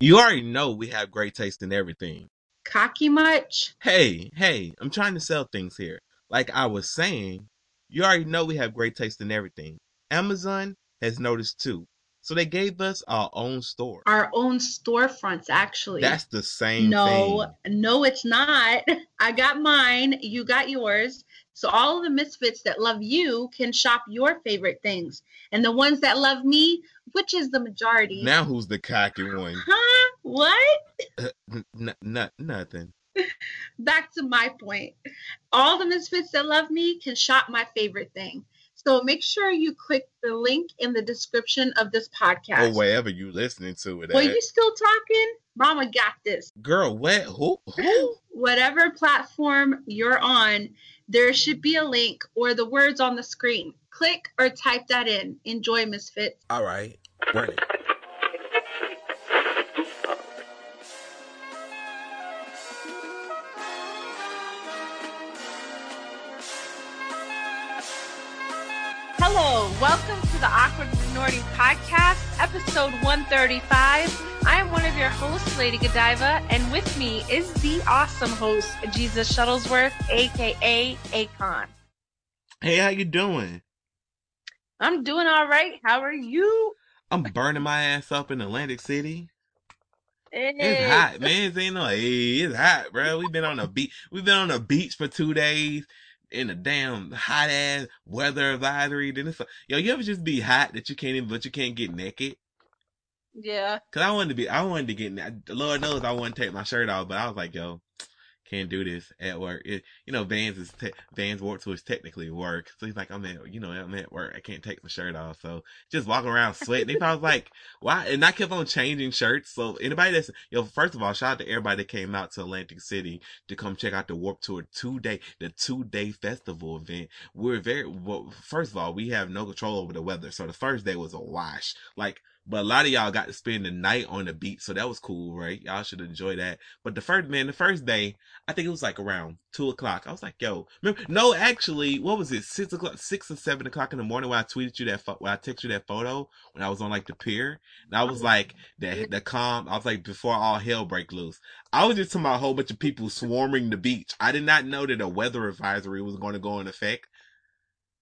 You already know we have great taste in everything. Cocky much? Hey, hey, I'm trying to sell things here. Like I was saying, you already know we have great taste in everything. Amazon has noticed too. So they gave us our own store. Our own storefronts, actually. That's the same no, thing. no, it's not. I got mine. You got yours. So all the misfits that love you can shop your favorite things, and the ones that love me, which is the majority. Now who's the cocky one? Huh? What? Uh, n- n- nothing. Back to my point. All the misfits that love me can shop my favorite thing. So make sure you click the link in the description of this podcast. Or wherever you listening to it. Well, at. you still talking? Mama got this. Girl, what? Who? Who? Whatever platform you're on, there should be a link or the words on the screen. Click or type that in. Enjoy, Misfits. All right. Run the Awkward Minority Podcast, episode 135. I am one of your hosts, Lady Godiva, and with me is the awesome host, Jesus Shuttlesworth, aka Akon. Hey, how you doing? I'm doing all right. How are you? I'm burning my ass up in Atlantic City. Hey. It's hot, man. It ain't no, hey, it's hot, bro. We've been on the beach. We've been on the beach for two days in a damn hot ass weather advisory. Then it's yo, you ever just be hot that you can't even, but you can't get naked? Yeah. Cause I wanted to be, I wanted to get, Lord knows I wanted to take my shirt off, but I was like, yo, can't do this at work. It, you know, Vans is te- Vans Warped Tour is technically work. So he's like, I'm at, you know, I'm at work. I can't take my shirt off. So just walking around sweating. if I was like, why? And I kept on changing shirts. So anybody that's, yo, first of all, shout out to everybody that came out to Atlantic City to come check out the Warped Tour two day, the two day festival event. We're very, well, first of all, we have no control over the weather. So the first day was a wash. Like, but a lot of y'all got to spend the night on the beach, so that was cool, right? Y'all should enjoy that. But the first man, the first day, I think it was like around two o'clock. I was like, "Yo, remember? no, actually, what was it? Six o'clock, six or seven o'clock in the morning when I tweeted you that, fo- when I texted you that photo when I was on like the pier, and I was like, the the calm. I was like, before all hell break loose. I was just talking about a whole bunch of people swarming the beach. I did not know that a weather advisory was going to go in effect,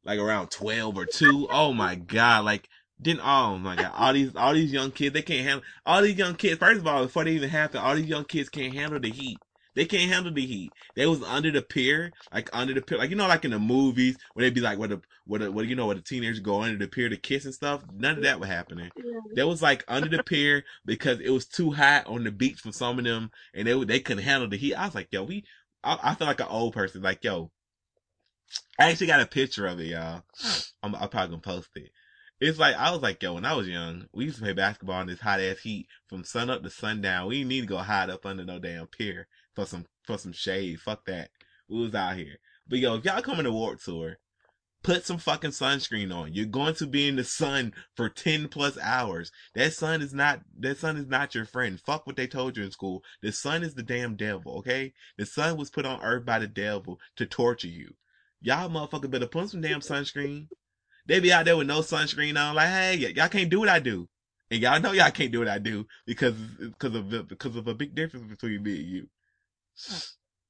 like around twelve or two. Oh my god, like then oh my god, all these all these young kids they can't handle all these young kids. First of all, before they even happen, all these young kids can't handle the heat. They can't handle the heat. They was under the pier, like under the pier, like you know, like in the movies where they be like, where the where the where you know where the teenagers go under the pier to kiss and stuff. None of that was happening. Yeah. They was like under the pier because it was too hot on the beach for some of them, and they they couldn't handle the heat. I was like, yo, we. I, I feel like an old person, like yo. I actually got a picture of it, y'all. I'm, I'm probably gonna post it. It's like I was like, yo, when I was young, we used to play basketball in this hot ass heat from sun up to sundown. We need to go hide up under no damn pier for some for some shade. Fuck that. We was out here. But yo, if y'all coming to Warp Tour, put some fucking sunscreen on. You're going to be in the sun for ten plus hours. That sun is not that sun is not your friend. Fuck what they told you in school. The sun is the damn devil, okay? The sun was put on earth by the devil to torture you. Y'all motherfuckers better put some damn sunscreen. They be out there with no sunscreen on, like, hey, y- y'all can't do what I do. And y'all know y'all can't do what I do because, because of, the- because of a big difference between me and you.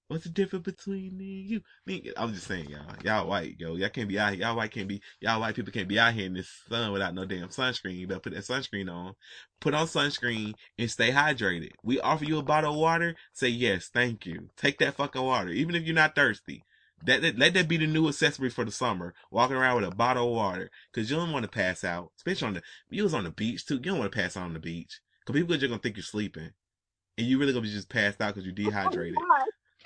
What's the difference between me and you? Me, I'm just saying, y'all. Y'all white, yo. Y'all can't be out Y'all white can't be, y'all white people can't be out here in this sun without no damn sunscreen. You better put that sunscreen on. Put on sunscreen and stay hydrated. We offer you a bottle of water. Say yes, thank you. Take that fucking water. Even if you're not thirsty. That, that let that be the new accessory for the summer. Walking around with a bottle of water, cause you don't want to pass out. Especially on the you was on the beach too. You don't want to pass out on the beach, cause people are just gonna think you're sleeping, and you really gonna be just passed out cause you're dehydrated.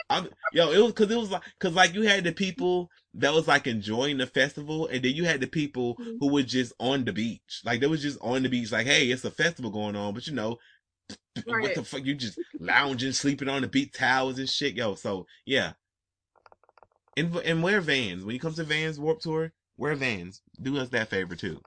I'm, yo, it was cause it was like cause like you had the people that was like enjoying the festival, and then you had the people Mhm. who were just on the beach. Like they was just on the beach, like hey, it's a festival going on, but you know. What the fuck? You just lounging, sleeping on the beach towels and shit, yo. So yeah, and and wear Vans. When you come to Vans Warp Tour, wear Vans. Do us that favor too.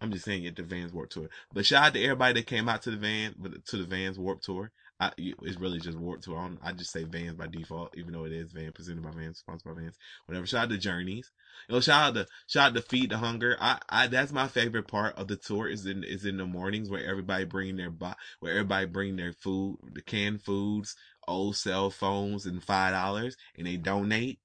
I'm just saying it the Vans Warp Tour. But shout out to everybody that came out to the van to the Vans Warp Tour. I, it's really just Warped Tour. I, I just say Vans by default, even though it is Van presented by Vans, sponsored by Vans. Whatever. Shout out to Journeys. You know, shout out to shout out to Feed the Hunger. I, I that's my favorite part of the tour is in is in the mornings where everybody bring their where everybody bring their food, the canned foods, old cell phones, and five dollars, and they donate.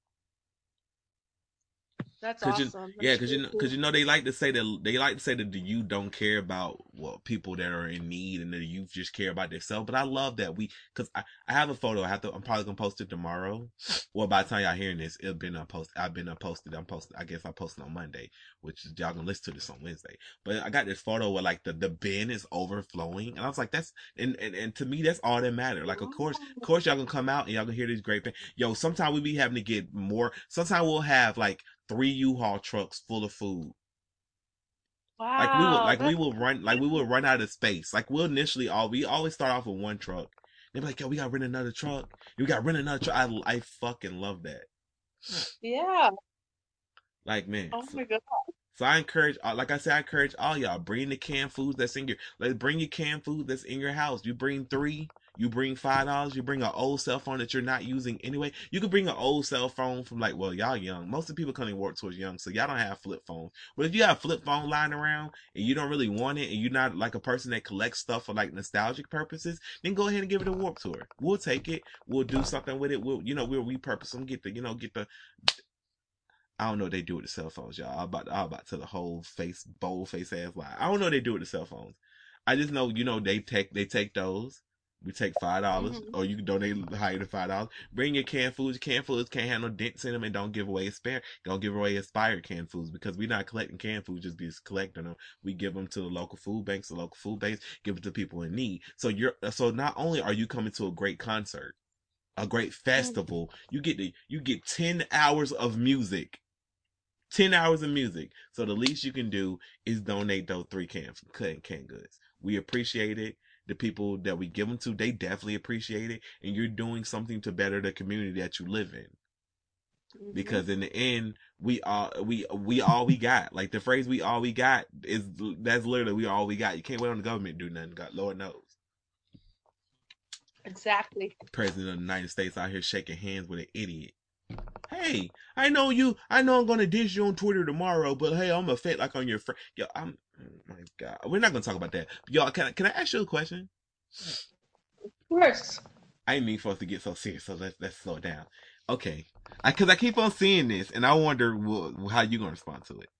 That's 'Cause you- awesome. Yeah, That's because you know, because cool. you know they like to say that they like to say that the youth don't care about well people that are in need and the youth just care about themselves. But I love that we because I, I have a photo. I have to. I'm probably gonna post it tomorrow. Well, by the time y'all hearing this, it'll been post. I've been posted. I'm posted. I guess I posted on Monday, which y'all gonna listen to this on Wednesday. But I got this photo where like the the bin is overflowing, and I was like, that's and and, and to me that's all that matter. Like of course, of course y'all gonna come out and y'all gonna hear these great things. Yo, sometimes we be having to get more. Sometimes we'll have like three U-Haul trucks full of food. Wow. Like we will, like we run, like we will run out of space. Like we'll initially all we always start off with one truck. They're like, yo, we got to rent another truck. We got to rent another truck. I, I fucking love that. Yeah. Like man, Oh so, my god. so I encourage, uh, like I said, I encourage all y'all bring the canned foods that's in your, like bring your canned food that's in your house. You bring three, you bring five dollars. You bring an old cell phone that you're not using anyway. You could bring an old cell phone from like, well, y'all young. Most of the people coming work towards young, so y'all don't have flip phones. But if you have a flip phone lying around and you don't really want it, and you're not like a person that collects stuff for like nostalgic purposes, then go ahead and give it a warp tour. We'll take it. We'll do something with it. We'll, you know, we'll repurpose them. Get the, you know, get the. I don't know what they do with the cell phones, y'all. I'm about, I'm about to the whole face, bold face ass lie. I don't know what they do with the cell phones. I just know, you know, they take, they take those. We take five dollars, Mhm. or you can donate higher than five dollars. Bring your canned foods. Canned foods can't have no dents in them, and don't give away expired. Don't give away expired canned foods because we're not collecting canned foods just because collecting them. We give them to the local food banks. The local food banks give it to people in need. So you're so not only are you coming to a great concert, a great festival, you get the you get ten hours of music. 10 hours of music. So the least you can do is donate those three cans, canned, canned goods. We appreciate it. The people that we give them to, they definitely appreciate it. And you're doing something to better the community that you live in. Mhm. Because in the end, we all, we, we all we got. Like the phrase we all we got is, that's literally we all we got. You can't wait on the government to do nothing. God, Lord knows. Exactly. President of the United States out here shaking hands with an idiot. Hey, I know you. I know I'm gonna dish you on Twitter tomorrow, but hey, I'm a fit like on your friend. Yo, I'm. Oh my God, we're not gonna talk about that. Y'all, can I, can I ask you a question? Of course. I didn't mean for us to get so serious, so let's let's slow down. Okay, I because I keep on seeing this, and I wonder how you're gonna respond to it.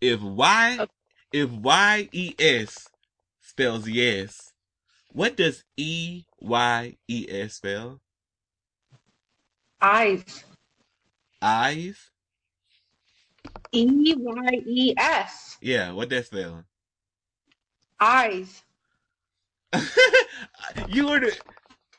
If Y, Okay. if Y E S spells yes, what does E Y E S spell? Eyes. Eyes. E Y E S. Yeah, what that spell? Eyes. you were the.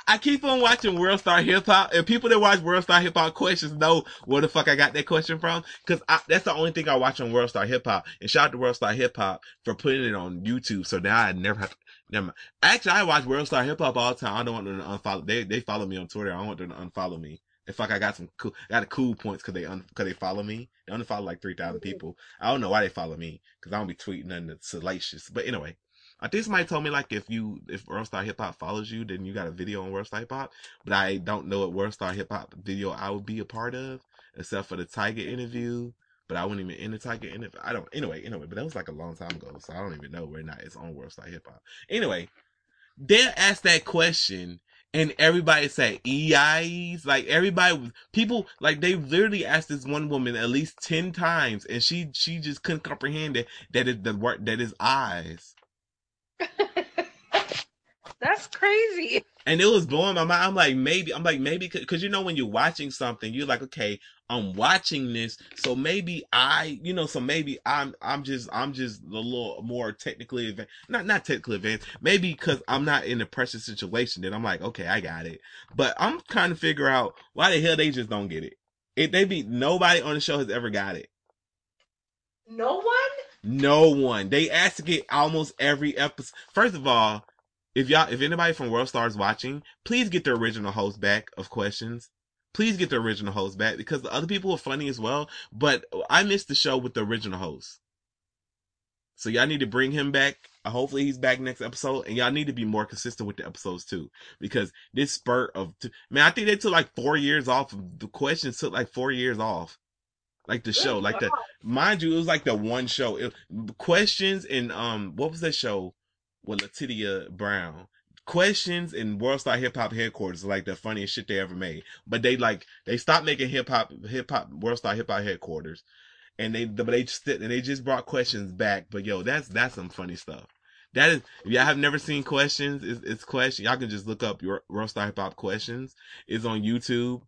I keep on watching World Star Hip Hop, and people that watch World Star Hip Hop questions know where the fuck I got that question from. Cause that's the only thing I watch on World Star Hip Hop. And shout out to World Star Hip Hop for putting it on YouTube. So now I never have to, never mind. Actually, I watch World Star Hip Hop all the time. I don't want them to unfollow, they, they follow me on Twitter. I don't want them to unfollow me. In fact, I got some cool, got a cool points cause they, un, cause they follow me. They only follow like 3,000 mm-hmm. people. I don't know why they follow me. Cause I don't be tweeting nothing that's salacious. But anyway. I think somebody told me like if you if Worldstar Hip Hop follows you, then you got a video on Worldstar Hip Hop. But I don't know what Worldstar Hip Hop video I would be a part of, except for the Tiger interview. But I wouldn't even in the Tiger interview. I don't. Anyway, anyway. But that was like a long time ago, so I don't even know where not it's on Worldstar Hip Hop. Anyway, they asked that question. And everybody said EIs, like everybody people like they literally asked this one woman at least ten times, and she she just couldn't comprehend it that it the word that is eyes. That's crazy. and it was blowing my mind. I'm like, maybe, I'm like, maybe, because you know, when you're watching something, you're like, okay, I'm watching this, so maybe I, you know, so maybe I'm, I'm just, I'm just a little more technically advanced, not, not technically advanced, maybe because I'm not in a pressure situation. Then I'm like, okay, I got it, but I'm trying to figure out why the hell they just don't get it. It they be nobody on the show has ever got it. No one? No one. They ask it almost every episode. First of all, if y'all, if anybody from World Stars watching, please get the original host back of questions. Please get the original host back because the other people are funny as well. But I missed the show with the original host. So y'all need to bring him back. Uh, hopefully he's back next episode, and y'all need to be more consistent with the episodes too, because this spurt of man, I think they took like four years off. The questions took like four years off, like the show, like the mind you, it was like the one show. It, questions and um, what was that show with Latitia Brown? Questions and World Star Hip Hop Headquarters like the funniest shit they ever made. But they like they stopped making hip hop hip hop World Star Hip Hop Headquarters, and they but they just and they just brought questions back. But yo, that's that's some funny stuff. That is, if y'all have never seen questions, it's, it's question. Y'all can just look up your World Star Hip Hop questions. It's on YouTube.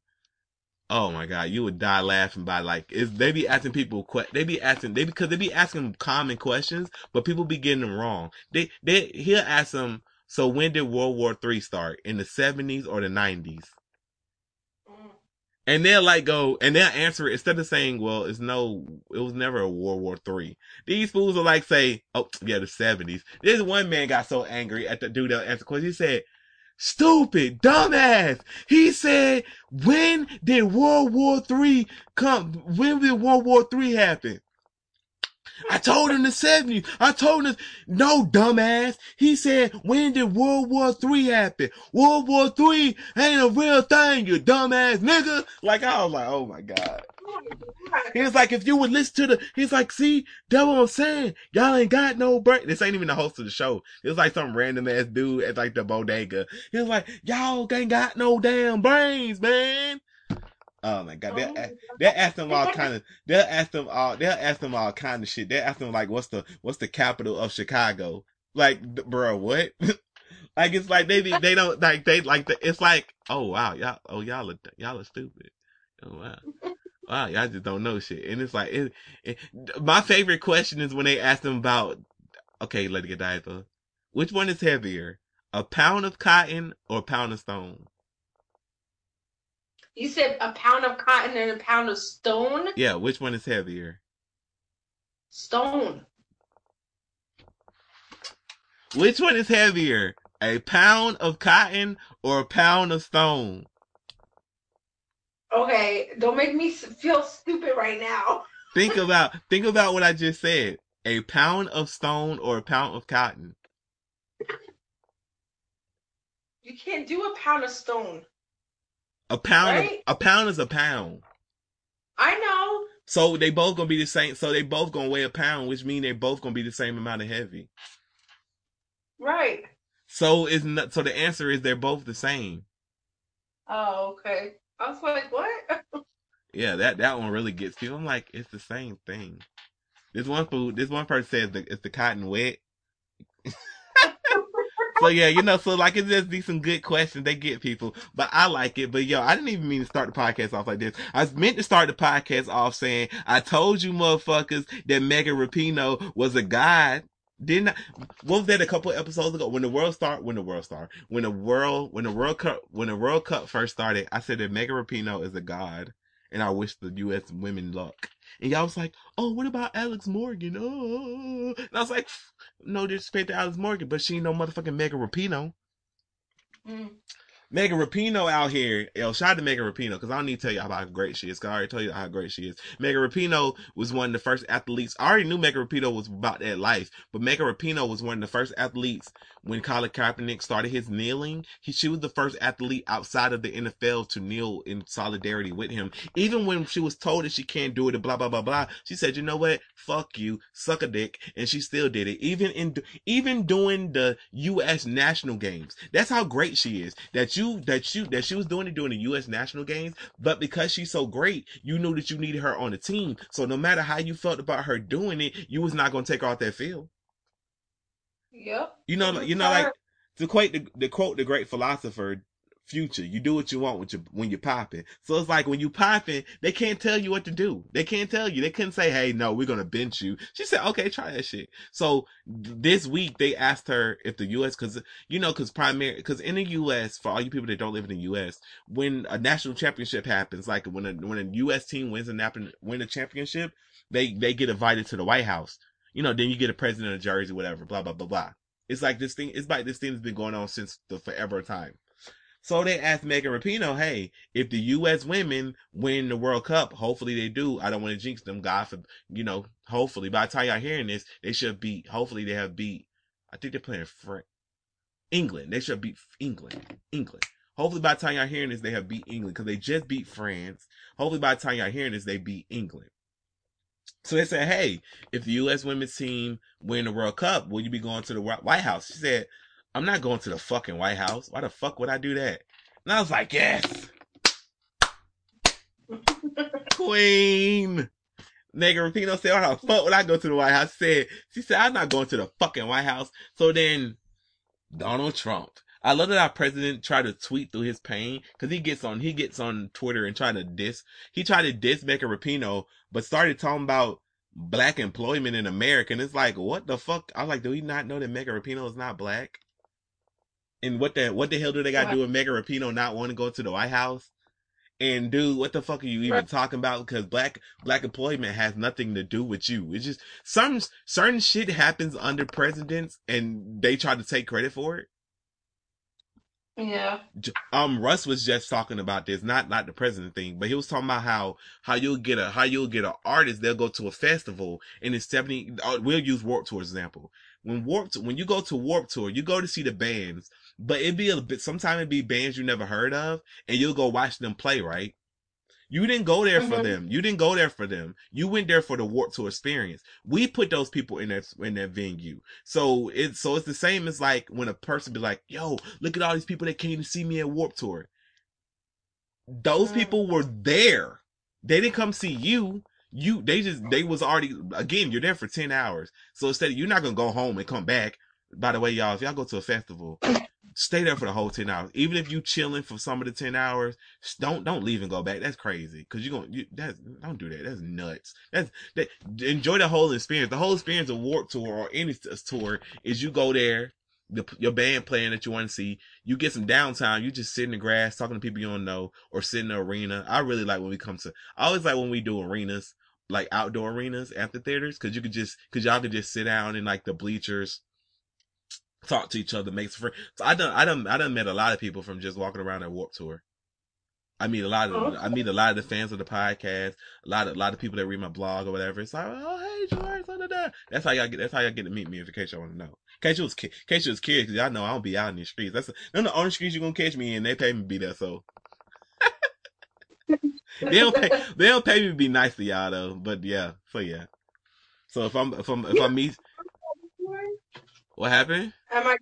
Oh my god, you would die laughing by like is they be asking people que- they be asking they because they be asking common questions, but people be getting them wrong. They they he'll ask them. So when did World War Three start? In the seventies or the nineties? And they'll like go and they'll answer it instead of saying, "Well, it's no, it was never a World War Three. These fools will like say, "Oh, yeah, the seventies. This one man got so angry at the dude that answered because he said, "Stupid, dumbass." He said, "When did World War Three come? When did World War Three happen?" I told him the 70s. I told him, no, dumbass. He said, when did World War Three happen? World War Three ain't a real thing, you dumbass nigga. Like, I was like, oh my God. He was like, if you would listen to the, he's like, see, that's what I'm saying. Y'all ain't got no brain. This ain't even the host of the show. It was like some random ass dude at like the bodega. He was like, y'all ain't got no damn brains, man. Oh my god, they'll, oh, a- they'll ask them all kind of, they'll ask them all, they'll ask them all kind of shit. They'll ask them like, what's the, what's the capital of Chicago? Like, bro, what? like, it's like they, they don't, like, they, like, the, it's like, oh wow, y'all, oh y'all are, y'all are stupid. Oh wow. Wow, y'all just don't know shit. And it's like, it, it, my favorite question is when they ask them about, okay, Lady Godiva, which one is heavier? A pound of cotton or a pound of stone? You said a pound of cotton and a pound of stone? Yeah, which one is heavier? Stone. Which one is heavier? A pound of cotton or a pound of stone? Okay, don't make me feel stupid right now. Think about think about what I just said. A pound of stone or a pound of cotton? You can't do a pound of stone. A pound Right? of a pound is a pound. I know. So they both gonna be the same. So they both gonna weigh a pound, which means they both gonna be the same amount of heavy. Right. So is not. So the answer is they're both the same. Oh, okay. I was like, what? Yeah, that that one really gets you. I'm like, it's the same thing. This one food, this one person says the, it's the cotton wet. so yeah, you know, so like it's just these some good questions they get people, but I like it. But yo, I didn't even mean to start the podcast off like this. I was meant to start the podcast off saying, I told you motherfuckers that Megan Rapinoe was a god. Didn't I, what was that a couple episodes ago when the world start when the world start when the world when the world cup when the world cup first started I said that Megan Rapinoe is a god and I wish the U.S. women luck. And y'all was like, oh, what about Alex Morgan? Oh, and I was like, no disrespect to Alex Morgan, but she ain't no motherfucking Megan Rapinoe. Mm. Megan Rapinoe out here, yo, shout out to Megan Rapinoe, because I don't need to tell you how great she is, because I already told you how great she is. Megan Rapinoe was one of the first athletes. I already knew Megan Rapinoe was about that life, but Megan Rapinoe was one of the first athletes when Colin Kaepernick started his kneeling. He, she was the first athlete outside of the NFL to kneel in solidarity with him. Even when she was told that she can't do it and blah, blah, blah, blah, she said, you know what? Fuck you, suck a dick. And she still did it. Even in, even doing the U.S. national games. That's how great she is. That you, that you, that she was doing it during the U.S. national games. But because she's so great, you knew that you needed her on the team. So no matter how you felt about her doing it, you was not going to take her off that field. Yep. You know, you know, like to quote the, the quote the great philosopher Future, you do what you want with your, when you're popping. So it's like when you popping, they can't tell you what to do. They can't tell you. They couldn't say, "Hey, no, we're gonna bench you." She said, "Okay, try that shit." So this week they asked her if the U.S. because you know because primary because in the U.S. for all you people that don't live in the U.S. when a national championship happens, like when a when a U.S. team wins a nap win a championship, they they get invited to the White House. You know, then you get a president of Jersey, whatever, blah blah blah blah. It's like this thing. It's like this thing has been going on since the forever time. So they asked Megan Rapinoe, hey, if the U.S. women win the World Cup, hopefully they do. I don't want to jinx them, God, for, you know, hopefully by the time y'all hearing this, they should beat, hopefully they have beat, I think they're playing France. England. They should beat England. England. Hopefully by the time y'all hearing this, they have beat England because they just beat France. Hopefully by the time y'all hearing this, they beat England. So they said, hey, if the U.S. women's team win the World Cup, will you be going to the White House? She said, I'm not going to the fucking White House. Why the fuck would I do that? And I was like, yes. Queen. Megan Rapinoe said, why the fuck would I go to the White House? She said, she said, I'm not going to the fucking White House. So then Donald Trump. I love that our president tried to tweet through his pain because he gets on he gets on Twitter and trying to diss. He tried to diss Megan Rapinoe, but started talking about black employment in America. And it's like, what the fuck? I was like, do we not know that Megan Rapinoe is not black? And what the what the hell do they got to do with Megan Rapinoe not wanting to go to the White House? And dude, what the fuck are you even talking about? Because black black employment has nothing to do with you. It's just some certain shit happens under presidents, and they try to take credit for it. Yeah. Um, Russ was just talking about this, not not the president thing, but he was talking about how how you'll get a how you'll get an artist. They'll go to a festival and it's seventy. Uh, we'll use Warp Tour example. When Warp when you go to Warp Tour, you go to see the bands, but it'd be a bit. Sometimes it'd be bands you never heard of, and you'll go watch them play, right? You didn't go there mm-hmm. for them. You didn't go there for them. You went there for the Warp Tour experience. We put those people in that in that venue. So it's so it's the same as like when a person be like, "Yo, look at all these people that came to see me at Warp Tour." Those mm-hmm. people were there. They didn't come see you. You they just they was already again. You're there for ten hours. So instead, you're not gonna go home and come back. By the way, y'all, if y'all go to a festival, stay there for the whole 10 hours. Even if you chilling for some of the 10 hours, don't, don't leave and go back. That's crazy. Cause you're going, you, that's, don't do that. That's nuts. That's, that, enjoy the whole experience. The whole experience of Warp Tour or any tour is you go there, the, your band playing that you want to see, you get some downtime, you just sit in the grass talking to people you don't know or sit in the arena. I really like when we come to, I always like when we do arenas, like outdoor arenas, amphitheaters, cause you could just, cause y'all could just sit down in like the bleachers talk to each other, makes friends. So I done, I done, I done met a lot of people from just walking around at Warp Tour. I meet a lot of, oh. I meet a lot of the fans of the podcast, a lot of, a lot of people that read my blog or whatever. It's like, oh, hey, George, da, da, da. That's how y'all get, that's how y'all get to meet me, in case y'all want to know. In case you was, in case you was curious, cause y'all know I don't be out in the streets. That's, none of the only streets you're gonna catch me in, they pay me to be there, so. they don't pay, they don't pay me to be nice to y'all though, but yeah, so yeah. So if I'm, if I'm, if I meet, what happened? Am I?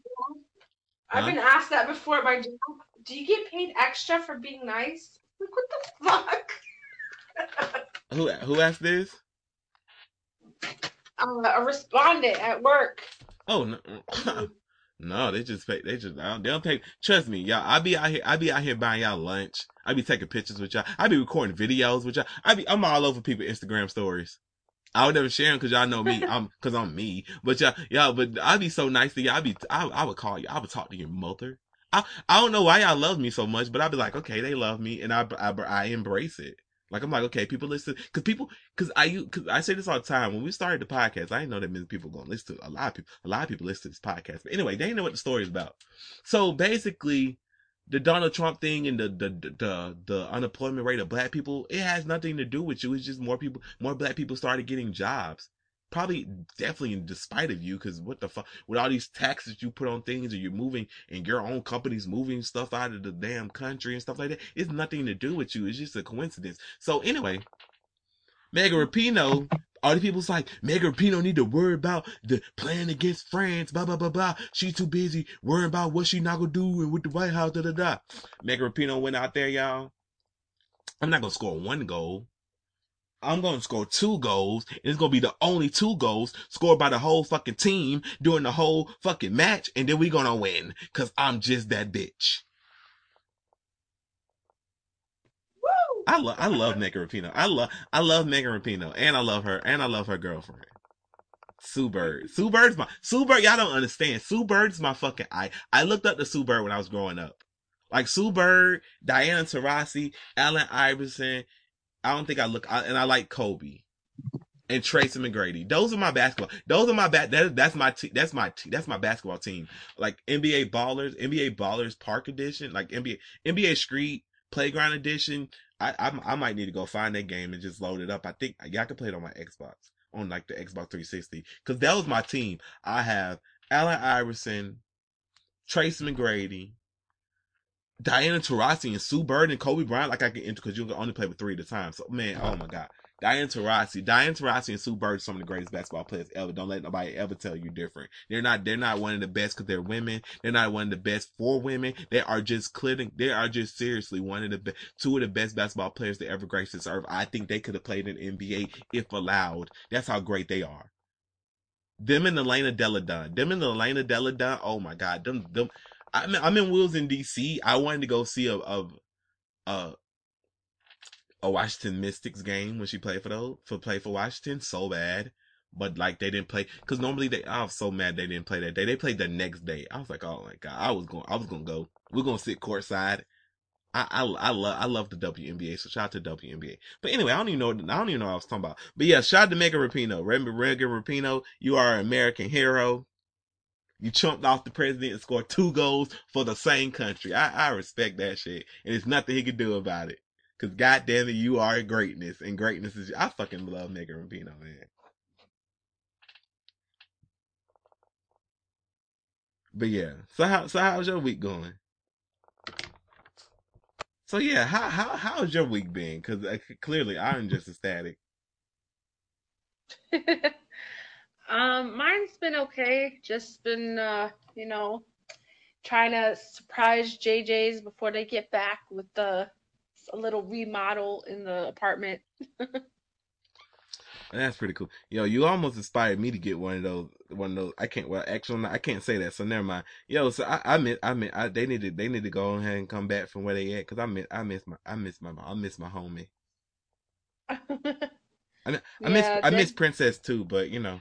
I've been asked that before at my job. Do you get paid extra for being nice? Like what the fuck? who who asked this? Uh, a respondent at work. Oh no. No, they just pay. They just they don't pay. Trust me, y'all. I be out here. I be out here buying y'all lunch. I be taking pictures with y'all. I be recording videos with y'all. I be. I'm all over people Instagram stories. I would never share them because y'all know me. I'm because I'm me. But y'all, y'all, but I'd be so nice to y'all. I'd be, I, I would call you. I would talk to your mother. I, I don't know why y'all love me so much, but I'd be like, okay, they love me, and I, I, I embrace it. Like I'm like, okay, people listen because people because I cause I say this all the time. When we started the podcast, I didn't know that many people going to listen to a lot of people. A lot of people listen to this podcast, but anyway, they know what the story is about. So basically, the Donald Trump thing and the, the the the unemployment rate of black people, it has nothing to do with you. It's just more people, more black people started getting jobs. Probably, definitely, in despite of you, because what the fuck with all these taxes you put on things, or you're moving and your own company's moving stuff out of the damn country and stuff like that. It's nothing to do with you. It's just a coincidence. So anyway, Megan Rapinoe all the people's like, Megan Rapinoe need to worry about the plan against France, blah, blah, blah, blah. She's too busy worrying about what she not gonna do and with the White House, da, da, da. Megan Rapinoe went out there, y'all. I'm not gonna score one goal. I'm gonna score two goals, and it's gonna be the only two goals scored by the whole fucking team during the whole fucking match, and then we gonna win, cause I'm just that bitch. I love I love Megan Rapinoe. I love I love Megan Rapinoe, and I love her, and I love her girlfriend. Sue Bird. Sue Bird's my Sue Bird. Y'all don't understand. Sue Bird's my fucking I. I looked up to Sue Bird when I was growing up. Like Sue Bird, Diana Taurasi, Allen Iverson. I don't think I look. I, and I like Kobe and Tracy McGrady. Those are my basketball. Those are my bat. That, that's my that's my that's my basketball team. Like NBA Ballers, NBA Ballers Park Edition, like NBA NBA Street Playground Edition. I, I, I might need to go find that game and just load it up. I think yeah, I can play it on my Xbox on like the Xbox 360 because that was my team. I have Allen Iverson, Trace McGrady, Diana Taurasi, and Sue Bird and Kobe Bryant. Like I can enter because you can only play with three at a time. So man, oh my god. Diane Taurasi, Diane Taurasi and Sue Bird are some of the greatest basketball players ever. Don't let nobody ever tell you different. They're not, they're not one of the best because they're women. They're not one of the best for women. They are just clearing, they are just seriously one of the best, two of the best basketball players to ever grace this earth. I think they could have played in NBA if allowed. That's how great they are. Them and Elena Delle Donne. Them and Elena Delle Donne. Oh my God. Them, them, I'm, I'm in Wills in DC. I wanted to go see a, a, a, a Washington Mystics game when she played for those for play for Washington so bad. But like they didn't play because normally they I was so mad they didn't play that day. They played the next day. I was like, oh my god, I was going I was gonna go. We're gonna sit courtside. I I I love I love the WNBA. So shout out to WNBA. But anyway, I don't even know I don't even know what I was talking about. But yeah, shout out to Megan. Remember Megan Rapinoe? You are an American hero. You chumped off the president and scored two goals for the same country. I, I respect that shit. And there's nothing he can do about it. Cause goddamn it, you are greatness, and greatness is. I fucking love Megan Rapinoe, man. But yeah, so how so how's your week going? So yeah, how how how's your week been? Because uh, clearly I'm just ecstatic. um, mine's been okay. Just been, uh, you know, trying to surprise JJ's before they get back with the a little remodel in the apartment. That's pretty cool. Yo, you almost inspired me to get one of those. One of those. I can't. Well, actually, I can't say that. So never mind. Yo, so I, I miss. I mean, I, they need to. They need to go ahead and come back from where they at. Cause I miss. I miss my. I miss my. I miss my homie. I, I yeah, miss. I miss Princess too. But you know,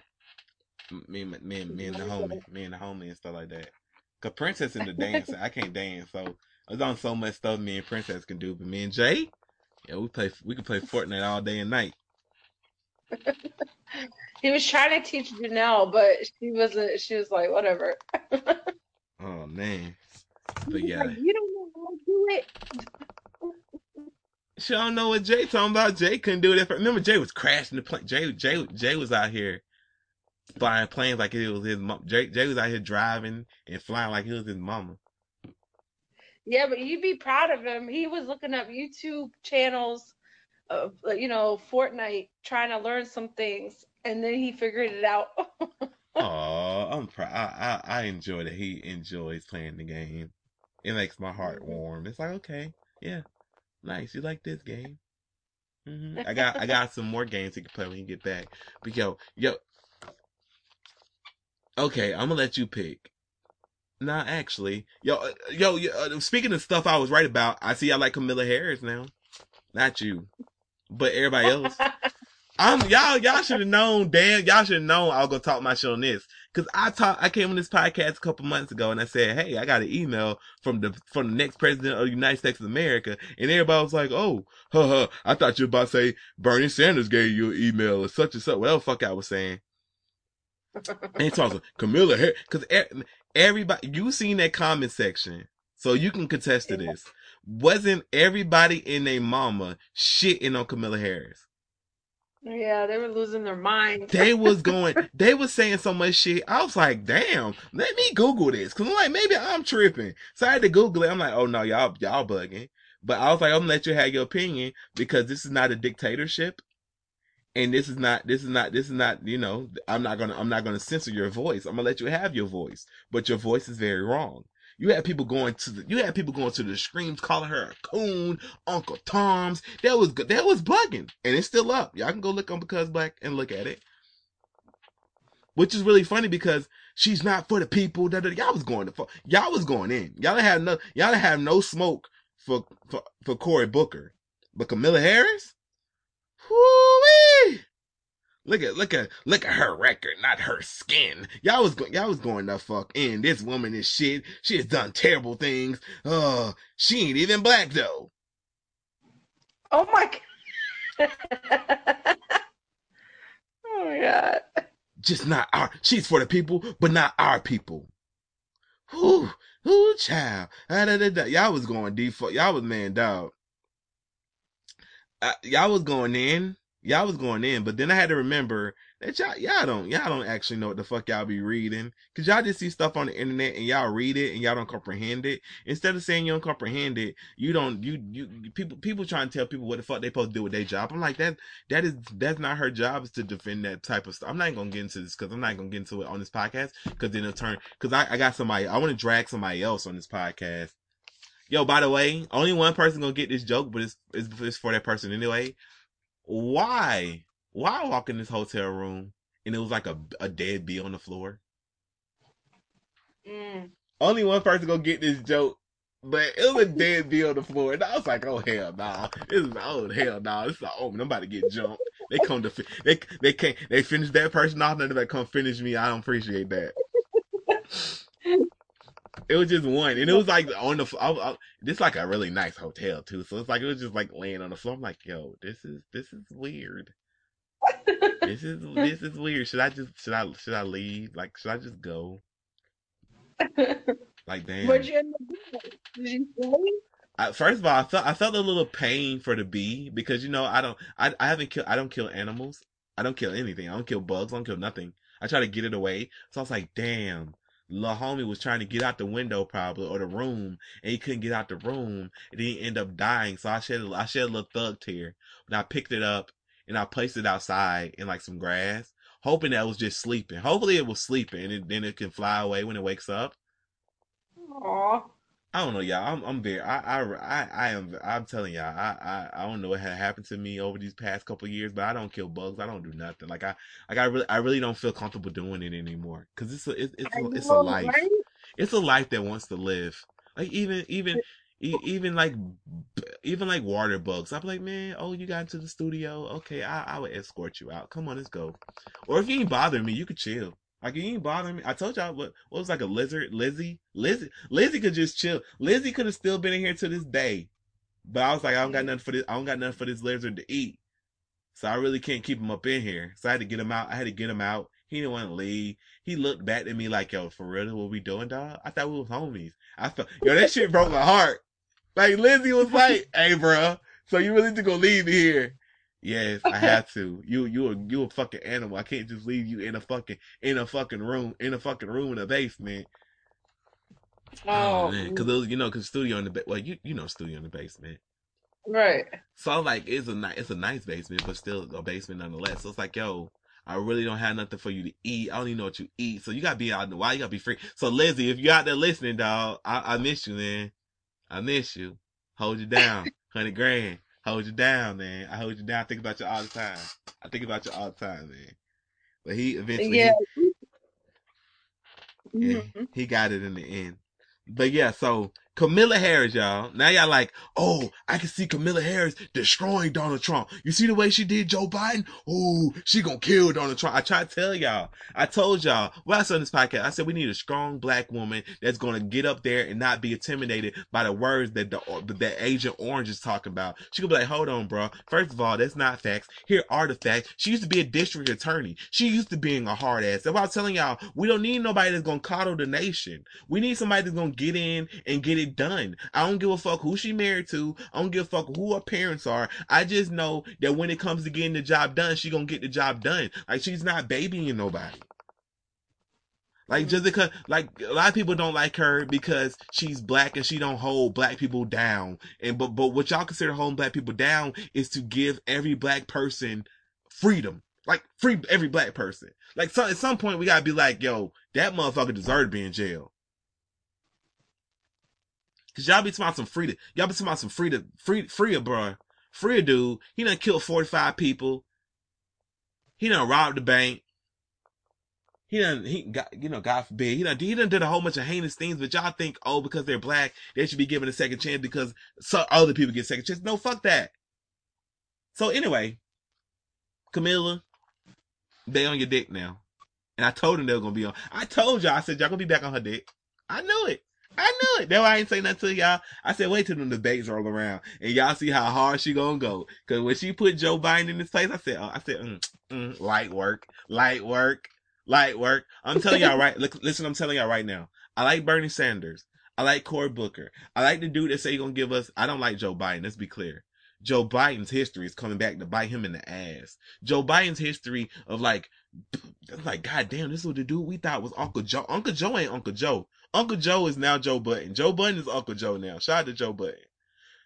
me, me, me, me and the homie, me and the homie and stuff like that. Cause Princess in the dance, I can't dance. So there's on so much stuff me and Princess can do, but me and Jay, yeah, we play. We can play Fortnite all day and night. he was trying to teach Janelle, but she wasn't. She was like, whatever. oh man, but yeah, like, you don't know how to do it. She don't know what Jay talking about. Jay couldn't do it. Remember, Jay was crashing the plane. Jay, Jay, Jay was out here flying planes like it was his mom. Jay, Jay was out here driving and flying like he was his mama. Yeah, but you'd be proud of him. He was looking up YouTube channels of, you know, Fortnite, trying to learn some things, and then he figured it out. Oh, I'm proud. I, I, I enjoy that he enjoys playing the game. It makes my heart mm-hmm. warm. It's like, okay, yeah, nice. You like this game? Mm-hmm. I got I got some more games can play when you get back. But yo, yo, okay, I'm gonna let you pick. Nah, actually, yo, uh, yo, yo uh, speaking of stuff I was right about, I see I like Kamala Harris now. Not you, but everybody else. I'm y'all. Y'all should have known. Damn, y'all should have known. I was gonna talk my shit on this because I talk. I came on this podcast a couple months ago and I said, "Hey, I got an email from the from the next president of the United States of America," and everybody was like, "Oh, huh, huh. I thought you were about to say Bernie Sanders gave you an email or such and such." Whatever fuck I was saying. and he talks Kamala Harris because everybody, you seen that comment section, so you can contest to this. Wasn't everybody in their mama shitting on Kamala Harris? Yeah, they were losing their mind. they was going, they was saying so much shit. I was like, damn, let me Google this. Cause I'm like, maybe I'm tripping. So I had to Google it. I'm like, oh no, y'all, y'all bugging. But I was like, I'm gonna let you have your opinion because this is not a dictatorship and this is not this is not this is not you know i'm not gonna i'm not gonna censor your voice. I'm gonna let you have your voice but your voice is very wrong. You had people going to the you had people going to the screams calling her a coon uncle tom's. That was good. That was bugging. And it's still up. Y'all can go look on because black and look at it. Which is really funny because she's not for the people. That y'all was going to y'all was going in. Y'all have no y'all have no smoke for for for cory booker. But Kamala Harris Whoo-wee! Look at look at look at her record, not her skin. Y'all was going y'all was going the fuck in. This woman is shit. She has done terrible things. Uh, she ain't even black though. Oh my god. oh my god. Just not our she's for the people, but not our people. Whoo, whoo child. Da, da, da, Y'all was going default. Y'all was man dog y'all was going in. y'all was going in, but then I had to remember that y'all y'all don't y'all don't actually know what the fuck y'all be reading because y'all just see stuff on the internet and y'all read it and y'all don't comprehend it. Instead of saying you don't comprehend it, you don't you you people people trying to tell people what the fuck they supposed to do with their job. I'm like that that is that's not her job is to defend that type of stuff. I'm not gonna get into this because I'm not gonna get into it on this podcast because then it'll turn because I, I got somebody I want to drag somebody else on this podcast. Yo, by the way, only one person gonna get this joke, but it's it's, it's for that person anyway. Why? Why walk in this hotel room and it was like a a dead bee on the floor? Mm. Only one person gonna get this joke, but it was a dead bee on the floor, and I was like, "Oh hell no! Nah. This is oh hell no! Nah. This is oh I'm about to get jumped. They come to they they can't they finish that person off, and they come finish me. I don't appreciate that. it was just one, and it was like on the I, I, this like a really nice hotel too. So it's like it was just like laying on the floor. I'm like, yo, this is this is weird. this is this is weird. Should I just should I should I leave? Like should I just go? Like damn. You end up doing? Did you? I, first of all, I felt I felt a little pain for the bee because you know I don't I I haven't killed I don't kill animals. I don't kill anything. I don't kill bugs. I don't kill nothing. I try to get it away. So I was like, damn. Little homie was trying to get out the window probably or the room and he couldn't get out the room and he ended up dying. So I shed I shed a little thug tear. And I picked it up and I placed it outside in like some grass, hoping that was just sleeping. Hopefully it was sleeping and it, then it can fly away when it wakes up. Aw. I don't know, y'all. I'm I'm very I I I, I am I'm telling y'all I, I I don't know what had happened to me over these past couple years, but I don't kill bugs. I don't do nothing. Like I like I really I really don't feel comfortable doing it anymore because it's a it's it's a, it's a life. It's a life that wants to live. Like even even even like even like water bugs. I'm like, man, oh, you got into the studio. Okay, I I would escort you out. Come on, let's go. Or if you ain't bothering me, you could chill. Like you ain't bothering me. I told y'all what, what was like a lizard, Lizzie, Lizzie, Lizzie could just chill. Lizzie could have still been in here to this day, but I was like, I don't got mm. nothing for this. I don't got nothing for this lizard to eat, so I really can't keep him up in here. So I had to get him out. I had to get him out. He didn't want to leave. He looked back at me like, yo, for real, what we doing, dog? I thought we was homies. I felt, yo, that shit broke my heart. Like Lizzie was like, hey, bro, so you really just gonna leave me here? Yes, I have to. You you a you a fucking animal. I can't just leave you in a fucking in a fucking room in a fucking room in a basement. Oh, oh man, because you know, because studio in the ba- well, you you know, studio in the basement. right. So like, it's a nice it's a nice basement, but still a basement nonetheless. So it's like, yo, I really don't have nothing for you to eat. I don't even know what you eat. So you gotta be out in the wild. You gotta be free. So Lizzie, if you out there listening, dog, I, I miss you, man. I miss you. Hold you down, hundred grand. Hold you down, man. I hold you down. I think about you all the time. I think about you all the time, man. But he eventually, Yeah. he, yeah, Mhm. he got it in the end. But yeah, so Kamala Harris, y'all. Now y'all like, oh, I can see Kamala Harris destroying Donald Trump. You see the way she did Joe Biden? Oh, she gonna kill Donald Trump. I try to tell y'all. I told y'all, well, I said this podcast, I said we need a strong black woman that's gonna get up there and not be intimidated by the words that the that Agent Orange is talking about. She gonna be like, hold on, bro. First of all, that's not facts. Here are the facts. She used to be a district attorney. She used to being a hard ass. That's why I'm telling y'all, we don't need nobody that's gonna coddle the nation. We need somebody that's gonna get in and get it done. I don't give a fuck who she married to. I don't give a fuck who her parents are. I just know that when it comes to getting the job done, she gonna get the job done. Like she's not babying nobody. Like just mm-hmm. because, like a lot of people don't like her because she's black and she don't hold black people down. And but but what y'all consider holding black people down is to give every black person freedom. Like free every black person. Like so, at some point we gotta be like, yo, that motherfucker deserved to be in jail. Cause y'all be talking about some freedom. Y'all be talking about some freedom, free, freer, bro. Freer dude. He done killed 45 people. He done robbed the bank. He done, he got, you know, God forbid, he done, he done did a whole bunch of heinous things, but y'all think, oh, because they're black, they should be given a second chance because so other people get second chance. No, fuck that. So anyway, Kamala, they on your dick now. And I told them they were gonna be on. I told y'all, I said y'all gonna be back on her dick. I knew it. I knew it. That's why I ain't say nothing to y'all. I said, wait till the debates roll around and y'all see how hard she gonna go. Cause when she put Joe Biden in this place, I said, oh, I said, mm, mm, light work, light work, light work. I'm telling y'all right. Look, listen, I'm telling y'all right now. I like Bernie Sanders. I like Cory Booker. I like the dude that say he gonna give us. I don't like Joe Biden. Let's be clear. Joe Biden's history is coming back to bite him in the ass. Joe Biden's history of like, like, God damn, this is what the dude we thought was Uncle Joe. Uncle Joe ain't Uncle Joe. Uncle Joe is now Joe Budden. Joe Budden is Uncle Joe now. Shout out to Joe Budden.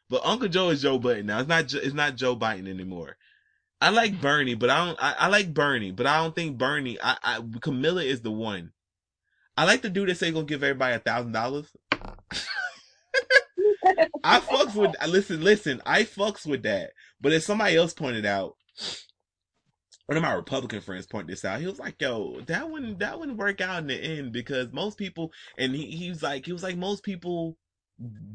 But Uncle Joe is Joe Budden now. It's not, it's not Joe Biden anymore. I like Bernie, but I don't, I, I like Bernie, but I don't think Bernie, I, I, Kamala is the one. I like the dude that say gonna give everybody a thousand dollars. I fucks with listen, listen, I fucks with that. But if somebody else pointed out, one of my Republican friends pointed this out. He was like, "Yo, that wouldn't that wouldn't work out in the end because most people." And he, he was like, he was like, most people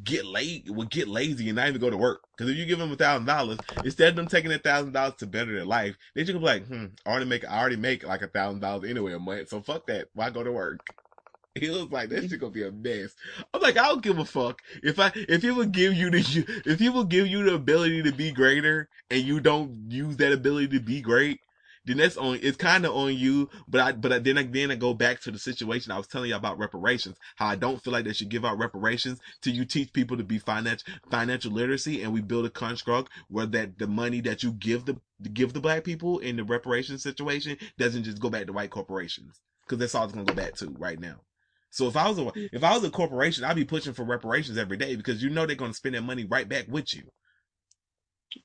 get late would get lazy and not even go to work. Because if you give them a thousand dollars, instead of them taking a thousand dollars to better their life, they just be like, "Hmm, I already make I already make like a thousand dollars anyway a month, so fuck that. Why go to work?" He was like, "This shit gonna be a mess." I'm like, I don't give a fuck if I if he would give you the if he would give you the ability to be greater and you don't use that ability to be great, then that's on it's kind of on you. But I but I, then again I go back to the situation I was telling you about reparations. How I don't feel like they should give out reparations till you teach people to be financial financial literacy, and we build a construct where that the money that you give the give the black people in the reparations situation doesn't just go back to white corporations because that's all it's gonna go back to right now. So if I was a if I was a corporation, I'd be pushing for reparations every day because you know they're to spend that money right back with you.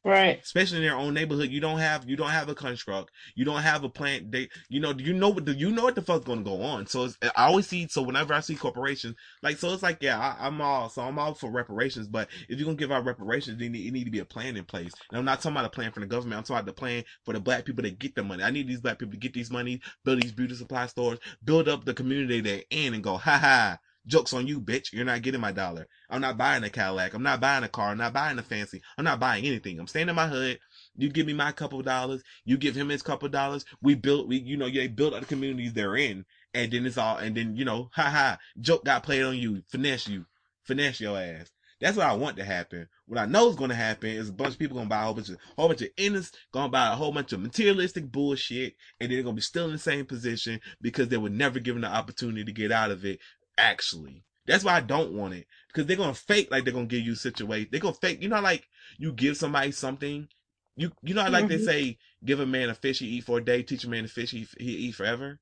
Right. Especially in their own neighborhood, you don't have you don't have a construct, you don't have a plant. They, you know, you know what you know what the fuck's to go on. So I always see. So whenever I see corporations, like so, it's like yeah, I, am all so I'm all for reparations. But if you're gonna give out reparations, then it need to be a plan in place. And I'm not talking about a plan from the government. I'm talking about the plan for the black people to get the money. I need these black people to get these money, build these beauty supply stores, build up the community they're in, and go ha ha. Joke's on you, bitch. You're not getting my dollar. I'm not buying a Cadillac. I'm not buying a car. I'm not buying a fancy. I'm not buying anything. I'm staying in my hood. You give me my couple dollars. You give him his couple dollars. We built, we, you know, they built up the communities they're in. And then it's all, and then, you know, ha ha, joke got played on you, finesse you, finesse your ass. That's what I want to happen. What I know is going to happen is a bunch of people going to buy a whole bunch of, whole bunch of innocent, going to buy a whole bunch of materialistic bullshit, and they're going to be still in the same position because they were never given the opportunity to get out of it actually. That's why I don't want it. Because they're gonna fake like they're gonna give you a situation. They're gonna fake, you know, like you give somebody something. You you know, like mm-hmm. they say, give a man a fish he eat for a day, teach a man to fish he, he eat forever.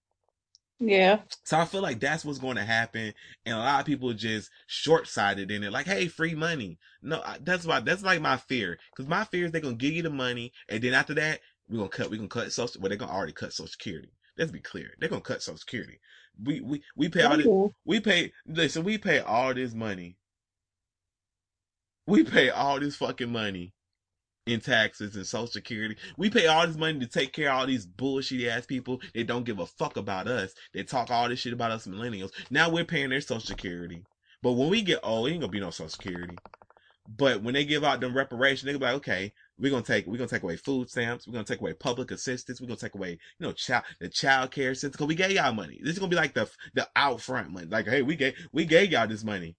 Yeah. So I feel like that's what's going to happen, and a lot of people just short sighted in it. Like, hey, free money. No, that's why that's like my fear. Because my fear is they're gonna give you the money, and then after that, we're gonna cut. We're gonna cut social. Well, they're gonna already cut Social Security. Let's be clear. They're gonna cut Social Security. We we we pay all this. We pay. Listen, we pay all this money. We pay all this fucking money in taxes and social security. We pay all this money to take care of all these bullshit ass people that don't give a fuck about us. They talk all this shit about us millennials. Now we're paying their social security. But when we get old, ain't gonna be no social security. But when they give out them reparations, they be like, okay, we're gonna take we're gonna take away food stamps. We're gonna take away public assistance. We're gonna take away you know child the child care assistance because we gave y'all money. This is gonna be like the the out front money. Like hey, we gave we gave y'all this money.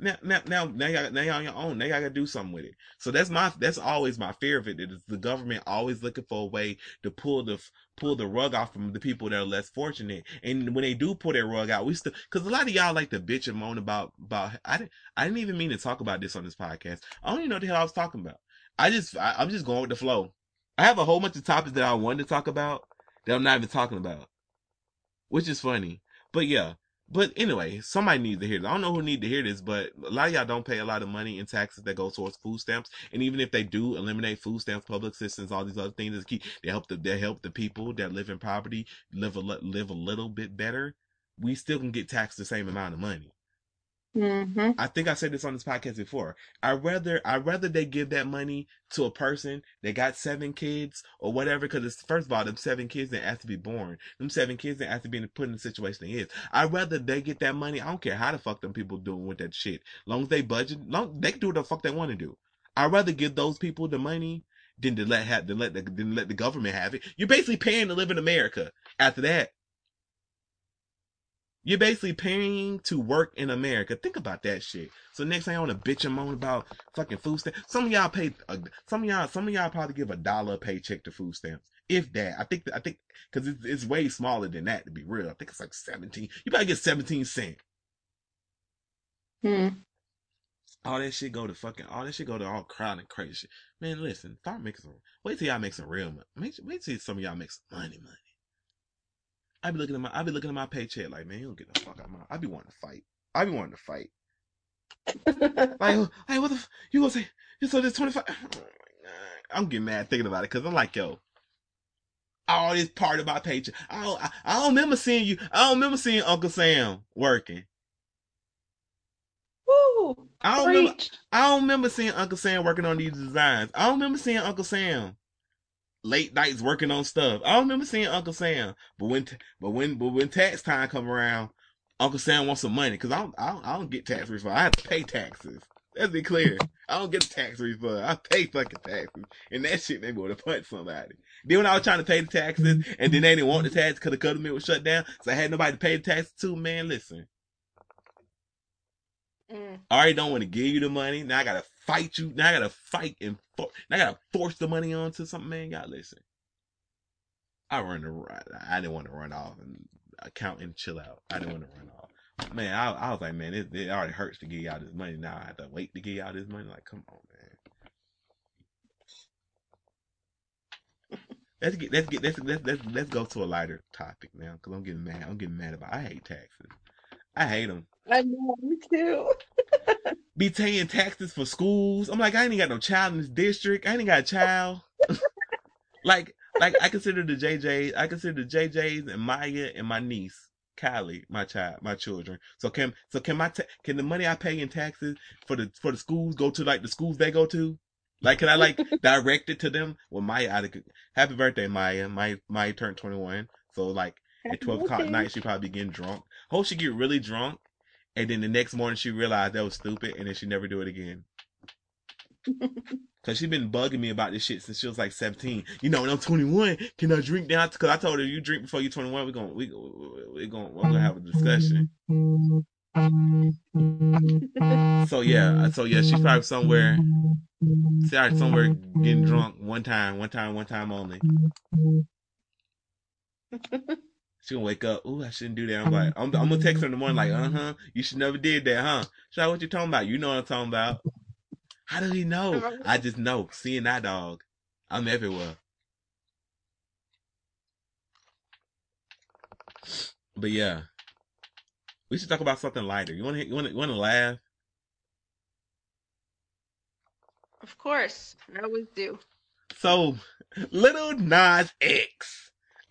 Now now now now y'all now y'all on your own. Now y'all gotta do something with it. So that's my that's always my fear of it. Is the government always looking for a way to pull the pull the rug off from the people that are less fortunate. And when they do pull that rug out, we still because a lot of y'all like to bitch and moan about about. I didn't I didn't even mean to talk about this on this podcast. I don't even know the hell I was talking about. I just I, I'm just going with the flow. I have a whole bunch of topics that I wanted to talk about that I'm not even talking about, which is funny. But yeah. But anyway, somebody needs to hear this. I don't know who need to hear this, but a lot of y'all don't pay a lot of money in taxes that go towards food stamps. And even if they do eliminate food stamps, public assistance, all these other things that keep they help the they help the people that live in poverty live a live a little bit better. We still can get taxed the same amount of money. Mm-hmm. I think I said this on this podcast before. I rather I rather they give that money to a person that got seven kids or whatever. Because it's first of all, them seven kids that have to be born. Them seven kids that have to be put in the situation they is. I rather they get that money. I don't care how the fuck them people doing with that shit. Long as they budget, long they do what the fuck they want to do. I'd rather give those people the money than to let have than let the than let the government have it. You're basically paying to live in America. After that, you're basically paying to work in America. Think about that shit. So next thing I want to bitch and moan about fucking food stamps. Some of y'all pay, uh, some of y'all, some of y'all probably give a dollar paycheck to food stamps. If that, I think, I think, cause it's, it's way smaller than that to be real. I think it's like 17. You probably get 17 cent. Hmm. All that shit go to fucking. All that shit go to all crowd and crazy shit. Man, listen. Start making some. Wait till y'all make some real money. Wait, wait till some of y'all make some money, money. I be looking at my. I be looking at my paycheck like, man, you don't get the fuck out of my. I be wanting to fight. I be wanting to fight. like, hey, what the? F- you gonna say? You said this twenty five? Oh I'm getting mad thinking about it because I'm like, yo, all this part of my paycheck. I don't, I, I don't remember seeing you. I don't remember seeing Uncle Sam working. Woo! I don't remember. I don't remember seeing Uncle Sam working on these designs. I don't remember seeing Uncle Sam late nights working on stuff. I don't remember seeing Uncle Sam. But when, but when, but when tax time come around, Uncle Sam wants some money because I don't, I don't, I don't get tax refund. I have to pay taxes. Let's be clear. I don't get a tax refund. I pay fucking taxes, and that shit made me want to punch somebody. Then when I was trying to pay the taxes, and then they didn't want the tax because the government was shut down, so I had nobody to pay the taxes to. Man, listen. Mm. I already don't want to give you the money. Now I gotta fight you. Now I gotta fight and for- I gotta force the money onto something. Man, God, listen. I run the run. I didn't want to run off and account and chill out. I didn't want to run off. Man, I, I was like, man, it, it already hurts to give y'all this money. Now I have to wait to give y'all this money. Like, come on, man. Let's get let's get let's let's let's, let's go to a lighter topic now because I'm getting mad. I'm getting mad about. I hate taxes. I hate them. I know, me too. be paying taxes for schools. I'm like, I ain't got no child in this district. I ain't got a child. like, like I consider the JJs, I consider the JJs and Maya and my niece, Kylie, my child, my children. So can, so can my, ta- can the money I pay in taxes for the, for the schools go to like the schools they go to? Like, can I like direct it to them? Well, Maya, I, happy birthday, Maya. My, Maya turned 21. So like at 12 o'clock at night, she probably be getting drunk. Hope she get really drunk. And then the next morning she realized that was stupid and then she never do it again. Cause she been bugging me about this shit since she was like 17. You know, when I'm 21, can I drink now? Cause I told her you drink before you're 21. We're gonna, we, we gonna, we're gonna have a discussion. So yeah, uh, so yeah, she's probably somewhere, sorry, somewhere getting drunk one time, one time, one time only. She gonna wake up. Ooh, I shouldn't do that. I'm like, I'm, I'm gonna text her in the morning, like, uh huh. You should never did that, huh? Like, what you talking about? You know what I'm talking about. How did he know? I just know. Seeing that dog, I'm everywhere. But yeah, we should talk about something lighter. You want to? You want to? You want to laugh? Of course, I always do. So, Lil Nas X.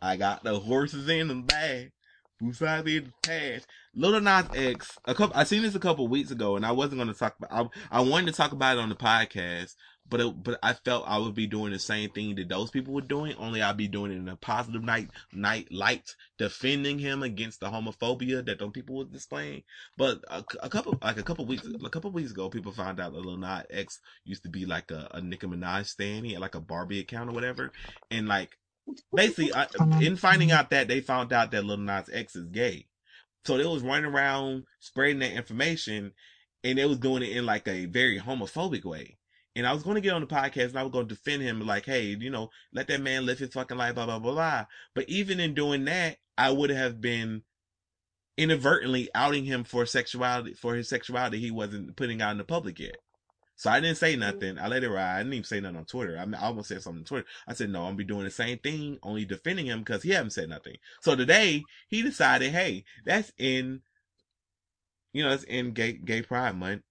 I got the horses in the bag. Besides the past. Lil Nas X, a couple, I seen this a couple weeks ago and I wasn't going to talk about, I, I wanted to talk about it on the podcast, but it, but I felt I would be doing the same thing that those people were doing, only I'd be doing it in a positive night, night light, defending him against the homophobia that those people were displaying. But a, a couple, like a couple weeks, a couple weeks ago, people found out that Lil Nas X used to be like a, a Nicki Minaj stan. He had like a Barbie account or whatever. And like, basically, I, in finding out that they found out that Lil Nas X is gay. So they was running around spreading that information and they was doing it in like a very homophobic way. And I was going to get on the podcast and I was going to defend him like, hey, you know, let that man live his fucking life, blah, blah, blah, blah. But even in doing that, I would have been inadvertently outing him for sexuality, for his sexuality he wasn't putting out in the public yet. So I didn't say mm-hmm. nothing. I let it ride. I didn't even say nothing on Twitter. I, mean, I almost said something on Twitter. I said, no, I'm gonna be doing the same thing, only defending him because he haven't said nothing. So today he decided, hey, that's in, you know, it's in gay, gay pride month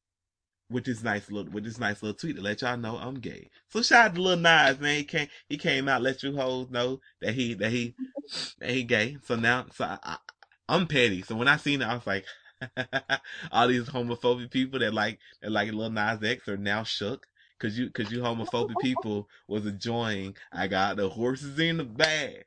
with this nice little, with this nice little tweet to let y'all know I'm gay. So shout out to Lil Nas, man. He came, he came out, let you hoes know that he, that he, that he gay. So now, so I, I, I'm petty. So when I seen it, I was like, all these homophobic people that like that like Lil Nas X are now shook because you because you homophobic people was enjoying. I got the horses in the bag.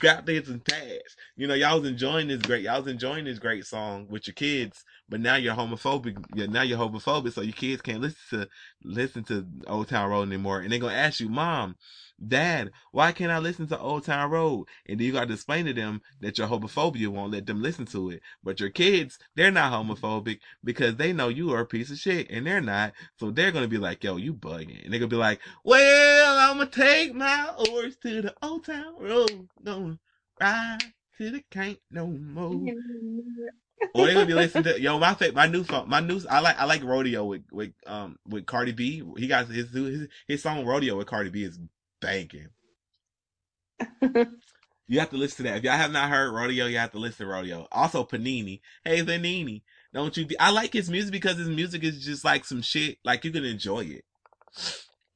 Got this and tags. You know, y'all was enjoying this great. Y'all was enjoying this great song with your kids, but now you're homophobic. Yeah, now you're homophobic, so your kids can't listen to listen to Old Town Road anymore. And they're gonna ask you, Mom, Dad, why can't I listen to Old Town Road? And then you got to explain to them that your homophobia won't let them listen to it. But your kids, they're not homophobic because they know you are a piece of shit and they're not. So they're to be like, yo, you bugging. And they're to be like, well, I'm to take my horse to the Old Town Road. Gonna ride till it can't no more. or they gonna be listening to yo my my new song my new I like I like rodeo with with um with Cardi B. He got his his, his song rodeo with Cardi B is banking. You have to listen to that. If y'all have not heard Rodeo, you have to listen to Rodeo. Also Panini. Hey Panini. Don't you be, I like his music because his music is just like some shit. Like you can enjoy it.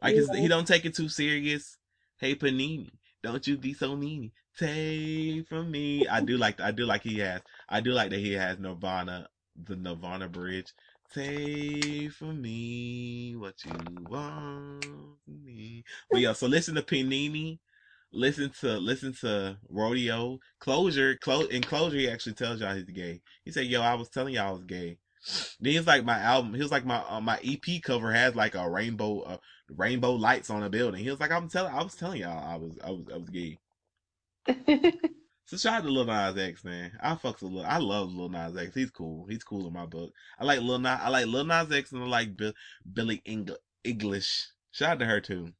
Like his, he don't take it too serious. Hey Panini. Don't you be so meany. Take from me. I do like I do like he has I do like that he has Nirvana the Nirvana bridge. Take from me what you want from me. But yeah, so listen to Panini listen to listen to rodeo closure close in closure he actually tells y'all he's gay he said yo i was telling y'all i was gay then he's like my album he was like my uh, my ep cover has like a rainbow uh, rainbow lights on a building he was like i'm telling i was telling y'all i was i was i was gay so shout out to Lil Nas X, man. I fucks with Lil. I love Lil Nas X. He's cool. He's cool in my book. I like Lil Nas. I like Lil Nas X, and I like Bill, Billy Eng- English. Shout out to her too.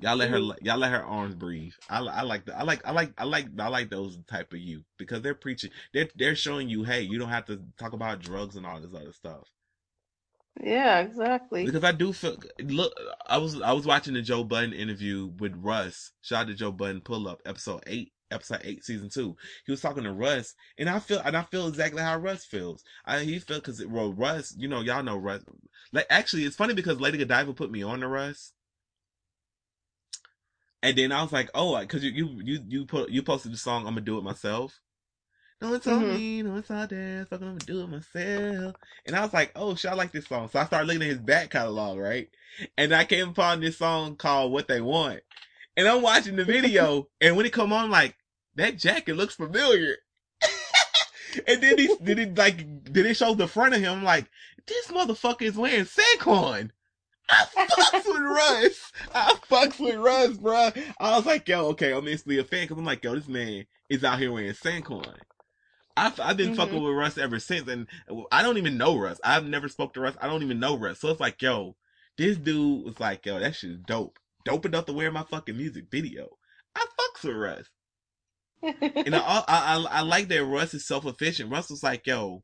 Y'all let her. Y'all let her arms breathe. I, I like. The, I like. I like. I like. I like those type of you because they're preaching. They're they're showing you, hey, you don't have to talk about drugs and all this other stuff. Yeah, exactly. Because I do feel. Look, I was I was watching the Joe Budden interview with Russ. Shout out to Joe Budden. Pull up episode eight episode eight, season two. He was talking to Russ, and I feel and I feel exactly how Russ feels. I he felt because it well, Russ, you know, y'all know Russ. Like actually, it's funny because Lady Godiva put me on to Russ, and then I was like, oh, because you you you you put you posted the song, I'm gonna do it myself. No, it's on Mhm. me. No, it's all there. Fucking, I'm gonna do it myself. And I was like, oh, shit, I like this song. So I started looking at his back catalog, right? And I came upon this song called "What They Want," and I'm watching the video, and when it come on, I'm like that jacket looks familiar. and then he did it like did it show the front of him. I'm like, this motherfucker is wearing Sanquon. I fucks with Russ. I fucks with Russ, bro. I was like, yo, okay, I'm instantly a fan because I'm like, yo, this man is out here wearing Sanquon. I've, I've been Mhm. fucking with Russ ever since, and I don't even know Russ. I've never spoke to Russ. I don't even know Russ. So it's like, yo, this dude was like, yo, that shit is dope. Dope enough to wear my fucking music video. I fucks with Russ. And I, I, I, I like that Russ is self-efficient. Russ was like, yo,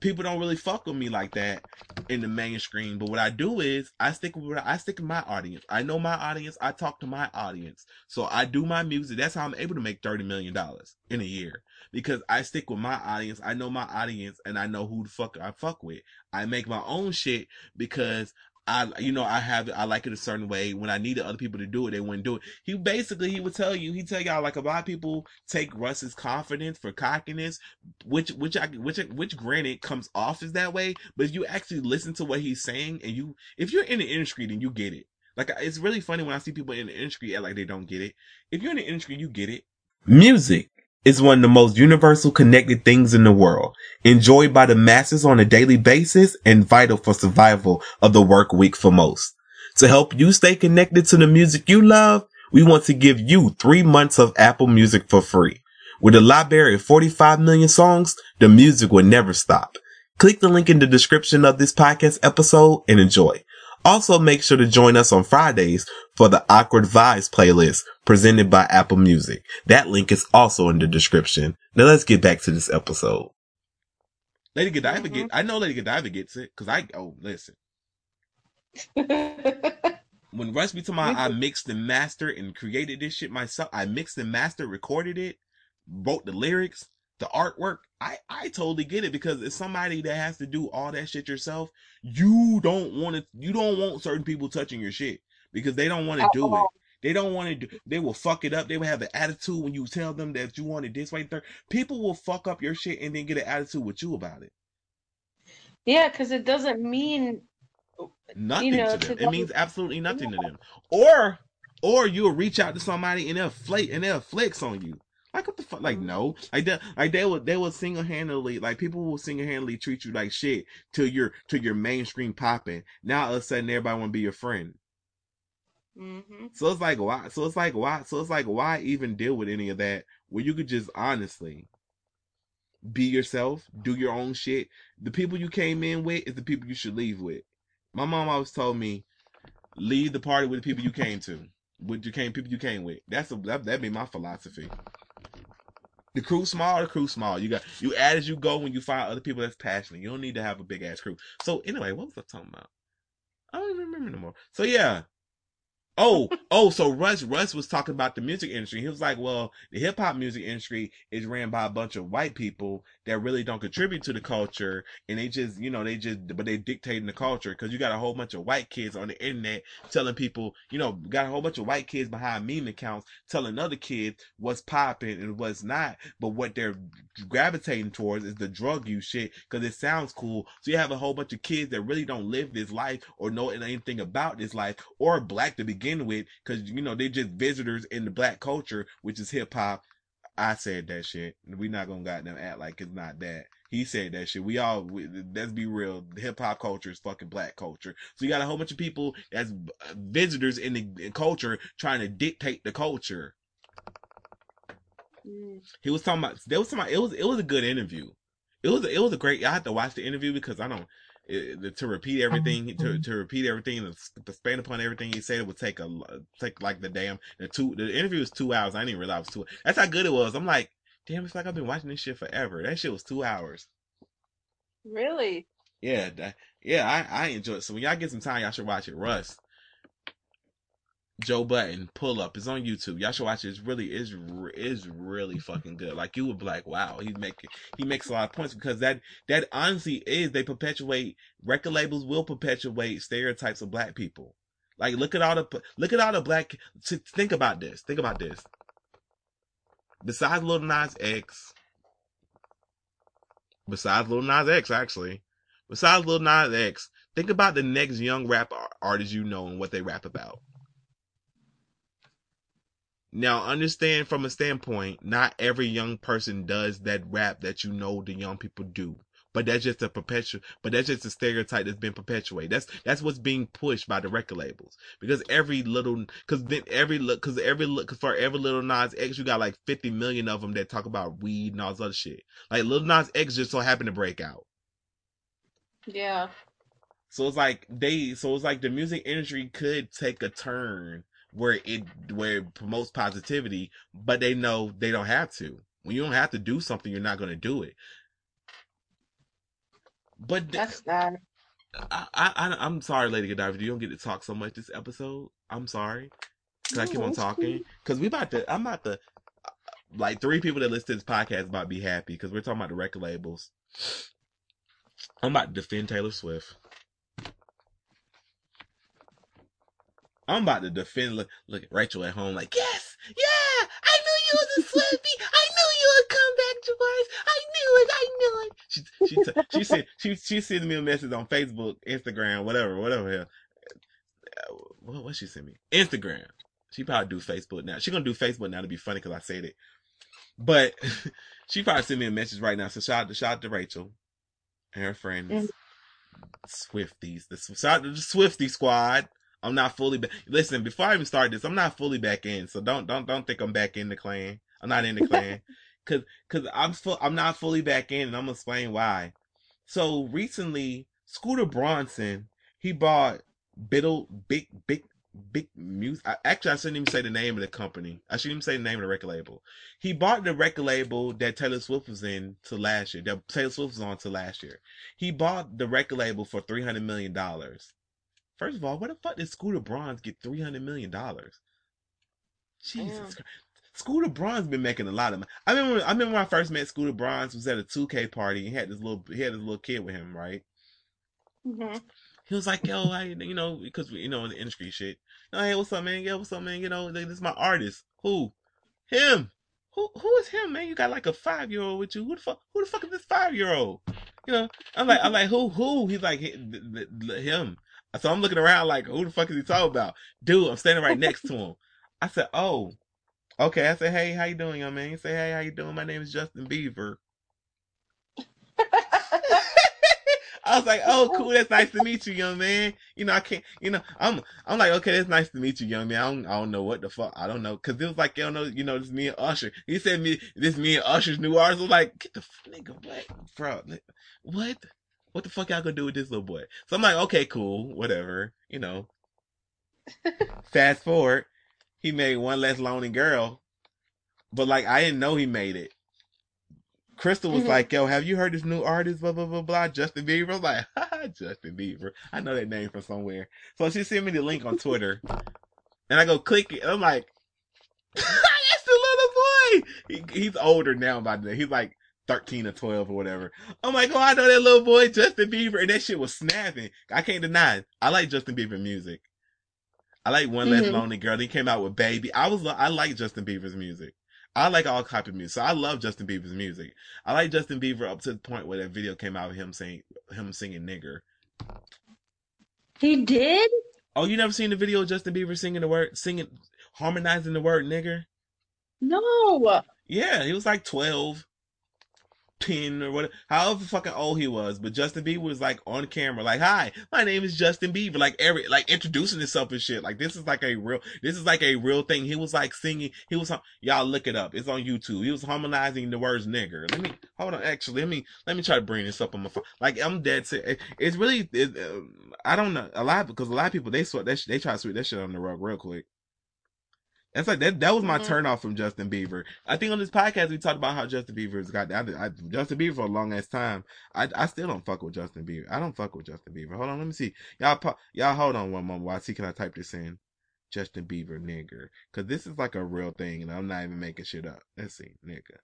people don't really fuck with me like that in the mainstream. But what I do is I stick with I stick with my audience. I know my audience. I talk to my audience. So I do my music. That's how I'm able to make thirty million dollars in a year because I stick with my audience. I know my audience, and I know who the fuck I fuck with. I make my own shit because. I, you know, I have, I like it a certain way. When I needed other people to do it, they wouldn't do it. He basically, he would tell you, he tell y'all like a lot of people take Russ's confidence for cockiness, which which I which which granted comes off as that way, but if you actually listen to what he's saying and you if you're in the industry then you get it. Like it's really funny when I see people in the industry act like they don't get it. If you're in the industry, you get it. Music is one of the most universal connected things in the world, enjoyed by the masses on a daily basis and vital for survival of the work week for most. To help you stay connected to the music you love, we want to give you three months of Apple Music for free. With a library of 45 million songs, the music will never stop. Click the link in the description of this podcast episode and enjoy. Also make sure to join us on Fridays for the Awkward Vibes playlist presented by Apple Music. That link is also in the description. Now let's get back to this episode. Lady Godiva Mhm. get, I know Lady Godiva gets it, cause I, oh, listen. When Russ be talking about I mixed and mastered and created this shit myself, I mixed and mastered, recorded it, wrote the lyrics, the artwork. I, I totally get it because it's somebody that has to do all that shit yourself. You don't want to, you don't want certain people touching your shit because they don't want to do it. They don't want to do, they will fuck it up. They will have an attitude when you tell them that you want it this way. Third. People will fuck up your shit and then get an attitude with you about it. yeah, because it doesn't mean Nothing know, to to them. It them- means absolutely nothing to them. Or, or you'll reach out to somebody and they'll flake and they'll flex on you. Like what the fuck? Like no, like that, like they will, they will single handedly, like people will single handedly treat you like shit till you're till your mainstream popping. Now all of a sudden everybody want to be your friend. Mhm. So it's like why? So it's like why? So it's like why even deal with any of that where you could just honestly be yourself, do your own shit. The people you came in with is the people you should leave with. My mom always told me, leave the party with the people you came to, with you came people you came with. That's a, that that be my philosophy. The crew small, the crew small. You got you add as you go when you find other people that's passionate. You don't need to have a big ass crew. So anyway, what was I talking about? I don't even remember anymore. So yeah, Oh, oh, so Russ, Russ was talking about the music industry. He was like, well, the hip hop music industry is ran by a bunch of white people that really don't contribute to the culture. And they just, you know, they just, but they dictating the culture because you got a whole bunch of white kids on the internet telling people, you know, got a whole bunch of white kids behind meme accounts telling other kids what's popping and what's not. But what they're gravitating towards is the drug use shit because it sounds cool. So you have a whole bunch of kids that really don't live this life or know anything about this life or black to begin with because you know they just visitors in the black culture, which is hip hop. I said that shit. we not gonna goddamn act like it's not that. He said that shit. We all, we, let's be real. Hip hop culture is fucking black culture. So you got a whole bunch of people as visitors in the in culture trying to dictate the culture. Mm. He was talking about, there was about, it was, it was a good interview. It was, it was a great, I had to watch the interview because I don't, it, to repeat everything to, mm-hmm. to repeat everything to, to span upon everything he said it would take a take like the damn the two the interview was two hours. I didn't realize it was two that's how good it was. I'm like damn it's like I've been watching this shit forever. That shit was two hours. Really? Yeah yeah I I enjoy it so when y'all get some time y'all should watch it. Russ Joe Budden pull up. It's on YouTube. Y'all should watch it. It's really is is really fucking good. Like you would be like, wow, he's making he makes a lot of points because that that honestly is they perpetuate record labels will perpetuate stereotypes of black people. Like look at all the look at all the black. Think about this. Think about this. Besides Lil Nas X, besides Lil Nas X, actually, besides Lil Nas X, think about the next young rap artist you know and what they rap about. Now, understand from a standpoint, not every young person does that rap that you know the young people do. But that's just a perpetual, but that's just a stereotype that's been perpetuated. That's, that's what's being pushed by the record labels. Because every little, cause then every, look, cause every, look, cause for every little Nas X, you got like 50 million of them that talk about weed and all this other shit. Like little Nas X just so happened to break out. Yeah. So it's like they, so it's like the music industry could take a turn where it where it promotes positivity, but they know they don't have to. When you don't have to do something, you're not going to do it. But that's bad. I, I, I'm sorry, Lady Godiva. You don't get to talk so much this episode. I'm sorry. Cause I keep on talking. Cause we about to, I'm about to, uh, like three people that listen to this podcast about to be happy because we're talking about the record labels. I'm about to defend Taylor Swift. I'm about to defend. Look, look at Rachel at home, like, yes, yeah, I knew you was a Swiftie. I knew you would come back, Joyce. I knew it. I knew it. She she t- she said she she sent me a message on Facebook, Instagram, whatever, whatever. Hell. Uh, what what she sent me? Instagram. She probably do Facebook now. She gonna do Facebook now to be funny because I said it. But she probably sent me a message right now. So shout out to shout out to Rachel and her friends. Swifties. The shout out to the Swiftie squad. I'm not fully back. Listen, before I even start this, I'm not fully back in. So don't don't don't think I'm back in the clan. I'm not in the clan. Cause cause I'm full, I'm not fully back in, and I'm gonna explain why. So recently, Scooter Braun's, he bought Biddle Big Big Big Music. Actually, I shouldn't even say the name of the company. I shouldn't even say the name of the record label. He bought the record label that Taylor Swift was in to last year. That Taylor Swift was on to last year. He bought the record label for three hundred million dollars. First of all, where the fuck did Scooter Braun's get three hundred million dollars? Jesus Christ. Scooter Braun's been making a lot of money. I remember, I remember when I first met Scooter Braun's was at a 2K party. He had this little, he had this little kid with him, right? Mm-hmm. He was like, "Yo, I, you know, because you know in the industry shit. Hey, what's up, man? Yeah, what's up, man? You know, this is my artist. Who? Him. Who? Who is him, man? You got like a five year old with you. Who the fuck? Who the fuck is this five year old? You know, I'm like, I'm like, who? Who? He's like, him. So I'm looking around like, who the fuck is he talking about? Dude, I'm standing right next to him. I said, oh, okay. I said, hey, how you doing, young man? He said, hey, how you doing? My name is Justin Bieber. I was like, oh, cool. That's nice to meet you, young man. You know, I can't, you know, I'm, I'm like, okay, that's nice to meet you, young man. I don't, I don't know what the fuck. I don't know. Cause it was like, you don't know, you know, this me and Usher. He said me, this me and Usher's new artist. I was like, get the nigga, what, bro? What? What the fuck y'all gonna do with this little boy? So I'm like, okay, cool, whatever, you know. Fast forward, he made one less lonely girl, but like I didn't know he made it. Crystal was Mhm. like, "Yo, have you heard this new artist? Blah blah blah blah." Justin Bieber. I'm like, Justin Bieber. I know that name from somewhere. So she sent me the link on Twitter, and I go click it. I'm like, "That's the little boy." He, he's older now by the day. He's like 13 or 12 or whatever. I'm like, "Oh, I know that little boy, Justin Bieber," and that shit was snapping. I can't deny. It. I like Justin Bieber music. I like One Less Mhm. Lonely Girl. He came out with Baby. I was I like Justin Bieber's music. I like all type of music. So I love Justin Bieber's music. I like Justin Bieber up to the point where that video came out of him saying him singing nigger. He did? Oh, you never seen the video of Justin Bieber singing the word singing harmonizing the word nigger? No. Yeah, he was like 12, 10 or whatever, however fucking old he was. But Justin Bieber was like on camera, like, hi, my name is Justin Bieber. Like every, like introducing himself and shit. Like this is like a real, this is like a real thing. He was like singing, he was, y'all look it up. It's on YouTube. He was harmonizing the words nigger. Let me, hold on, actually, let me, let me try to bring this up on my phone. Like I'm dead serious. It's really, it, um, I don't know, a lot, because a lot of people, they sweat that, they try to sweep that shit on the rug real quick. That's like that. That was my Mhm. turn off from Justin Bieber. I think on this podcast we talked about how Justin Bieber's got. I, I, Justin Bieber for a long ass time. I I still don't fuck with Justin Bieber. I don't fuck with Justin Bieber. Hold on, let me see. Y'all y'all hold on one moment while I see can I type this in. Justin Bieber nigger, because this is like a real thing, and I'm not even making shit up. Let's see, nigga.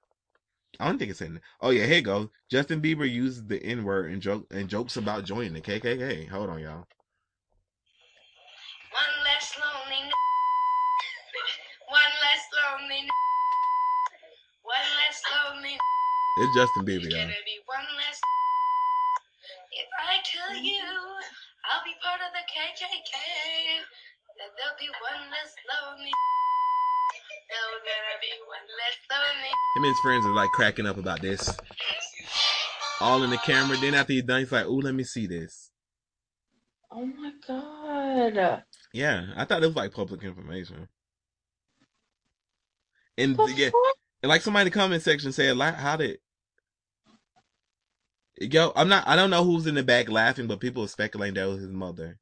I don't think it's in. Oh yeah, here you go. Justin Bieber uses the N word and joke and jokes about joining the KKK. Hold on, y'all. One less lonely. n- One less lonely. n- One less lonely. n- It's Justin Bieber, Can y'all. be one less? If I tell you, I'll be part of the KKK. Then there'll be one less lonely. There'll gonna be one less lonely. Him and his friends are like cracking up about this. All in the camera. Then after he's done, he's like, "Ooh, let me see this." Oh my god. Yeah, I thought it was like public information. And The yeah, fuck? and like somebody in the comment section said, like, how did? Yo, I'm not. I don't know who's in the back laughing, but people are speculating that was his mother.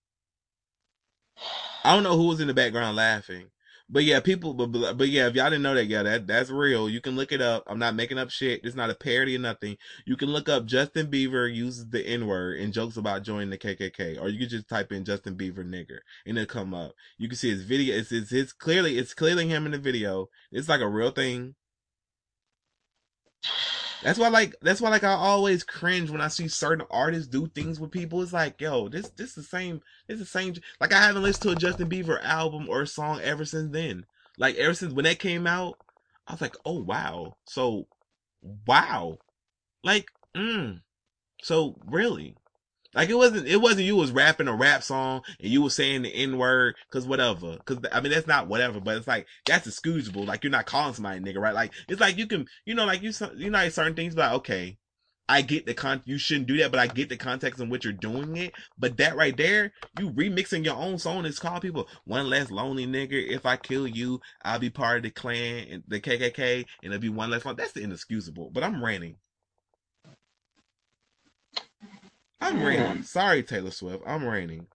I don't know who was in the background laughing, but yeah, people. But but, yeah, if y'all didn't know that, yeah, that that's real. You can look it up. I'm not making up shit. It's not a parody or nothing. You can look up Justin Bieber uses the N word and jokes about joining the KKK, or you can just type in Justin Bieber nigger and it'll come up. You can see his video. It's it's, it's clearly it's clearly him in the video. It's like a real thing. That's why, like, that's why, like, I always cringe when I see certain artists do things with people. It's like, yo, this, this is the same, it's the same. Like, I haven't listened to a Justin Bieber album or song ever since then. Like, ever since when that came out, I was like, oh wow. So, wow. Like, mm. So really, like it wasn't, it wasn't you was rapping a rap song and you was saying the N word, cause whatever. Cause I mean, that's not whatever, but it's like, that's excusable. Like you're not calling somebody nigga, right? Like, it's like you can, you know, like you, you know, like certain things, but okay. I get the con, you shouldn't do that, but I get the context in which you're doing it. But that right there, you remixing your own song is called people one less lonely nigga. If I kill you, I'll be part of the clan and the KKK, and it'll be one less. Fun. That's the inexcusable. But I'm ranting. I'm raining. Sorry, Taylor Swift. I'm raining.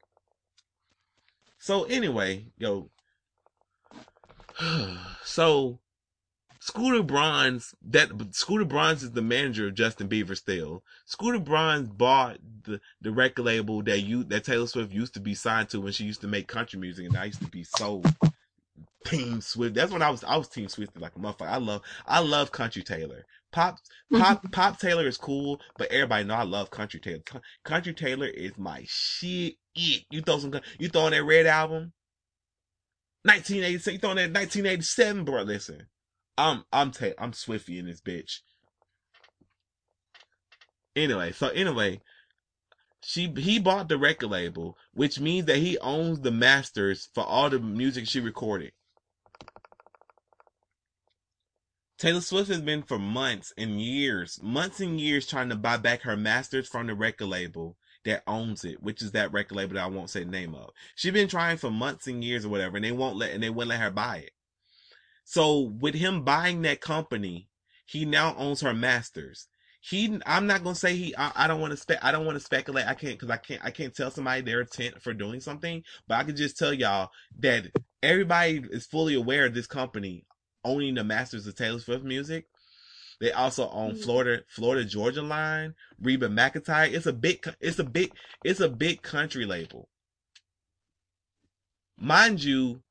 So anyway, yo. so Scooter Braun's that Scooter Braun's is the manager of Justin Bieber still. Scooter Braun's bought the the record label that you that Taylor Swift used to be signed to when she used to make country music and I used to be so Team Swift. That's when I was I was Team Swift like a motherfucker. I love I love Country Taylor. Pop Pop Pop Taylor is cool, but everybody know I love Country Taylor. Country Taylor is my shit. You throw some you throw on that red album. 1986, you throwing that 1987, bro. Listen. I'm I'm ta- I'm Swiftie in this bitch. Anyway, so anyway, she he bought the record label, which means that he owns the masters for all the music she recorded. Taylor Swift has been for months and years, months and years trying to buy back her masters from the record label that owns it, which is that record label that I won't say the name of. She's been trying for months and years or whatever, and they won't let and they wouldn't let her buy it. So with him buying that company, he now owns her masters. He, I'm not gonna say he. I, I don't want to spec. I don't want to speculate. I can't because I can't. I can't tell somebody their intent for doing something. But I can just tell y'all that everybody is fully aware of this company owning the masters of Taylor Swift music. They also own Mhm. Florida, Florida Georgia Line, Reba McEntire. It's a big, it's a big, it's a big country label. Mind you,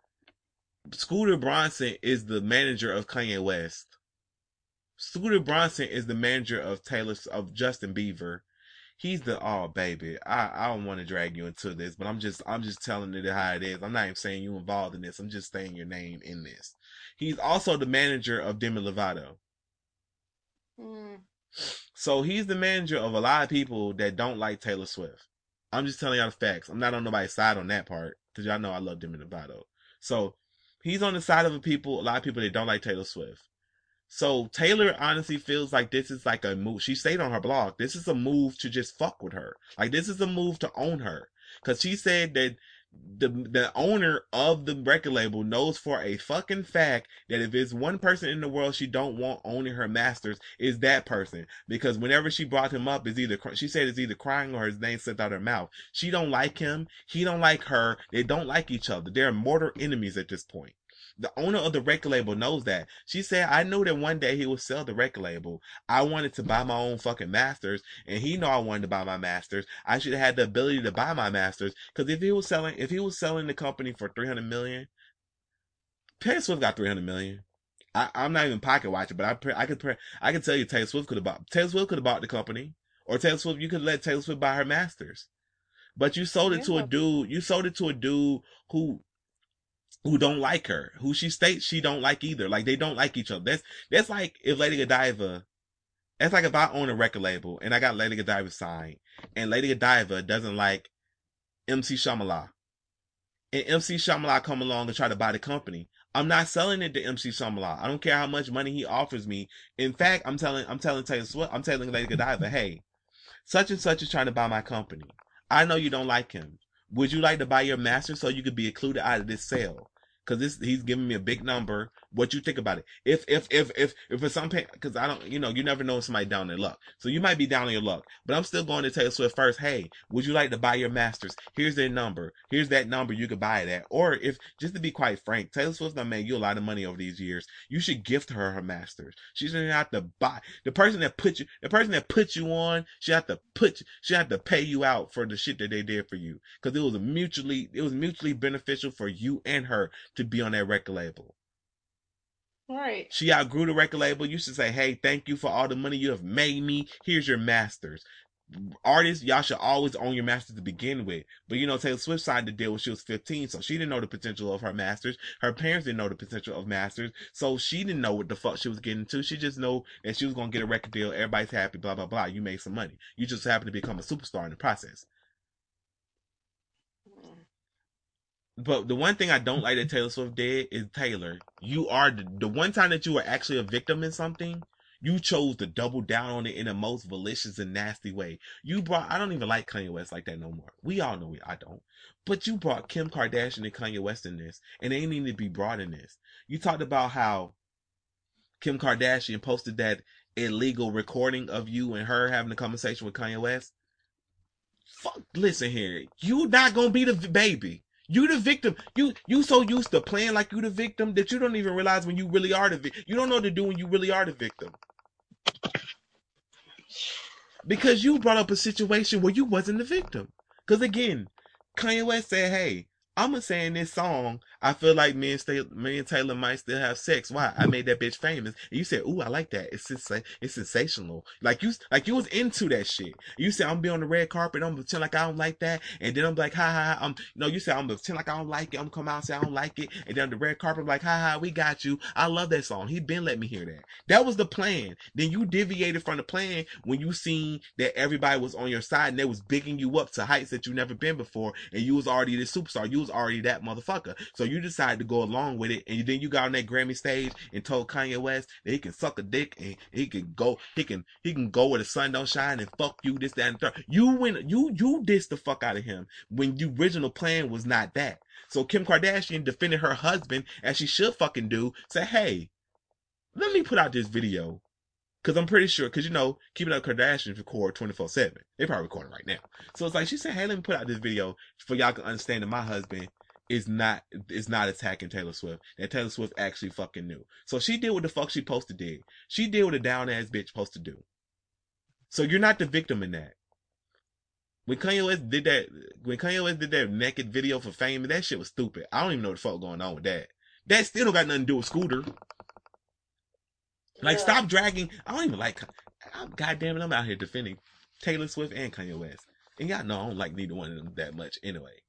Scooter Braun's is the manager of Kanye West. Scooter Braun's is the manager of Taylor of Justin Bieber. He's the oh baby. I, I don't want to drag you into this, but I'm just I'm just telling it how it is. I'm not even saying you involved in this. I'm just saying your name in this. He's also the manager of Demi Lovato. Mm. So he's the manager of a lot of people that don't like Taylor Swift. I'm just telling y'all the facts. I'm not on nobody's side on that part because y'all know I love Demi Lovato. So he's on the side of the people, a lot of people that don't like Taylor Swift. So Taylor honestly feels like this is like a move. She stayed on her blog. This is a move to just fuck with her. Like this is a move to own her. Cause she said that the the owner of the record label knows for a fucking fact that if it's one person in the world she don't want owning her masters is that person because whenever she brought him up is either she said it's either crying or his name slipped out her mouth she don't like him he don't like her they don't like each other they're mortal enemies at this point the owner of the record label knows that. She said, I knew that one day he would sell the record label. I wanted to buy my own fucking masters, and he know I wanted to buy my masters. I should have had the ability to buy my masters, because if he was selling, if he was selling the company for 300 million, Taylor Swift got 300 million. I, I'm not even pocket watching, but I, pre- I could, pre- I could tell you Taylor Swift could have bought, Taylor Swift could have bought the company, or Taylor Swift, you could let Taylor Swift buy her masters. But you sold it to a dude, you sold it to a dude who who don't like her, who she states she don't like either. Like they don't like each other. That's that's like if Lady Godiva, that's like if I own a record label and I got Lady Godiva signed, and Lady Godiva doesn't like MC Shamala, and MC Shamala come along and try to buy the company. I'm not selling it to MC Shamala. I don't care how much money he offers me. In fact, I'm telling I'm telling Taylor Swift, I'm telling Lady Godiva, hey, such and such is trying to buy my company. I know you don't like him. Would you like to buy your master so you could be included out of this sale? Cause this, he's giving me a big number. What you think about it? If, if, if, if, if it's some, pa- cause I don't, you know, you never know somebody down in luck. So you might be down in your luck, but I'm still going to Taylor Swift first. Hey, would you like to buy your masters? Here's their number. Here's that number you could buy it at. Or if, just to be quite frank, Taylor Swift done made you a lot of money over these years. You should gift her her masters. She shouldn't have to buy the person that put you, the person that put you on, she have to put, she have to pay you out for the shit that they did for you. Cause it was mutually, it was mutually beneficial for you and her to be on that record label. Right. She outgrew the record label. You should say, hey, thank you for all the money you have made me. Here's your masters. Artists, y'all should always own your masters to begin with. But you know, Taylor Swift signed the deal when she was 15, so she didn't know the potential of her masters. Her parents didn't know the potential of masters, so she didn't know what the fuck she was getting into. She just know that she was gonna get a record deal. Everybody's happy, blah blah blah. You made some money. You just happen to become a superstar in the process. But the one thing I don't like that Taylor Swift did is Taylor, you are the, the one time that you were actually a victim in something, you chose to double down on it in the most malicious and nasty way. You brought, I don't even like Kanye West like that no more. We all know we, I don't. But you brought Kim Kardashian and Kanye West in this, and they need to be brought in this. You talked about how Kim Kardashian posted that illegal recording of you and her having a conversation with Kanye West. Fuck, listen here. You not gonna be the baby. You the victim. You you so used to playing like you the victim that you don't even realize when you really are the victim. You don't know what to do when you really are the victim. Because you brought up a situation where you wasn't the victim. Because again, Kanye West said, "Hey, I'm gonna say in this song, I feel like me and, Sta- me and Taylor might still have sex. Why? I made that bitch famous." And you said, "Ooh, I like that. It's sensa- it's sensational." Like you, like you was into that shit. You said, "I'm gonna be on the red carpet. I'm gonna pretend like I don't like that," and then I'm like, "Ha ha." ha. Um, no, you said, "I'm gonna pretend like I don't like it." I'm gonna come out and say I don't like it, and then on the red carpet, I'm like, "Ha ha, we got you." I love that song. He been let me hear that. That was the plan. Then you deviated from the plan when you seen that everybody was on your side and they was bigging you up to heights that you never been before, and you was already the superstar. You was already that motherfucker. So you decided to go along with it, and then you got on that Grammy stage and told Kanye West that he can suck a dick and he can go, he can he can go where the sun don't shine and fuck you this that and third. You went you you dissed the fuck out of him when the original plan was not that. So Kim Kardashian defended her husband as she should fucking do. Say, hey, let me put out this video. Cause I'm pretty sure, cause you know, keeping up Kardashians record 24 seven. They probably recording right now. So it's like, she said, hey, let me put out this video for y'all to understand that my husband is not is not attacking Taylor Swift. That Taylor Swift actually fucking knew. So she did what the fuck she supposed to do. She did what a down ass bitch supposed to do. So you're not the victim in that. When Kanye West did that, when Kanye West did that naked video for fame, that shit was stupid. I don't even know what the fuck going on with that. That still don't got nothing to do with Scooter. Like, Yeah. stop dragging. I don't even like. I'm, God damn it, I'm out here defending Taylor Swift and Kanye West, and y'all know I don't like neither one of them that much anyway.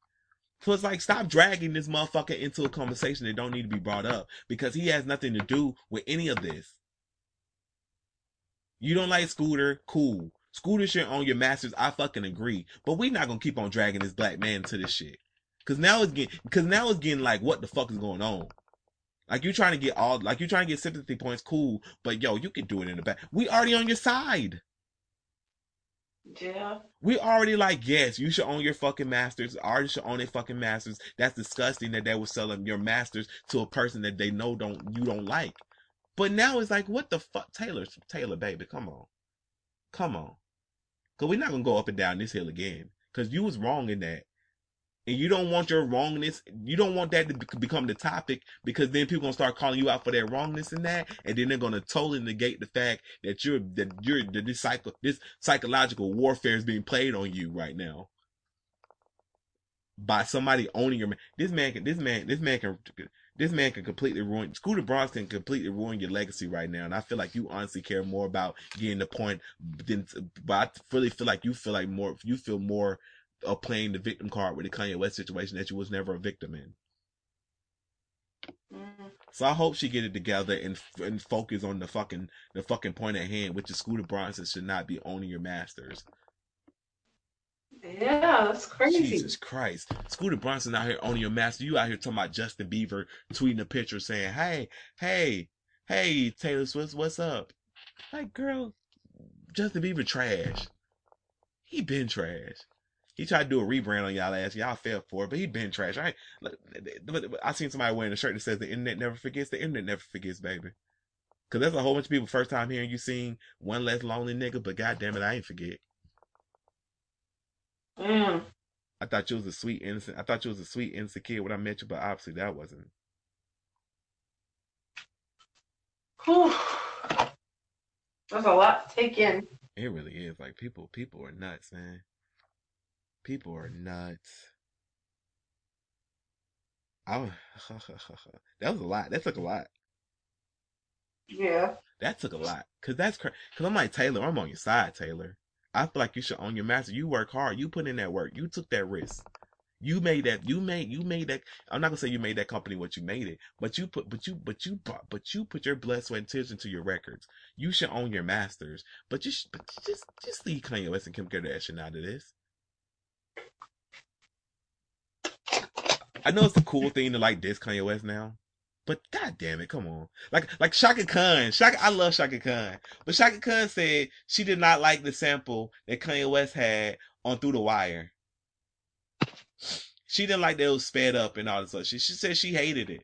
So it's like, stop dragging this motherfucker into a conversation that don't need to be brought up because he has nothing to do with any of this. You don't like Scooter, cool. Scooter shit on your masters, I fucking agree. But we not gonna keep on dragging this black man to this shit. Cause now it's getting, cause now it's getting like, what the fuck is going on? Like you trying to get all, like you trying to get sympathy points, cool. But yo, you can do it in the back. We already on your side. Yeah. We already like, yes, you should own your fucking masters. Artists should own their fucking masters. That's disgusting that they were selling your masters to a person that they know don't you don't like. But now it's like, what the fuck, Taylor, Taylor, baby, come on, come on, cause we're not gonna go up and down this hill again. Cause you was wrong in that, and you don't want your wrongness. You don't want that to become the topic because then people gonna start calling you out for their wrongness and that, and then they're gonna totally negate the fact that you're that you're that this this psychological warfare is being played on you right now by somebody owning your man. This man can this man this man can this man can completely ruin Scooter Braun can completely ruin your legacy right now, and I feel like you honestly care more about getting the point than. But I really feel like you feel like more you feel more of playing the victim card with the Kanye West situation that you was never a victim in. So I hope she get it together and and focus on the fucking the fucking point at hand, which is Scooter Bronson should not be owning your masters. Yeah, that's crazy. Jesus Christ. Scooter Bronson out here owning your master. You out here talking about Justin Bieber tweeting a picture saying, Hey, hey, hey, Taylor Swift, what's up? Like, girl, Justin Bieber trash. He been trash. He tried to do a rebrand on y'all ass. Y'all fell for it, but he been trash. I, but I seen somebody wearing a shirt that says the internet never forgets. The internet never forgets, baby. Cause that's a whole bunch of people first time hearing you sing one less lonely nigga, but goddamn it, I ain't forget. Mm. I thought you was a sweet innocent. I thought you was a sweet innocent kid when I met you, but obviously that wasn't. Whew. That's a lot to take in. It really is. Like people, people are nuts, man. People are nuts. I was- that was a lot. That took a lot. Yeah. That took a lot. Cause that's Cause I'm like Taylor. I'm on your side, Taylor. I feel like you should own your master. You work hard. You put in that work. You took that risk. You made that. You made. You made that. I'm not gonna say you made that company what you made it, but you put. But you. But you. But you put your blood, sweat, and tears into your records. You should own your masters. But just. But just. Just leave Kanye West and Kim Kardashian out of this. I know it's the cool thing to like this Kanye West now, but god damn it, come on. Like like Chaka Khan. Chaka I love Chaka Khan. But Chaka Khan said she did not like the sample that Kanye West had on Through the Wire. She didn't like that it was sped up and all this other shit. She said she hated it.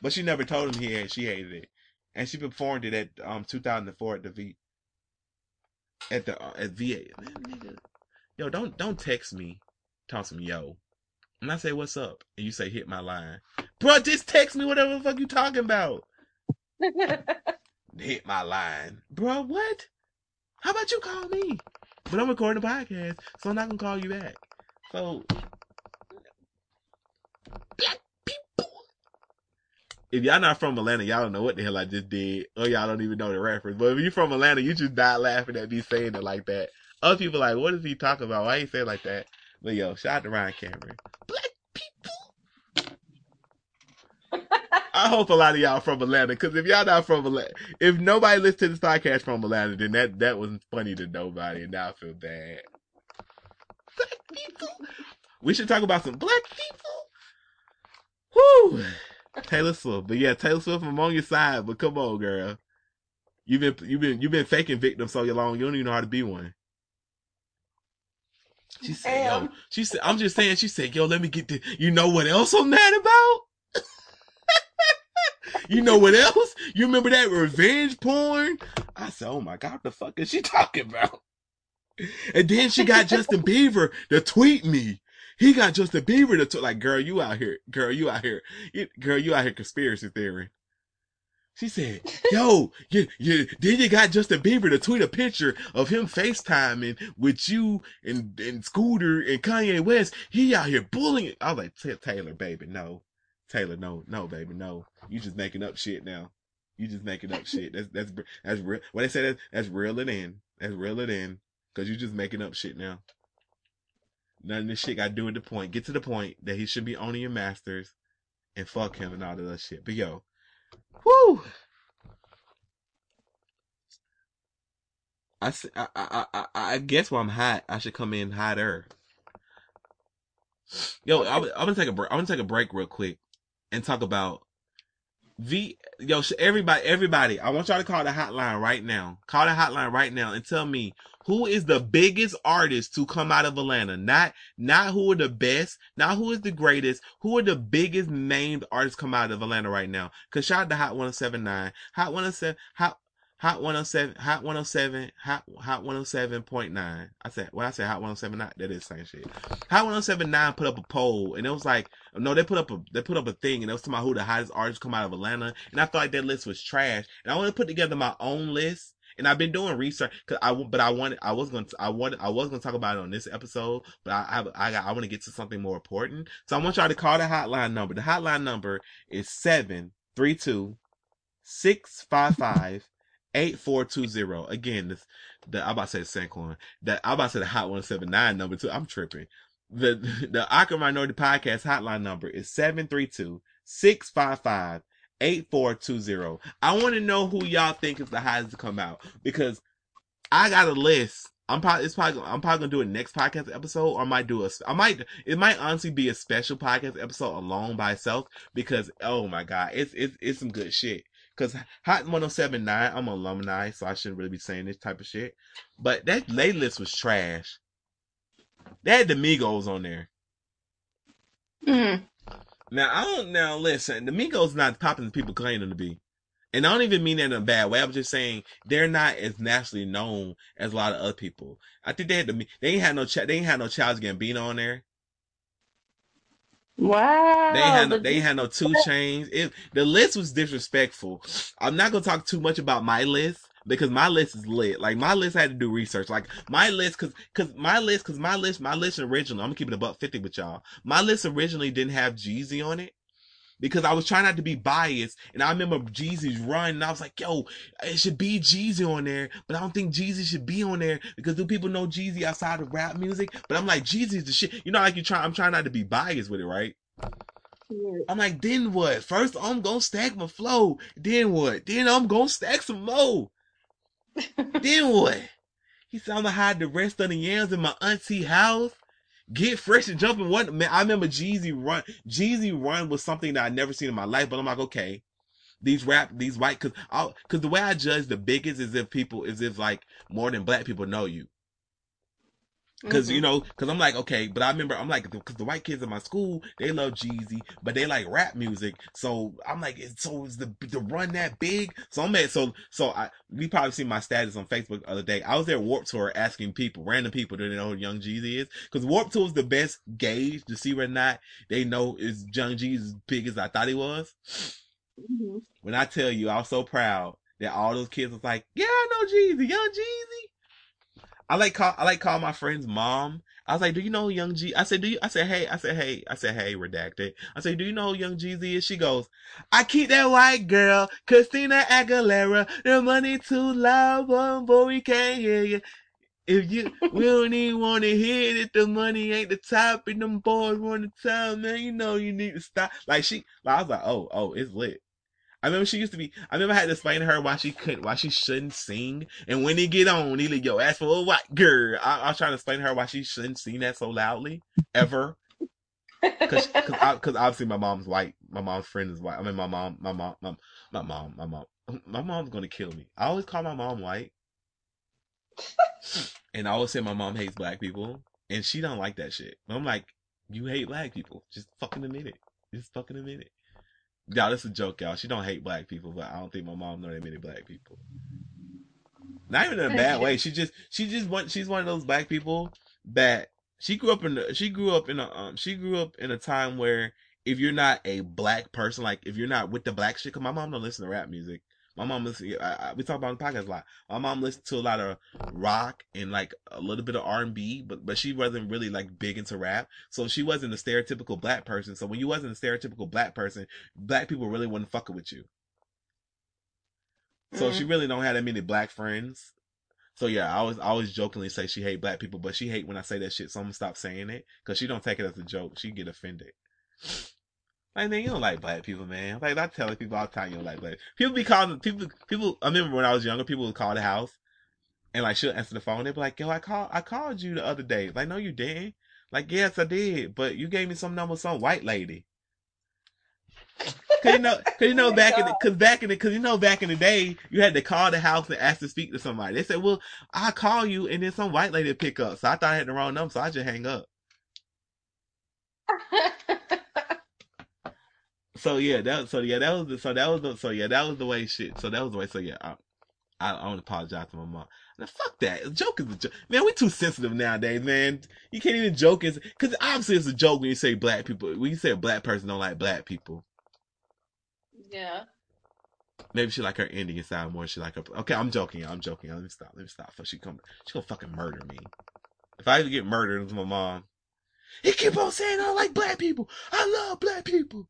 But she never told him he had she hated it. And she performed it at um 2004 at the V at the uh, at VA. Man, nigga. Yo, don't don't text me. Talk some yo. And I say, what's up? And you say, hit my line. Bro, just text me whatever the fuck you talking about. Hit my line. Bro, what? How about you call me? But I'm recording a podcast, so I'm not gonna call you back. So, black people. If y'all not from Atlanta, y'all don't know what the hell I just did, or y'all don't even know the reference. But if you from Atlanta, you just die laughing at me saying it like that. Other people like, what is he talking about? Why he say it like that? But yo, shout out to Ryan Cameron. Black people. I hope a lot of y'all from Atlanta, because if y'all not from Atlanta, if nobody listens to this podcast from Atlanta, then that that wasn't funny to nobody, and now I feel bad. Black people. We should talk about some black people. Whoo, Taylor Swift. But yeah, Taylor Swift, I'm on your side. But come on, girl. You've been you've been you've been faking victim so long, you don't even know how to be one. She said, yo, she said, I'm just saying, she said, yo, let me get the, you know what else I'm mad about? you know what else? You remember that revenge porn? I said, oh my God, what the fuck is she talking about? And then she got Justin Bieber to tweet me. he got Justin Bieber to tweet, Like, girl, you out here, girl, you out here, you, girl, you out here conspiracy theory. She said, yo, you, you, then you got Justin Bieber to tweet a picture of him FaceTiming with you and, and Scooter and Kanye West. He out here bullying. I was like, Taylor, baby, no. Taylor, no, no, baby, no. You just making up shit now. You just making up shit. That's, that's, that's real. When they say that, that's real it in. That's real it in. Cause you just making up shit now. None of this shit got to do with the point. Get to the point that he should be owning your masters and fuck him and all that shit. But yo, whoo. I, I, I, I, I guess while I'm hot, I should come in hotter. Yo, I'm, I'm gonna take a break. I'm gonna take a break real quick and talk about V. Yo, everybody, everybody, I want y'all to call the hotline right now. Call the hotline right now and tell me who is the biggest artist to come out of Atlanta. Not, not who are the best, not who is the greatest, who are the biggest named artists come out of Atlanta right now. Cause shout out to Hot 1079, Hot 107, Hot, Hot 107, Hot 107, Hot, Hot 107.9. I said, when I said Hot 107.9, that is the same shit. Hot 107.9 put up a poll and it was like, no, they put up a, they put up a thing and it was talking about who the hottest artists come out of Atlanta. And I like that list was trash. And I want to put together my own list. And I've been doing research cause I, but I wanted, I was to, I wanted, I was to talk about it on this episode, but I, I, I I want to get to something more important. So I want y'all to call the hotline number. The hotline number is 732 655 8420. Again, this, the, I'm about to say the one. That, I'm about to say the Hot 179 number two. I'm tripping. The, the Awkward Minority Podcast hotline number is 732-655-8420. I want to know who y'all think is the highest to come out because I got a list. I'm probably, it's probably, I'm probably gonna do a next podcast episode or I might do a, I might, it might honestly be a special podcast episode alone by itself because, oh my God, it's, it's, it's some good shit. Cause Hot 1079, I'm an alumni, so I shouldn't really be saying this type of shit. But that lay list was trash. They had the Migos on there. Mm. Now I don't now listen, the Migos not popping as people claim them to be. And I don't even mean that in a bad way. I'm just saying they're not as nationally known as a lot of other people. I think they had the they ain't had no they ain't had no Childish Gambino on there. Wow. They had no, they had no 2 Chainz. It, the list was disrespectful. I'm not gonna talk too much about my list because my list is lit. Like my list had to do research. Like my list, cause, cause my list, cause my list, my list originally, I'm gonna keep it about 50 with y'all. My list originally didn't have Jeezy on it because I was trying not to be biased. And I remember Jeezy's run and I was like, yo, it should be Jeezy on there, but I don't think Jeezy should be on there because do people know Jeezy outside of rap music? But I'm like, Jeezy's the shit. You know, like you try, I'm trying not to be biased with it, right? I'm like, then what? First, I'm gonna stack my flow. Then what? Then I'm gonna stack some more. then what? He said, I'm gonna hide the rest of the yams in my auntie house. Get fresh and jumping. What man? I remember Jeezy run. Jeezy run was something that I never seen in my life. But I'm like, okay, these rap, these white, cause I, cause the way I judge the biggest is if people, is if like more than black people know you. Because Mm-hmm. you know, because I'm like, okay, but I remember I'm like, because the white kids in my school they love Jeezy, but they like rap music. So I'm like, so is the the run that big? So I'm at so so I we probably see my status on Facebook the other day. I was there at Warped Tour asking people, random people, do they know who Young Jeezy is? Because Warped Tour is the best gauge to see whether or not they know is Young Jeezy as big as I thought he was. Mhm. When I tell you, I was so proud that all those kids was like, yeah, I know Jeezy, Young Jeezy. I like call I like call my friend's mom. I was like, "Do you know Young G?" I said, "Do you?" I said, "Hey," I said, "Hey," I said, "Hey," redacted. I said, "Do you know who Young Jeezy is?" She goes, "I keep that white girl, Christina Aguilera. The money too loud, boy, we can't hear you. If you, we don't even want to hear it. If the money ain't the top, and them boys want to tell man, you know you need to stop." Like she, like, I was like, "Oh, oh, it's lit." I remember she used to be. I remember I had to explain to her why she couldn't, why she shouldn't sing. And when they get on, he like, "Yo, ask for a white girl." I, I was trying to explain to her why she shouldn't sing that so loudly ever. Cause, cause, I, cause obviously my mom's white. My mom's friend is white. I mean, my mom, my mom, my, my mom, my mom, my mom's gonna kill me. I always call my mom white, and I always say my mom hates black people, and she don't like that shit. But I'm like, you hate black people. Just fucking admit it. Just fucking admit it. Y'all, this is a joke, y'all. She don't hate black people, but I don't think my mom know that many black people. Not even in a bad way. She just, she just want, she's one of those black people that she grew up in the, she grew up in a um she grew up in a time where if you're not a black person, like if you're not with the black shit, cause my mom don't listen to rap music. My mom listen. I, I, we talk about the podcast a lot. My mom listened to a lot of rock and like a little bit of R and B, but but she wasn't really like big into rap. So she wasn't a stereotypical black person. So when you wasn't a stereotypical black person, black people really wouldn't fucking with you. So Mhm. she really don't have that many black friends. So yeah, I always I always jokingly say she hate black people, but she hate when I say that shit. So I'm gonna stop saying it because she don't take it as a joke. She get offended. Like man, you don't like black people, man. Like I tell people all the time you don't like black. People be calling people people. I remember when I was younger, people would call the house and like she'll answer the phone. They'd be like, "Yo, I called I called you the other day." Like, no, you didn't. Like, yes, I did, but you gave me some number, some white lady. Cause you know, cause you know Oh back in, the, cause back in the, cause you know back in the day, you had to call the house and ask to speak to somebody. They said, "Well, I call you," and then some white lady pick up. So I thought I had the wrong number, so I just hang up. So yeah, that so yeah, that was the, so that was the, so yeah, that was the way shit. So that was the way. So yeah, I I, I want to apologize to my mom. Now, fuck that. A joke is a joke. Man, we too sensitive nowadays, man. You can't even joke is because obviously it's a joke when you say black people. When you say a black person don't like black people. yeah. Maybe she like her Indian side more. She like her. Okay, I'm joking. I'm joking. Let me stop. Let me stop. Before she come, she gonna fucking murder me. If I ever get murdered, it's my mom. He keep on saying I like black people. I love black people.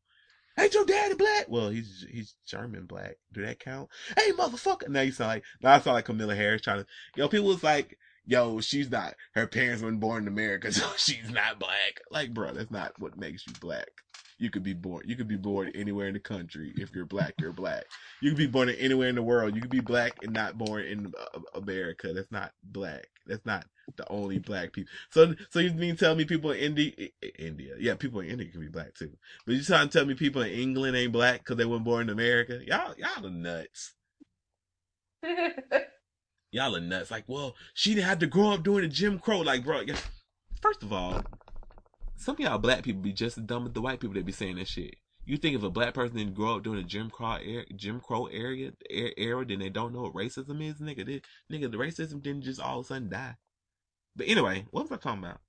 Ain't your daddy black? Well, he's he's German black. Do that count? Hey, motherfucker! Now you sound like now I sound like Kamala Harris trying to. Yo, people was like, yo, she's not. Her parents weren't born in America, so she's not black. Like, bro, that's not what makes you black. You could be born. You could be born anywhere in the country. If you're black, you're black. You could be born anywhere in the world. You could be black and not born in uh, America. That's not black. That's not the only black people. So, so you mean tell me people in India, India, yeah, people in India can be black too. But you trying to tell me people in England ain't black because they weren't born in America? Y'all, y'all are nuts. Y'all are nuts. Like, well, she didn't have to grow up during the Jim Crow. Like, bro, first of all, some of y'all black people be just as dumb as the white people that be saying that shit. You think if a black person didn't grow up during the Jim Crow era, Jim Crow area era, era, then they don't know what racism is, nigga. They, nigga, the racism didn't just all of a sudden die. But anyway, what was I talking about?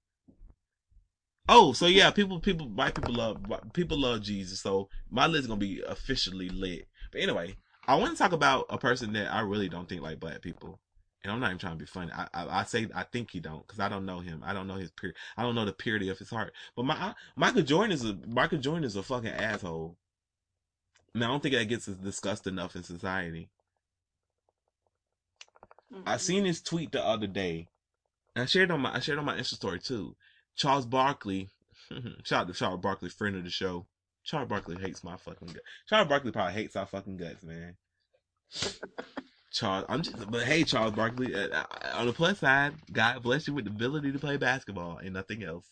Oh, so yeah, people, people, white people love, people love Jeezy. So my list is gonna be officially lit. But anyway, I want to talk about a person that I really don't think like black people. And I'm not even trying to be funny. I, I, I say I think he don't because I don't know him. I don't know his pure. I don't know the purity of his heart. But my I, Michael Jordan is a Michael Jordan is a fucking asshole. I, mean, I don't think that gets discussed enough in society. I mm-hmm. seen his tweet the other day. And I shared on my I shared on my Insta story too. Charles Barkley, shout out to Charles Barkley, friend of the show. Charles Barkley hates my fucking guts. Charles Barkley probably hates our fucking guts, man. Charles, I'm just, but hey, Charles Barkley. Uh, uh, on the plus side, God bless you with the ability to play basketball and nothing else.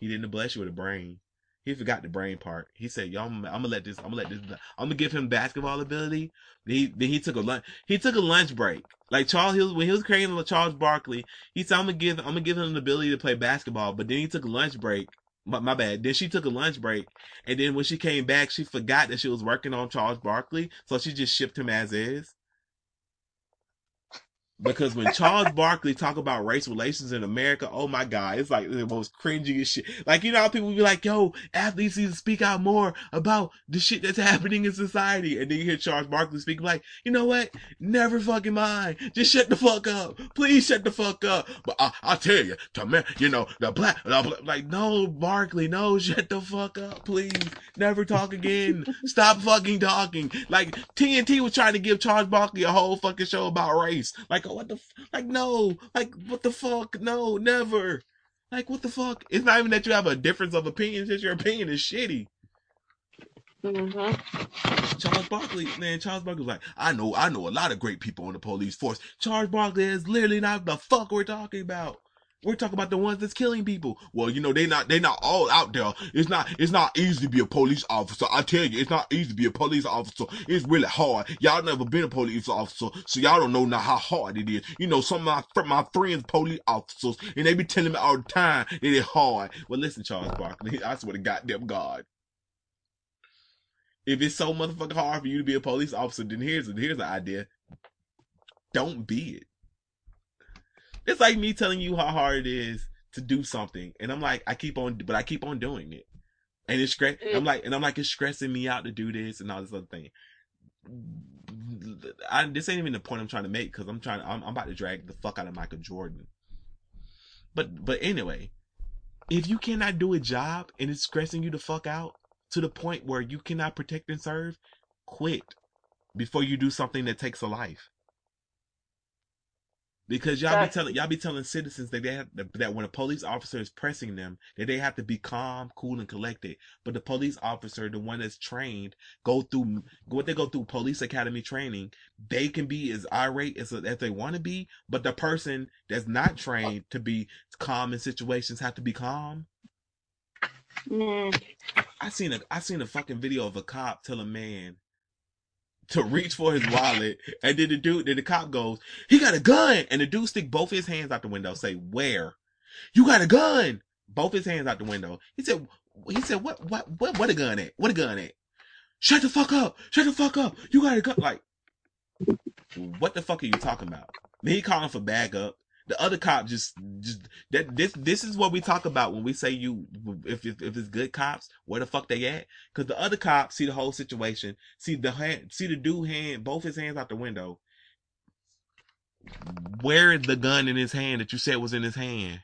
He didn't bless you with a brain. He forgot the brain part. He said, "Yo, I'm, I'm gonna let this. I'm gonna let this. I'm gonna give him basketball ability." Then he then he took a lunch. He took a lunch break. Like Charles, he was, when he was creating Charles Barkley, he said, "I'm gonna give. I'm gonna give him the ability to play basketball." But then he took a lunch break. My, my bad. Then she took a lunch break, and then when she came back, she forgot that she was working on Charles Barkley, so she just shipped him as is. Because when Charles Barkley talk about race relations in America, oh my god, it's like the most cringy shit. Like you know how people be like, "Yo, athletes need to speak out more about the shit that's happening in society," and then you hear Charles Barkley speak like, "You know what? Never fucking mind. Just shut the fuck up. Please shut the fuck up." But I, I tell you, to you know the black, the black, like no, Barkley, no, shut the fuck up, please. Never talk again. Stop fucking talking. Like TNT was trying to give Charles Barkley a whole fucking show about race. Like what the f- like no like what the fuck? No never. Like what the fuck? It's not even that you have a difference of opinion it's just your opinion is shitty. Mm-hmm. Charles Barkley man Charles Barkley was like I know I know a lot of great people in the police force. Charles Barkley is literally not the fuck we're talking about we're talking about the ones that's killing people. Well, you know, they not they not all out there. It's not it's not easy to be a police officer. I tell you, it's not easy to be a police officer. It's really hard. Y'all never been a police officer, so y'all don't know now how hard it is. You know, some of my my friends police officers, and they be telling me all the time it's hard. Well, listen, Charles Barkley, I swear to goddamn God. If it's so motherfucking hard for you to be a police officer, then here's here's the idea. Don't be it. It's like me telling you how hard it is to do something, and I'm like, I keep on, but I keep on doing it, and it's stress. Mm. I'm like, and I'm like, it's stressing me out to do this and all this other thing. I, this ain't even the point I'm trying to make because I'm trying. I'm, I'm about to drag the fuck out of Michael Jordan. But but anyway, if you cannot do a job and it's stressing you the fuck out to the point where you cannot protect and serve, quit before you do something that takes a life. Because y'all be telling y'all be telling citizens that they have that when a police officer is pressing them that they have to be calm, cool, and collected. But the police officer, the one that's trained, go through what they go through police academy training. They can be as irate as, as they want to be, but the person that's not trained to be calm in situations have to be calm. Mm. I seen a I seen a fucking video of a cop tell a man to reach for his wallet, and then the dude, then the cop goes, "He got a gun," and the dude stick both his hands out the window, say, "Where? You got a gun?" Both his hands out the window. He said, "He said, what, what, what, what a gun at? What a gun at? Shut the fuck up! Shut the fuck up! You got a gun!" Like, what the fuck are you talking about? Then he calling for bag up. The other cop just, just that this this is what we talk about when we say you if if, if it's good cops, where the fuck they at? Because the other cop see the whole situation, see the hand, see the dude hand both his hands out the window. Where is the gun in his hand that you said was in his hand?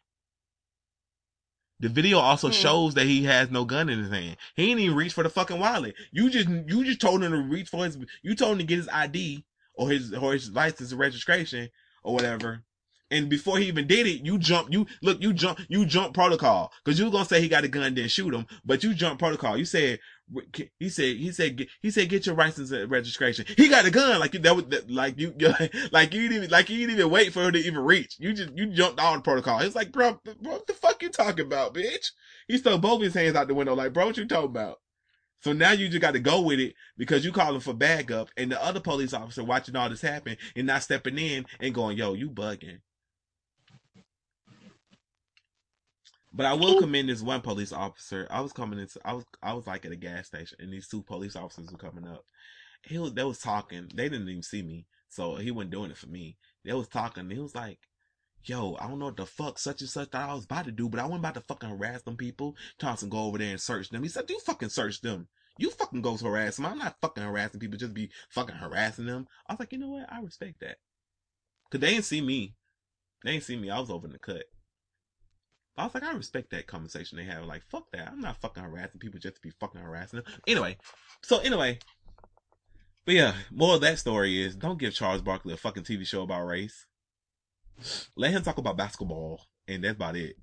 The video also Hmm. shows that he has no gun in his hand. He ain't even reach for the fucking wallet. You just you just told him to reach for his. You told him to get his ID or his or his license and registration or whatever. And before he even did it, you jump. You look. You jump. You jump protocol because you were gonna say he got a gun, then shoot him. But you jump protocol. You said he said he said he said get your license and registration. He got a gun. Like you that was that, like you like you didn't even like you didn't even wait for her to even reach. You just you jumped on protocol. It's like bro, bro, what the fuck you talking about, bitch? He stuck both his hands out the window. Like bro, what you talking about? So now you just got to go with it because you calling for bag up, and the other police officer watching all this happen and not stepping in and going, "Yo, you bugging." But I will commend this one police officer. I was coming into, I was, I was like at a gas station, and these two police officers were coming up. He was, they was talking. They didn't even see me, so he wasn't doing it for me. They was talking. He was like, "Yo, I don't know what the fuck such and such that I was about to do, but I wasn't about to fucking harass them people. Thompson go over there and search them." He said, "You fucking search them. You fucking go to harass them. I'm not fucking harassing people. Just be fucking harassing them." I was like, you know what? I respect that, cause they didn't see me. They didn't see me. I was over in the cut. I was like, I respect that conversation they have. Like, fuck that. I'm not fucking harassing people just to be fucking harassing them. Anyway, so anyway, but yeah, more of that story is don't give Charles Barkley a fucking TV show about race. Let him talk about basketball, and that's about it.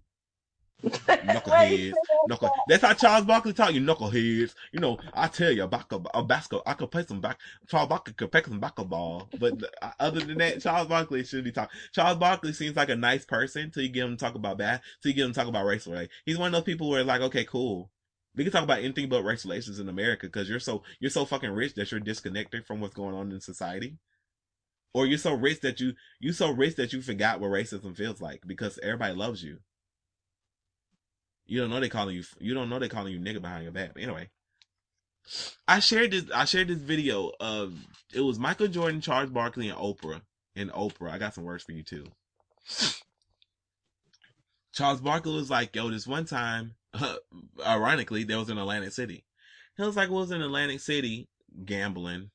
Knuckleheads. Knuckle. That's how Charles Barkley talk. You knuckleheads. You know, I tell you, back a basketball. I could play some back. Charles Barkley could play some basketball. But uh, other than that, Charles Barkley should be talking. Charles Barkley seems like a nice person till you get him to talk about that. Till you get him to talk about race relations. He's one of those people where like, okay, cool. We can talk about anything but race relations in America because you're so you're so fucking rich that you're disconnected from what's going on in society. Or you're so rich that you you so rich that you forgot what racism feels like because everybody loves you. You don't know they calling you. You don't know they calling you nigga behind your back. But anyway, I shared this. I shared this video of it was Michael Jordan, Charles Barkley, and Oprah. And Oprah, I got some words for you too. Charles Barkley was like, "Yo, this one time, ironically, there was in Atlantic City. He was like, it was in Atlantic City gambling."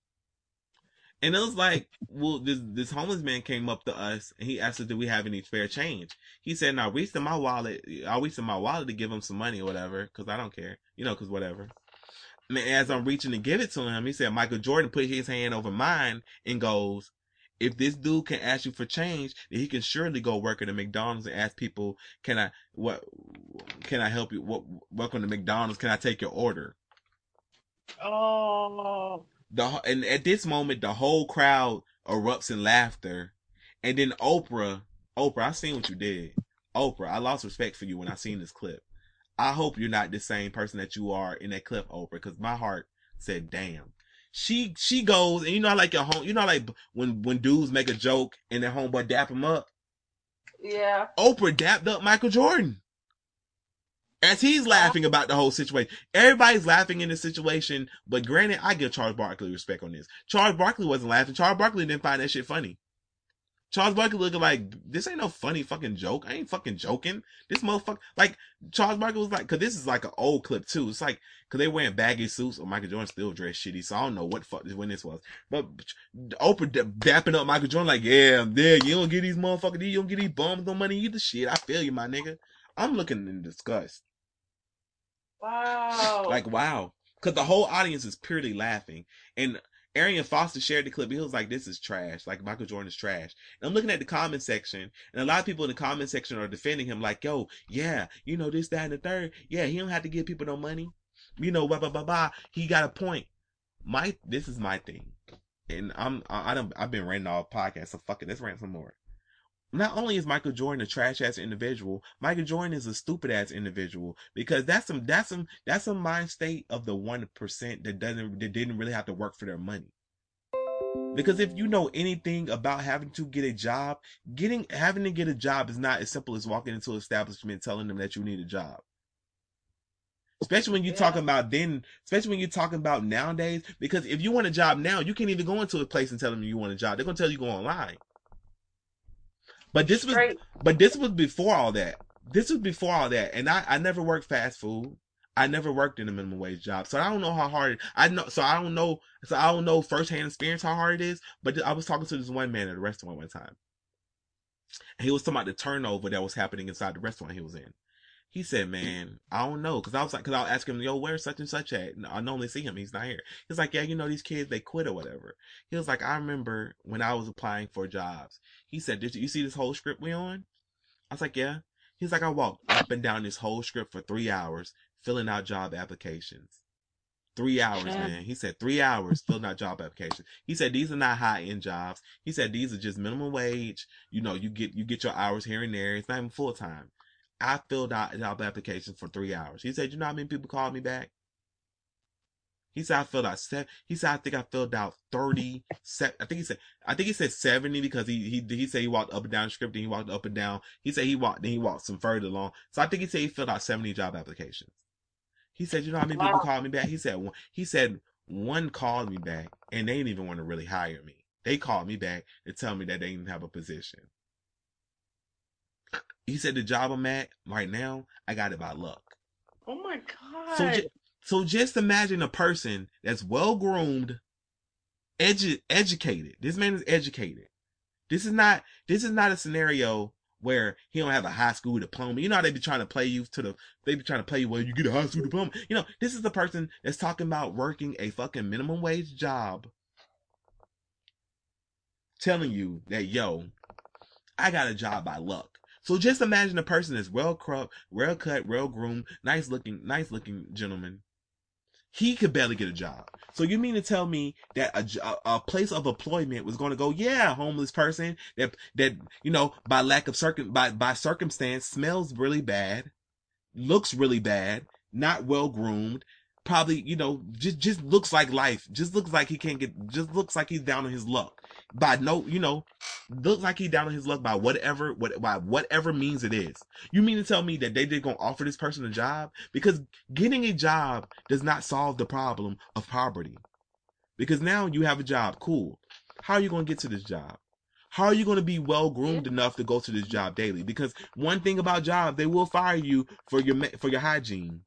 And it was like, well, this this homeless man came up to us and he asked us, "Do we have any spare change?" He said, "Now reach in my wallet. I reached in my wallet to give him some money or whatever, because I don't care, you know, because whatever." And as I'm reaching to give it to him, he said, "Michael Jordan put his hand over mine and goes." If this dude can ask you for change, then he can surely go work at a McDonald's and ask people, "Can I what? Can I help you? What? Welcome to McDonald's. Can I take your order?" Oh. The and at this moment the whole crowd erupts in laughter. And then oprah oprah i seen what you did. Oprah i lost respect for you when i seen this clip. I hope you're not the same person that you are in that clip oprah because my heart said damn. She she goes and you know like your home you know like when when dudes make a joke and their homeboy dap him up? Yeah. Oprah dapped up Michael Jordan. As he's laughing about the whole situation. Everybody's laughing in this situation, but granted, I give Charles Barkley respect on this. Charles Barkley wasn't laughing. Charles Barkley didn't find that shit funny. Charles Barkley looking like this ain't no funny fucking joke. I ain't fucking joking. This motherfucker, like Charles Barkley was like, cause this is like an old clip too. It's like, cause they wearing baggy suits or Michael Jordan still dress shitty. So I don't know what fuck when this was, but Oprah dapping up Michael Jordan like, yeah, there, you don't get these motherfuckers, you don't get these bums no money either. Shit, I feel you, my nigga. I'm looking in disgust. Wow. Like, wow. Cause the whole audience is purely laughing. And Arian Foster shared the clip. He was like, this is trash. Like Michael Jordan is trash. And I'm looking at the comment section and a lot of people in the comment section are defending him like, yo, yeah, you know, this, that, and the third. Yeah, he don't have to give people no money. You know, blah, blah, blah, blah. He got a point. My, this is my thing. And I'm, I, I don't, I've been ranting all podcasts, so fuck it. Let's rant some more. Not only is Michael Jordan a trash ass individual, Michael Jordan is a stupid ass individual because that's some, that's some, that's a mind state of the 1% that doesn't, that didn't really have to work for their money. Because if you know anything about having to get a job, getting having to get a job is not as simple as walking into an establishment telling them that you need a job. Especially when you're Yeah. talking about then, especially when you're talking about nowadays, because if you want a job now, you can't even go into a place and tell them you want a job. They're gonna tell you go online. But this was Straight. but this was before all that. This was before all that. And I, I never worked fast food. I never worked in a minimum wage job. So I don't know how hard I know so I don't know so I don't know firsthand experience how hard it is. But I was talking to this one man at a restaurant one time. And he was talking about the turnover that was happening inside the restaurant he was in. He said, "Man, I don't know," because I was like, because I'll ask him, "Yo, where's such and such at?" And I normally see him; he's not here. He's like, "Yeah, you know, these kids they quit or whatever." He was like, "I remember when I was applying for jobs." He said, "Did you see this whole script we on?" I was like, "Yeah." He's like, "I walked up and down this whole script for three hours filling out job applications." Three hours, Yeah. man. He said three hours filling out job applications. He said these are not high end jobs. He said these are just minimum wage. You know, you get you get your hours here and there. It's not even full time. I filled out job applications for three hours. He said, you know how many people called me back? He said I filled out seven. He said I think I filled out thirty. Se- I think he said I think he said seventy because he he he said he walked up and down the script and he walked up and down. He said he walked then he walked some further along. So I think he said he filled out seventy job applications. He said, you know how many people Wow. called me back? He said one. He said one called me back and they didn't even want to really hire me. They called me back to tell me that they didn't have a position. He said the job I'm at right now, I got it by luck. Oh my god. So, ju- so just imagine a person that's well groomed, edu- educated. This man is educated. This is not. This is not a scenario where he don't have a high school diploma. You know how they be trying to play you to the. They be trying to play you. Well, you get a high school diploma. You know, this is the person that's talking about working a fucking minimum wage job, telling you that yo, I got a job by luck. So just imagine a person that's well cropped, well cut, well groomed, nice looking, nice looking gentleman. He could barely get a job. So you mean to tell me that a, a place of employment was going to go, yeah, homeless person that that you know by lack of circum by by circumstance smells really bad, looks really bad, not well groomed, probably you know just just looks like life, just looks like he can't get, just looks like he's down on his luck by no, you know, looks like he's down on his luck by whatever, what, by whatever means it is. You mean to tell me that they did gonna offer this person a job? Because getting a job does not solve the problem of poverty. Because now you have a job, cool. How are you gonna get to this job? How are you going to be well groomed enough to go to this job daily? Because one thing about jobs, they will fire you for your for your hygiene.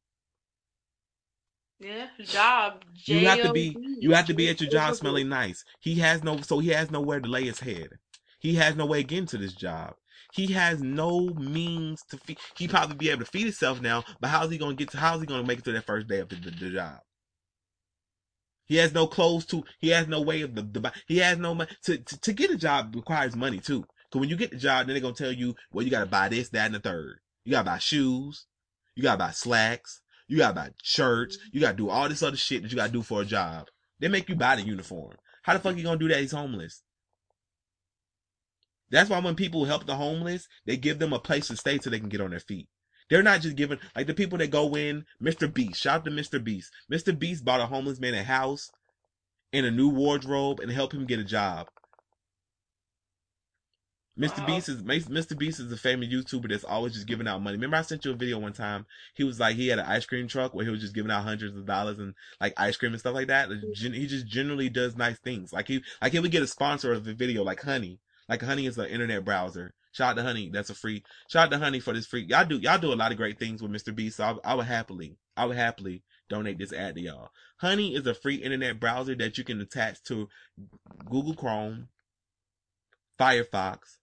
Yeah, job. You have to be you have to be at your job smelling nice. He has no so he has nowhere to lay his head. He has no way of getting to this job. He has no means to feed. He probably be able to feed himself now, but how's he gonna get to? How's he gonna make it to that first day of the, the, the job? He has no clothes to. He has no way of the. the he has no money to, to to get a job requires money too. Cause when you get the job, then they're gonna tell you, well, you gotta buy this, that, and the third. You gotta buy shoes. You gotta buy slacks. You gotta buy shirts. You gotta do all this other shit that you gotta do for a job. They make you buy the uniform. How the fuck you gonna do that? He's homeless. That's why when people help the homeless, they give them a place to stay so they can get on their feet. They're not just giving like the people that go in. Mr. Beast, shout out to Mr. Beast. Mr. Beast bought a homeless man a house and a new wardrobe and helped him get a job. Mr. Wow. Beast is Mr. Beast is a famous YouTuber that's always just giving out money. Remember I sent you a video one time. He was like he had an ice cream truck where he was just giving out hundreds of dollars and like ice cream and stuff like that. He just generally does nice things. Like he like he would get a sponsor of the video like Honey. Like Honey is an internet browser. Shout out to Honey. That's a free. Shout out to Honey for this free. Y'all do y'all do a lot of great things with Mr. Beast. So I, I would happily, I would happily donate this ad to y'all. Honey is a free internet browser that you can attach to Google Chrome, Firefox,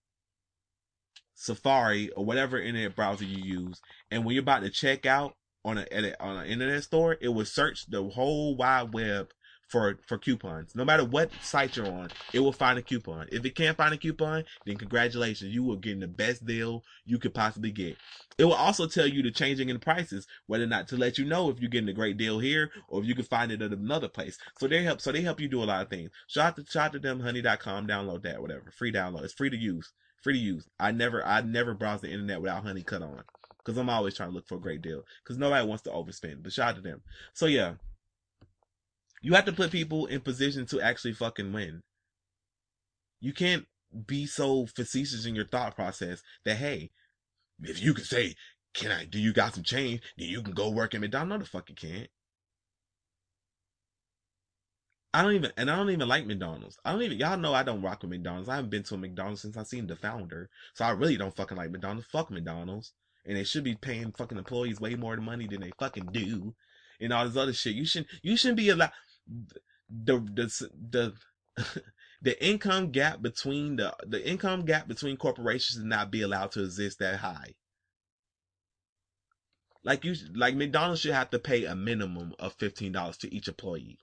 Safari, or whatever internet browser you use. And when you're about to check out on a, on an internet store, it will search the whole wide web for for coupons. No matter what site you're on, it will find a coupon. If it can't find a coupon, then congratulations, you are getting the best deal you could possibly get. It will also tell you the changing in prices, whether or not to let you know if you're getting a great deal here or if you can find it at another place. So they help so they help you do a lot of things. Shout out to shout out to them honey.com, download that, whatever. Free download. It's free to use. Free to use. I never I never browse the internet without honey cut on. Cause I'm always trying to look for a great deal. Cause nobody wants to overspend. But shout out to them. So yeah. You have to put people in position to actually fucking win. You can't be so facetious in your thought process that hey, if you can say, "Can I? Do you got some change?" Then you can go work at McDonald's. No, the fuck you can't. I don't even, and I don't even like McDonald's. I don't even, y'all know I don't rock with McDonald's. I haven't been to a McDonald's since I seen the founder. So I really don't fucking like McDonald's. Fuck McDonald's. And they should be paying fucking employees way more money than they fucking do. And all this other shit. You shouldn't, you shouldn't be allowed, the, the, the, the income gap between the, the income gap between corporations should not be allowed to exist that high. Like you, like McDonald's should have to pay a minimum of $15 to each employee.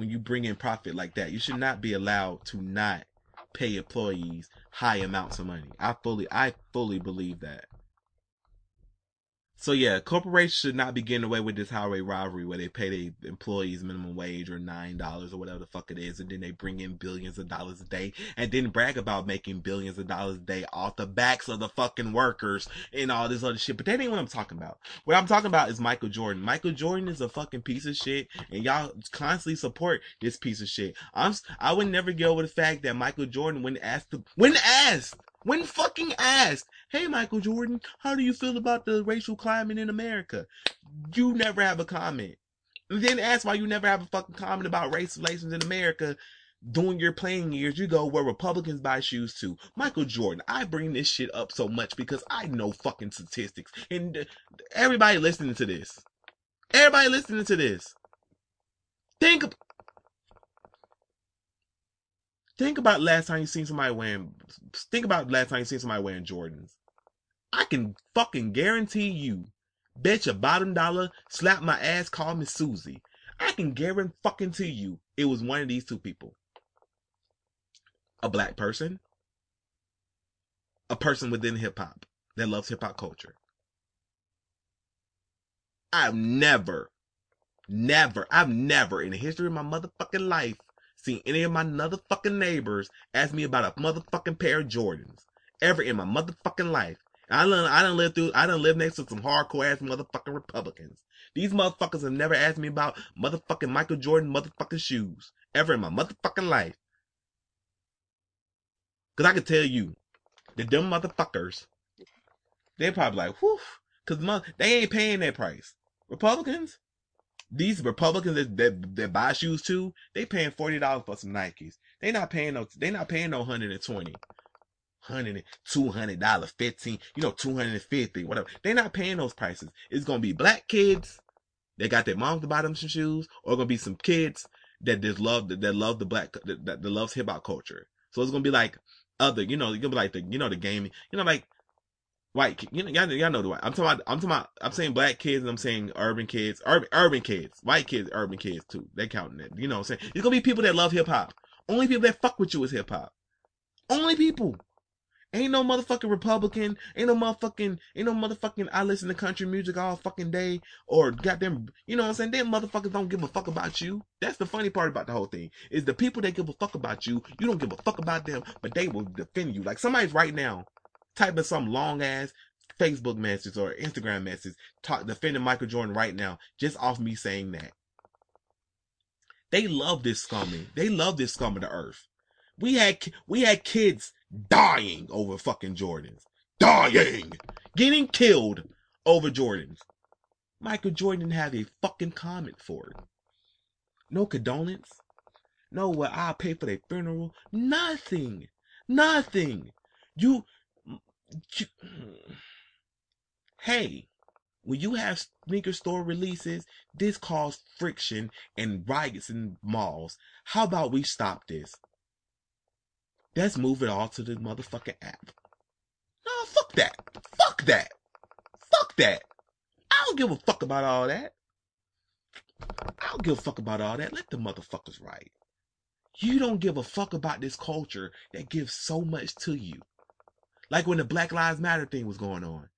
When you bring in profit like that. You should not be allowed to not pay employees high amounts of money. I fully, I fully believe that. So yeah, corporations should not be getting away with this highway robbery where they pay their employees minimum wage or nine dollars or whatever the fuck it is, and then they bring in billions of dollars a day and then brag about making billions of dollars a day off the backs of the fucking workers and all this other shit. But that ain't what I'm talking about. What I'm talking about is Michael Jordan. Michael Jordan is a fucking piece of shit, and y'all constantly support this piece of shit. I'm I would never get over the fact that Michael Jordan, when asked, when asked when fucking asked, hey Michael Jordan, how do you feel about the racial climate in America? You never have a comment. And then ask why you never have a fucking comment about race relations in America during your playing years. You go where Republicans buy shoes to. Michael Jordan, I bring this shit up so much because I know fucking statistics. And uh, everybody listening to this, everybody listening to this, think Think about last time you seen somebody wearing. Think about last time you seen somebody wearing Jordans. I can fucking guarantee you, bet your bottom dollar, slap my ass, call me Susie. I can guarantee fucking to you, it was one of these two people. A black person, a person within hip hop that loves hip hop culture. I've never, never, I've never in the history of my motherfucking life seen any of my motherfucking neighbors ask me about a motherfucking pair of Jordans ever in my motherfucking life. I done, I done live through, I done live next to some hardcore ass motherfucking Republicans. These motherfuckers have never asked me about motherfucking Michael Jordan motherfucking shoes ever in my motherfucking life. Cause I can tell you, the dumb motherfuckers, they probably like, whew, cause they ain't paying that price. Republicans, these Republicans that, that, that buy shoes too, they paying forty dollars for some Nikes. They not paying no, they not paying no hundred and twenty, hundred two hundred dollars, fifteen, you know, two hundred and fifty, whatever. They not paying those prices. It's gonna be black kids that got their moms to buy them some shoes, or gonna be some kids that just love that, that love the black that, that, that loves hip hop culture. So it's gonna be like other, you know, it's gonna be like the you know the gaming, you know, like white, you know, y'all, y'all know the white. I'm talking about, I'm talking about, I'm saying black kids and I'm saying urban kids, urban, urban kids, white kids, urban kids too. They counting it. You know what I'm saying? It's gonna be people that love hip hop. Only people that fuck with you is hip hop. Only people. Ain't no motherfucking Republican. Ain't no motherfucking, ain't no motherfucking, I listen to country music all fucking day or goddamn, you know what I'm saying? Them motherfuckers don't give a fuck about you. That's the funny part about the whole thing is the people that give a fuck about you, you don't give a fuck about them, but they will defend you. Like somebody's right now typing some long ass Facebook message or Instagram message talk, defending Michael Jordan right now just off me saying that. They love this scummy. They love this scum of the earth. We had we had kids dying over fucking Jordans. Dying. Getting killed over Jordans. Michael Jordan didn't have a fucking comment for it. No condolence. No, what I'll pay for their funeral. Nothing. Nothing. You hey, when you have sneaker store releases, this causes friction and riots in malls. How about we stop this? Let's move it all to the motherfucking app. No, fuck that. Fuck that. Fuck that. I don't give a fuck about all that. I don't give a fuck about all that. Let the motherfuckers write. You don't give a fuck about this culture that gives so much to you. Like when the Black Lives Matter thing was going on.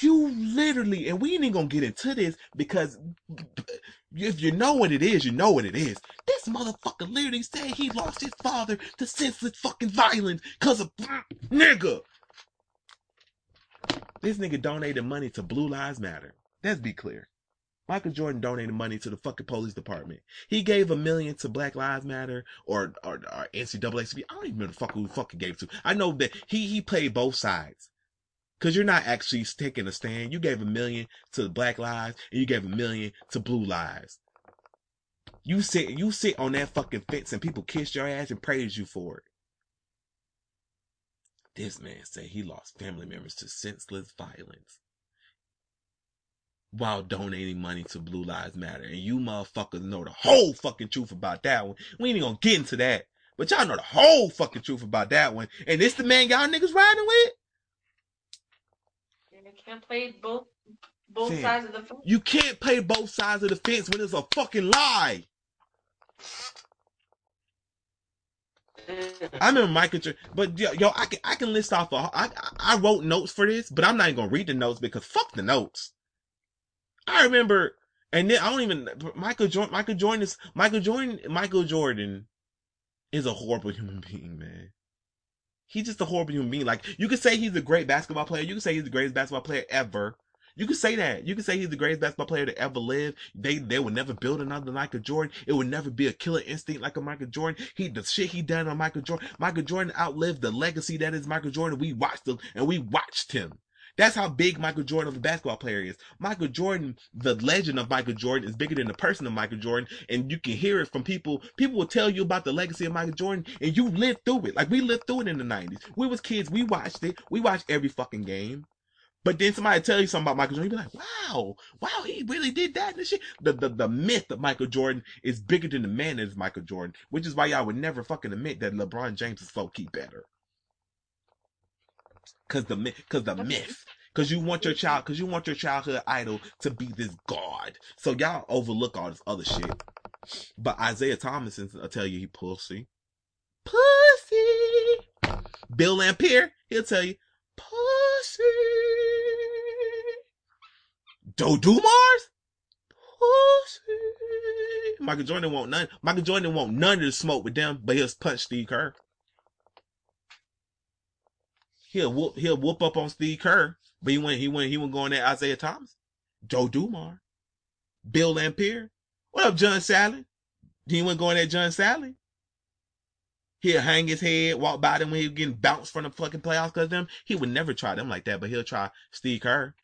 You literally, and we ain't even gonna get into this because if you know what it is, you know what it is. This motherfucker literally said he lost his father to senseless fucking violence because of nigga. This nigga donated money to Blue Lives Matter. Let's be clear. Michael Jordan donated money to the fucking police department. He gave a million to Black Lives Matter or or, or NCAA. I don't even know the fuck who fucking gave to. I know that he he played both sides. Cause you're not actually taking a stand. You gave a million to Black Lives and you gave a million to Blue Lives. You sit you sit on that fucking fence and people kiss your ass and praise you for it. This man said he lost family members to senseless violence while donating money to Blue Lives Matter. And you motherfuckers know the whole fucking truth about that one. We ain't even gonna get into that. But y'all know the whole fucking truth about that one. And it's the man y'all niggas riding with? You can't play both both Fam, sides of the fence. You can't play both sides of the fence when it's a fucking lie. I remember Michael, J- but yo, yo, I can I can list off. A, I I wrote notes for this, but I'm not even gonna read the notes because fuck the notes. I remember, and then I don't even Michael Jordan. Michael Jordan is Michael Jordan. Michael Jordan is a horrible human being, man. He's just a horrible human being. Like you could say he's a great basketball player. You could say he's the greatest basketball player ever. You could say that. You could say he's the greatest basketball player to ever live. They they would never build another Michael Jordan. It would never be a killer instinct like a Michael Jordan. He the shit he done on Michael Jordan. Michael Jordan outlived the legacy that is Michael Jordan. We watched him and we watched him. That's how big Michael Jordan of the basketball player is. Michael Jordan, the legend of Michael Jordan, is bigger than the person of Michael Jordan, and you can hear it from people. People will tell you about the legacy of Michael Jordan, and you lived through it. Like we lived through it in the '90s. We was kids. We watched it. We watched every fucking game. But then somebody tell you something about Michael Jordan, you be like, wow, wow, he really did that and shit. The, the, the myth of Michael Jordan is bigger than the man that is Michael Jordan, which is why y'all would never fucking admit that LeBron James is low key better. Cause the myth, cause the myth, cause you want your child, cause you want your childhood idol to be this god. So y'all overlook all this other shit. But Isaiah Thomas I'll tell you he pussy. Pussy. Bill Laimbeer, he'll tell you, pussy. Joe Dumars? Pussy. Michael Jordan won't none. Michael Jordan won't none of the smoke with them, but he'll punch Steve Kerr. He'll whoop he'll whoop up on Steve Kerr, but he went he went he went going at Isaiah Thomas, Joe Dumar, Bill Laimbeer. What up, John Salley? He went going at John Salley. He'll hang his head, walk by them when he was getting bounced from the fucking playoffs because them. He would never try them like that, but he'll try Steve Kerr.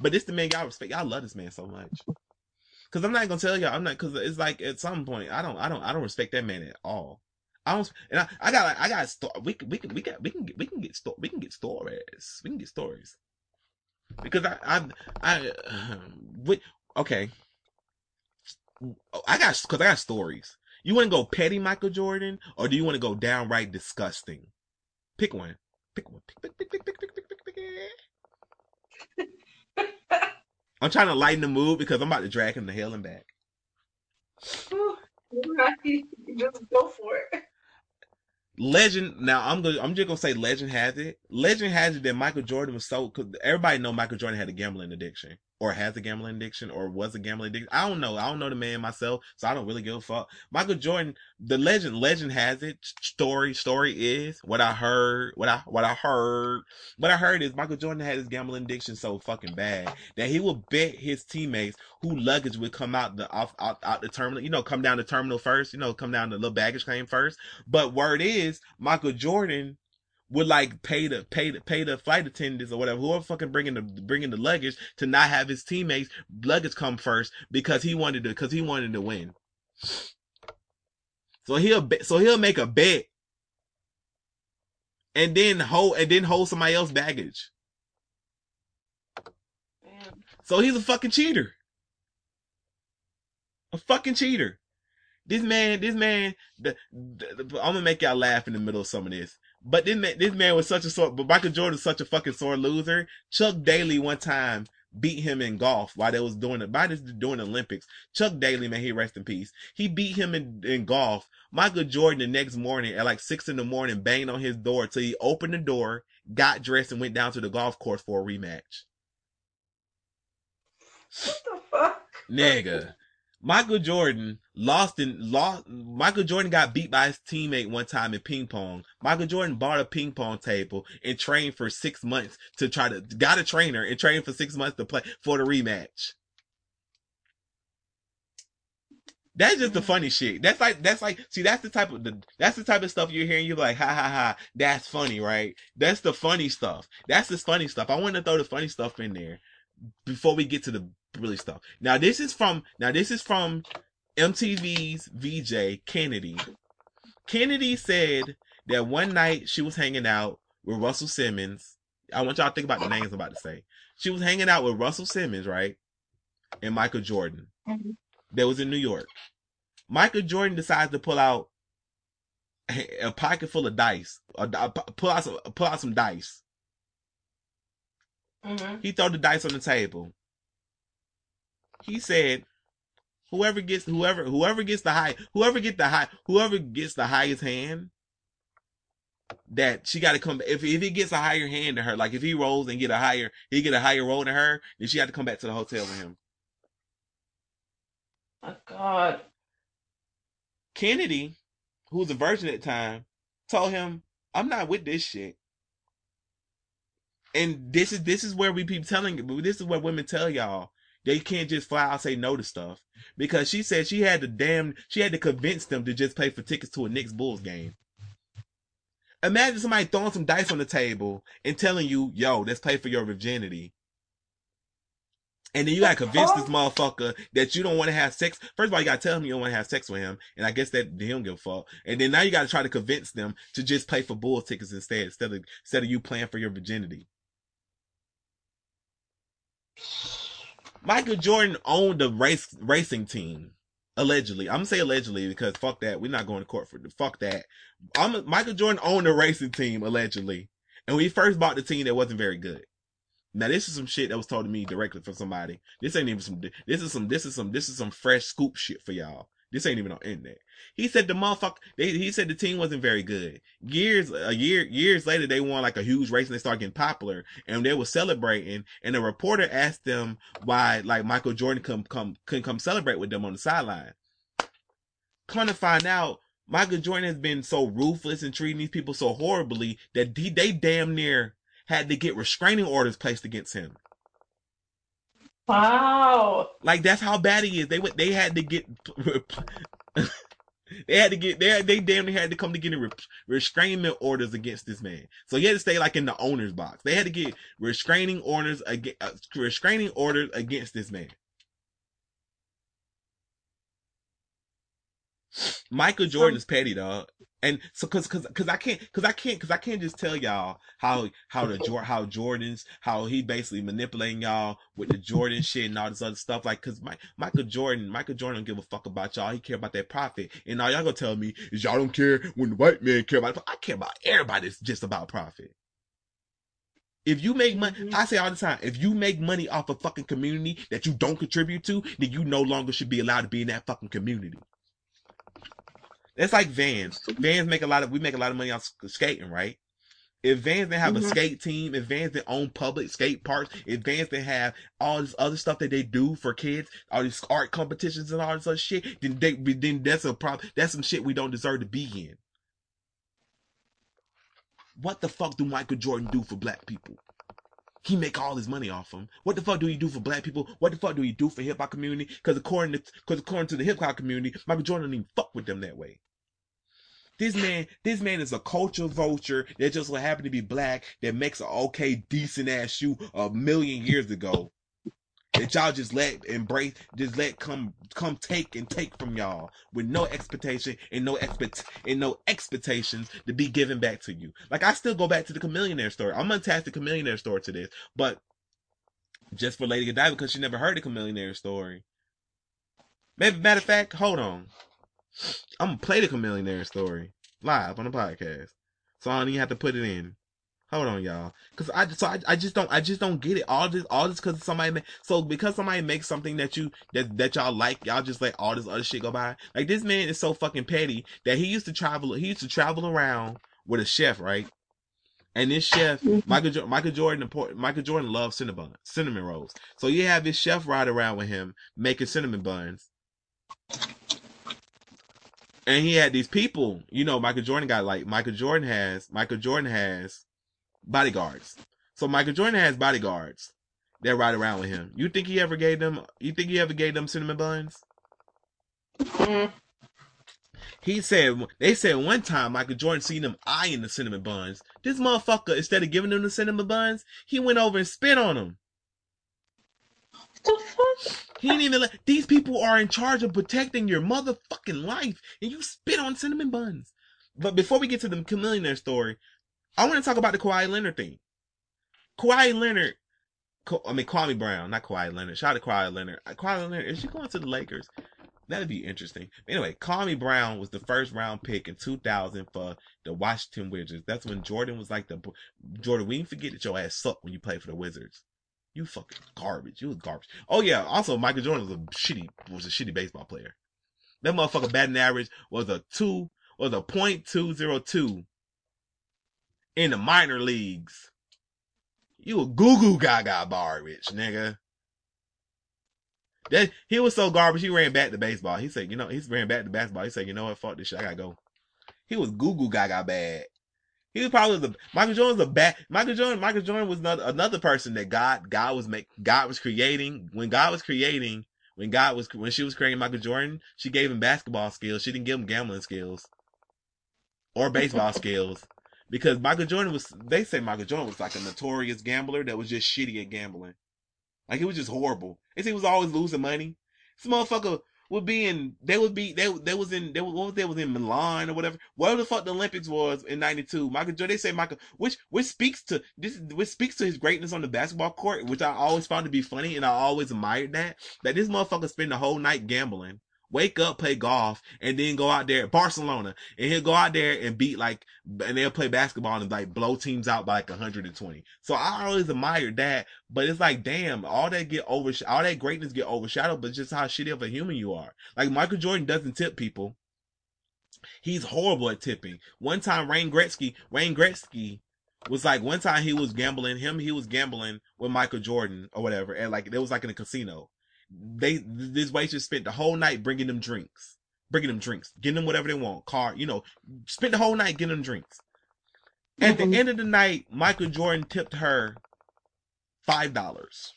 But this the man y'all respect. Y'all love this man so much. Cause I'm not gonna tell y'all. I'm not cause it's like at some point I don't I don't I don't respect that man at all. I don't and I, I got I got sto- we can we can we got we can get we can get sto- we can get stories. We can get stories. Because I I I we, okay. I got cause I got stories. You want to go petty Michael Jordan or do you want to go downright disgusting? Pick one. Pick one. Pick, pick, pick, pick, pick, pick, pick, pick, pick. I'm trying to lighten the mood because I'm about to drag him to hell and back. Just go for it. Legend. Now I'm gonna. I'm just gonna say legend has it. Legend has it that Michael Jordan was so. Cause everybody know Michael Jordan had a gambling addiction, or has a gambling addiction, or was a gambling addiction. I don't know. I don't know the man myself, so I don't really give a fuck. Michael Jordan, the legend. Legend has it. Story. Story is what I heard. What I what I heard. What I heard is Michael Jordan had his gambling addiction so fucking bad that he would bet his teammates who luggage would come out the off out, out the terminal. You know, come down the terminal first. You know, come down the little baggage claim first. But word is, Michael Jordan would like pay the pay the pay the flight attendants or whatever, whoever fucking bringing the bringing the luggage to not have his teammates luggage come first because he wanted to because he wanted to win. So he'll so he'll make a bet and then hold and then hold somebody else's baggage. So he's a fucking cheater. A fucking cheater. This man, this man, the, the, the- I'm gonna make y'all laugh in the middle of some of this. But man, this man was such a sore, but Michael Jordan was such a fucking sore loser. Chuck Daly one time beat him in golf while they was doing it, by this doing the Olympics. Chuck Daly, man, he rest in peace. He beat him in, in golf. Michael Jordan the next morning at like six in the morning banged on his door till he opened the door, got dressed and went down to the golf course for a rematch. What the fuck? Nigga. Michael Jordan lost in lost Michael Jordan got beat by his teammate one time in ping pong. Michael Jordan bought a ping pong table and trained for six months to try to got a trainer and trained for six months to play for the rematch. That's just the funny shit. That's like that's like see that's the type of the that's the type of stuff you're hearing. You're like ha ha ha. That's funny, right? That's the funny stuff. That's the funny stuff. I want to throw the funny stuff in there before we get to the really stuff. Now this is from now this is from MTV's VJ Kennedy. Kennedy said that one night she was hanging out with Russell Simmons. I want y'all to think about the names I'm about to say. She was hanging out with Russell Simmons, right? And Michael Jordan. That was in New York. Michael Jordan decides to pull out a a pocket full of dice. Di- pull out some pull out some dice. Mhm. He throw the dice on the table. He said, "Whoever gets whoever whoever gets the high whoever get the high whoever gets the highest hand, that she got to come. If if he gets a higher hand to her, like if he rolls and get a higher he get a higher roll than her, then she had to come back to the hotel with him." My God. Kennedy, who was a virgin at the time, told him, "I'm not with this shit." And this is this is where we keep telling but this is what women tell y'all. They can't just fly out and say no to stuff. Because she said she had to damn she had to convince them to just pay for tickets to a Knicks Bulls game. Imagine somebody throwing some dice on the table and telling you, yo, let's pay for your virginity. And then you gotta convince this oh. motherfucker that you don't want to have sex. First of all, you gotta tell him you don't want to have sex with him, and I guess that they don't give a fuck. And then now you gotta try to convince them to just pay for bull tickets instead, instead of instead of you playing for your virginity. Michael Jordan owned a race racing team. Allegedly. I'm gonna say allegedly because fuck that. We're not going to court for the fuck that. I'm Michael Jordan owned a racing team, allegedly. And we first bought the team that wasn't very good. Now this is some shit that was told to me directly from somebody. This ain't even some this is some this is some this is some fresh scoop shit for y'all. This ain't even on internet. He said the motherfucker they, he said the team wasn't very good. Years a year years later they won like a huge race and they started getting popular and they were celebrating and a reporter asked them why like Michael Jordan come come couldn't come celebrate with them on the sideline. Come to find out Michael Jordan has been so ruthless and treating these people so horribly that he, they damn near had to get restraining orders placed against him. Wow. Like that's how bad he is. They went. They had to get. they had to get. They they damn near had to come to get re- restraining orders against this man. So he had to stay like in the owner's box. They had to get restraining orders against uh, restraining orders against this man. Michael Jordan is petty, dog. And so, cause, cause, cause I can't, cause I can't, cause I can't just tell y'all how, how the, how Jordan's, how he basically manipulating y'all with the Jordan shit and all this other stuff. Like, cause my, Michael Jordan, Michael Jordan don't give a fuck about y'all. He care about that profit. And all y'all gonna tell me is y'all don't care when the white man care about, I care about everybody. It's just about profit. If you make money, Mhm. I say all the time, if you make money off a fucking community that you don't contribute to, then you no longer should be allowed to be in that fucking community. It's like Vans. Vans make a lot of we make a lot of money off skating, right? If Vans didn't have a Mhm. skate team, if Vans didn't own public skate parks, if Vans didn't have all this other stuff that they do for kids, all these art competitions and all this other shit, then they then that's a problem. That's some shit we don't deserve to be in. What the fuck do Michael Jordan do for black people? He make all his money off them. What the fuck do he do for black people? What the fuck do he do for hip hop community? Because according to because according to the hip hop community, Michael Jordan don't even fuck with them that way. This man, this man is a culture vulture that just so happened to be black that makes an okay, decent ass shoe a million years ago. That y'all just let embrace, just let come, come take and take from y'all with no expectation and no expect and no expectations to be given back to you. Like I still go back to the Chamillionaire story. I'm gonna attach the Chamillionaire story to this, but just for Lady Godiva because she never heard the Chamillionaire story. Maybe matter of fact, hold on. I'm gonna play the Chamillionaire story live on the podcast, so I don't even have to put it in. Hold on, y'all, because I so I, I just don't I just don't get it. All this all this because somebody make, so because somebody makes something that you that that y'all like, y'all just let all this other shit go by. Like this man is so fucking petty that he used to travel. He used to travel around with a chef, right? And this chef, mm-hmm. Michael jo- Michael Jordan, Michael Jordan loves cinnamon cinnamon rolls. So you have this chef ride around with him making cinnamon buns. And he had these people, you know, Michael Jordan got like Michael Jordan has Michael Jordan has bodyguards. So Michael Jordan has bodyguards that ride around with him. You think he ever gave them? You think he ever gave them cinnamon buns? Mm. He said they said one time Michael Jordan seen them eyeing the cinnamon buns. This motherfucker, instead of giving them the cinnamon buns, he went over and spit on them. The fuck? He didn't even let these people are in charge of protecting your motherfucking life, and you spit on cinnamon buns. But before we get to the chameleon story, I want to talk about the Kawhi Leonard thing. Kawhi Leonard, I mean Kwame Brown, not Kawhi Leonard. Shout out to Kawhi Leonard. Uh, Kawhi Leonard, is she going to the Lakers? That'd be interesting. Anyway, Kwame Brown was the first round pick in 2000 for the Washington Wizards. That's when Jordan was like the Jordan. We didn't forget that your ass sucked when you played for the Wizards. You fucking garbage. You was garbage. Oh yeah. Also, Michael Jordan was a shitty was a shitty baseball player. That motherfucker batting average was a two was a point two zero two in the minor leagues. You a goo goo gaga garbage, nigga. That he was so garbage. He ran back to baseball. He said, you know, he ran back to basketball. He said, you know what, fuck this shit. I gotta go. He was goo goo gaga bad. He was probably the Michael Jordan was a bad Michael Jordan. Michael Jordan was another, another person that God God was make God was creating when God was creating when God was when she was creating Michael Jordan. She gave him basketball skills. She didn't give him gambling skills or baseball skills because Michael Jordan was. They say Michael Jordan was like a notorious gambler that was just shitty at gambling. Like he was just horrible. They say he was always losing money. This motherfucker would be in. They would be. They they was in. They was what was they was in Milan or whatever. Whatever the fuck the Olympics was in '92. Michael Jordan. They say Michael, which which speaks to this, which speaks to his greatness on the basketball court, which I always found to be funny, and I always admired that. That this motherfucker spent the whole night gambling wake up, play golf, and then go out there at Barcelona, and he'll go out there and beat like, and they'll play basketball and like blow teams out by like 120. So I always admired that, but it's like, damn, all that get over, all that greatness get overshadowed, but just how shitty of a human you are. Like Michael Jordan doesn't tip people. He's horrible at tipping. One time, Wayne Gretzky, Wayne Gretzky was like one time he was gambling him he was gambling with Michael Jordan or whatever and like it was like in a casino they this waitress spent the whole night bringing them drinks, bringing them drinks, getting them whatever they want, car, you know, spent the whole night getting them drinks. At Mhm. the end of the night, Michael Jordan tipped her five dollars.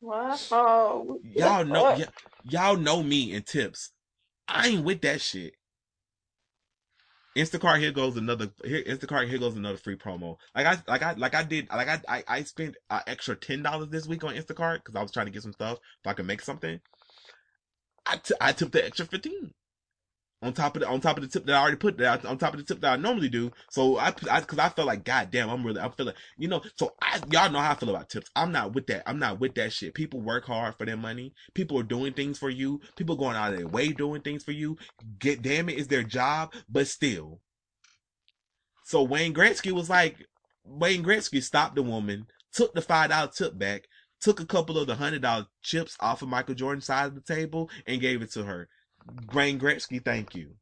Wow. Y'all know, y- y'all know me in tips. I ain't with that shit. Instacart, here goes another. Here, Instacart, here goes another free promo. Like I, like I, like I did, like I, I, I spent an extra ten dollars this week on Instacart because I was trying to get some stuff so I could make something. I, t- I took the extra fifteen on top of the on top of the tip that I already put there on top of the tip that I normally do. So I, I, because I felt like, God damn, I'm really, I'm feeling, you know. So I, y'all know how I feel about tips. I'm not with that. I'm not with that shit. People work hard for their money. People are doing things for you. People going out of their way doing things for you. Get damn it, it's their job, but still. So Wayne Gretzky was like, Wayne Gretzky stopped the woman, took the five dollar tip back, took a couple of the hundred dollar chips off of Michael Jordan's side of the table, and gave it to her. Wayne Gretzky, thank you.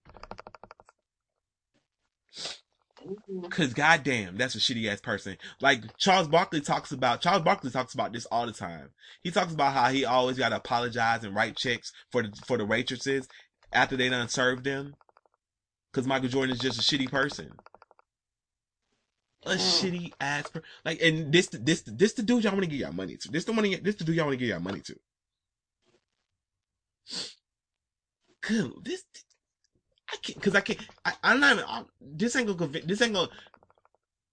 Cause goddamn, that's a shitty ass person. Like Charles Barkley talks about. Charles Barkley talks about this all the time. He talks about how he always got to apologize and write checks for the for the waitresses after they done served them. Cause Michael Jordan is just a shitty person. A Mm. shitty ass per- like, and this this this the dude y'all want to give y'all money to. This the money. This the dude y'all want to give y'all money to. Good. This I can't because I can't. I, I'm not. Even, I'm, this ain't gonna. convince, this ain't gonna.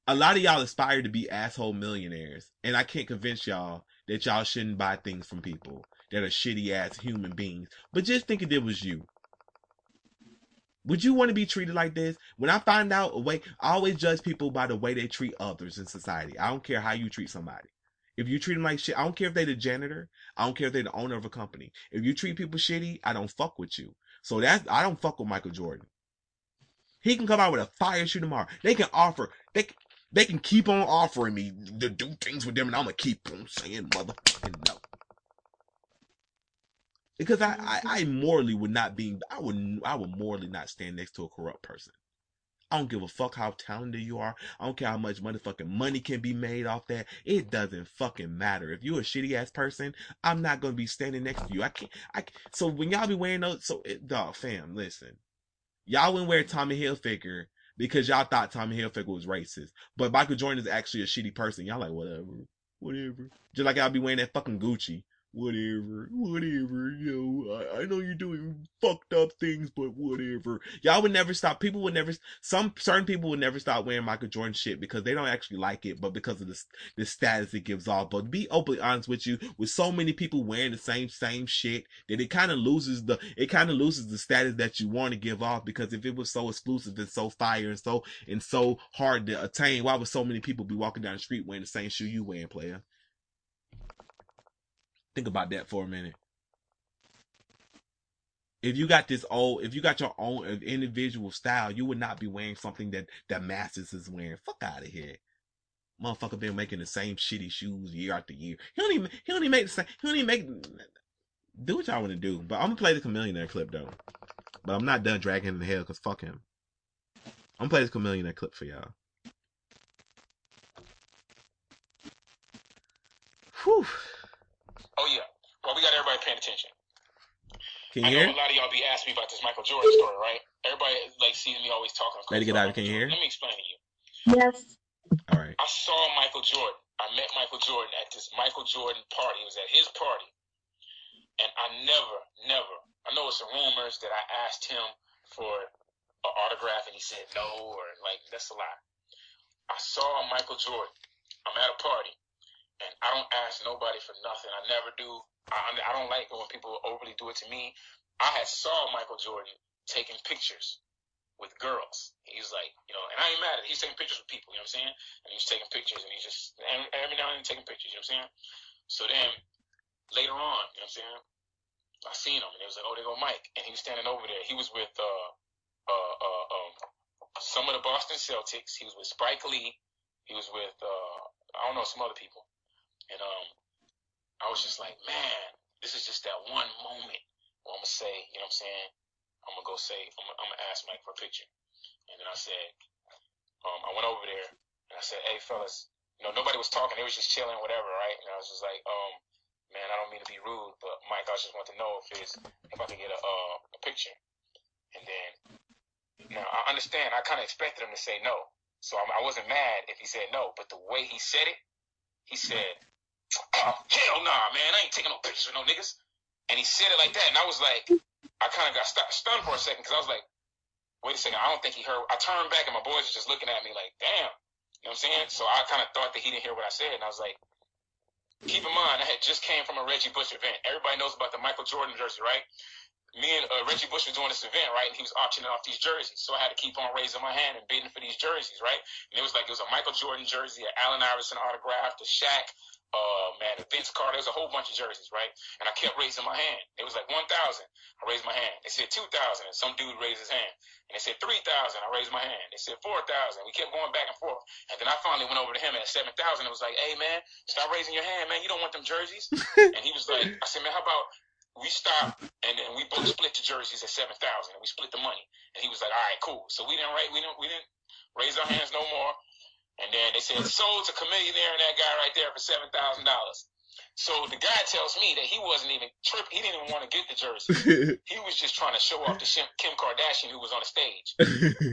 A lot of y'all aspire to be asshole millionaires, and I can't convince y'all that y'all shouldn't buy things from people that are shitty ass human beings. But just think if it was you. Would you want to be treated like this? When I find out a way, I always judge people by the way they treat others in society. I don't care how you treat somebody. If you treat them like shit, I don't care if they're the janitor. I don't care if they're the owner of a company. If you treat people shitty, I don't fuck with you. So that's I don't fuck with Michael Jordan. He can come out with a fire shoe tomorrow. They can offer. They they can keep on offering me to do things with them, and I'm gonna keep on saying motherfucking no. Because I, I, I morally would not be I would I would morally not stand next to a corrupt person. I don't give a fuck how talented you are. I don't care how much motherfucking money can be made off that. It doesn't fucking matter. If you're a shitty ass person, I'm not gonna be standing next to you. I can't. I so when y'all be wearing those, so it, dog, fam, listen, y'all wouldn't wear Tommy Hilfiger because y'all thought Tommy Hilfiger was racist, but Michael Jordan is actually a shitty person. Y'all like whatever, whatever. Just like I'll be wearing that fucking Gucci whatever, whatever, you know, I, I, know you're doing fucked up things, but whatever. Y'all would never stop. People would never, some certain people would never stop wearing Michael Jordan shit because they don't actually like it, but because of the, the status it gives off. But be openly honest with you, with so many people wearing the same, same shit, that it kind of loses the, it kind of loses the status that you want to give off because if it was so exclusive and so fire and so, and so hard to attain, why would so many people be walking down the street wearing the same shoe you wearing, player? Think about that for a minute. If you got this old, if you got your own uh, individual style, you would not be wearing something that that masses is wearing. Fuck out of here. Motherfucker been making the same shitty shoes year after year. He don't even he don't even make the same he don't even make do what y'all wanna do. But I'm gonna play the chameleon clip though. But I'm not done dragging him to hell because fuck him. I'm gonna play this chameleon clip for y'all. Whew. Oh yeah. Well, we got everybody paying attention. Can you I hear? know a lot of y'all be asking me about this Michael Jordan story, right? Everybody like sees me always talking. Lady Godiva, can you hear? Let me explain to you. Yes. All right. I saw Michael Jordan. I met Michael Jordan at this Michael Jordan party. It was at his party, and I never, never. I know it's some rumors that I asked him for an autograph, and he said no, or like that's a lie. I saw Michael Jordan. I'm at a party. And I don't ask nobody for nothing. I never do. I, I don't like it when people overly do it to me. I had saw Michael Jordan taking pictures with girls. He's like, you know, and I ain't mad at it. He's taking pictures with people, you know what I'm saying? And he's taking pictures and he's just, and every now and then taking pictures, you know what I'm saying? So then later on, you know what I'm saying? I seen him and it was like, oh, there go Mike. And he was standing over there. He was with, uh, uh, uh, um, some of the Boston Celtics. He was with Spike Lee. He was with, uh, I don't know, some other people. And um, I was just like, man, this is just that one moment where I'm gonna say, you know what I'm saying? I'm gonna go say, I'm gonna, ask Mike for a picture. And then I said, um, I went over there and I said, hey fellas, you know, nobody was talking, they was just chilling, whatever, right? And I was just like, um, man, I don't mean to be rude, but Mike, I just want to know if it's if I could get a uh, a picture. And then now I understand, I kind of expected him to say no, so I, I wasn't mad if he said no, but the way he said it, he said, hell nah, man, I ain't taking no pictures with no niggas. And he said it like that, and I was like, I kind of got st- stunned for a second because I was like, wait a second, I don't think he heard. I turned back and my boys were just looking at me like, damn, you know what I'm saying? So I kind of thought that he didn't hear what I said, and I was like, keep in mind, I had just came from a Reggie Bush event. Everybody knows about the Michael Jordan jersey, right? Me and uh, Reggie Bush were doing this event, right? And he was auctioning off these jerseys. So I had to keep on raising my hand and bidding for these jerseys, right? And it was like, it was a Michael Jordan jersey, an Allen Iverson autograph, the Shaq, uh, man, the Vince Carter, there's a whole bunch of jerseys, right? And I kept raising my hand. It was like 1,000. I raised my hand. They said 2,000, and some dude raised his hand. And they said 3,000. I raised my hand. They said 4,000. We kept going back and forth. And then I finally went over to him at 7,000 and was like, hey, man, stop raising your hand, man. You don't want them jerseys. and he was like, I said, man, how about we stop and then we both split the jerseys at 7,000 and we split the money. And he was like, all right, cool. So we didn't, we didn't, we didn't raise our hands no more. And then they said, sold to Chamillionaire and that guy right there for $7,000. So the guy tells me that he wasn't even trip. He didn't even want to get the jersey. he was just trying to show off to Kim Kardashian who was on the stage.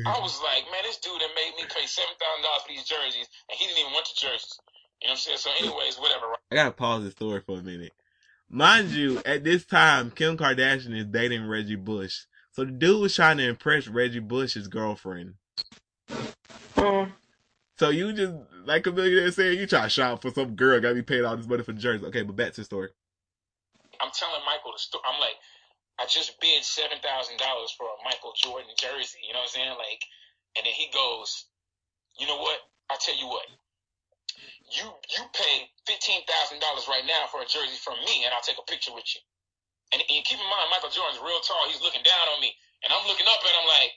I was like, man, this dude that made me pay seven thousand dollars for these jerseys, and he didn't even want the jerseys. You know what I'm saying? So, anyways, whatever. I gotta pause the story for a minute. Mind you, at this time, Kim Kardashian is dating Reggie Bush. So the dude was trying to impress Reggie Bush's girlfriend. Mm. So you just like a millionaire saying you try to shop for some girl, gotta be paid all this money for jerseys. Okay, but back to the story. I'm telling Michael the story. I'm like, I just bid seven thousand dollars for a Michael Jordan jersey. You know what I'm saying? Like, and then he goes, you know what? I tell you what. You you pay fifteen thousand dollars right now for a jersey from me, and I'll take a picture with you. And, and keep in mind, Michael Jordan's real tall. He's looking down on me, and I'm looking up at him like,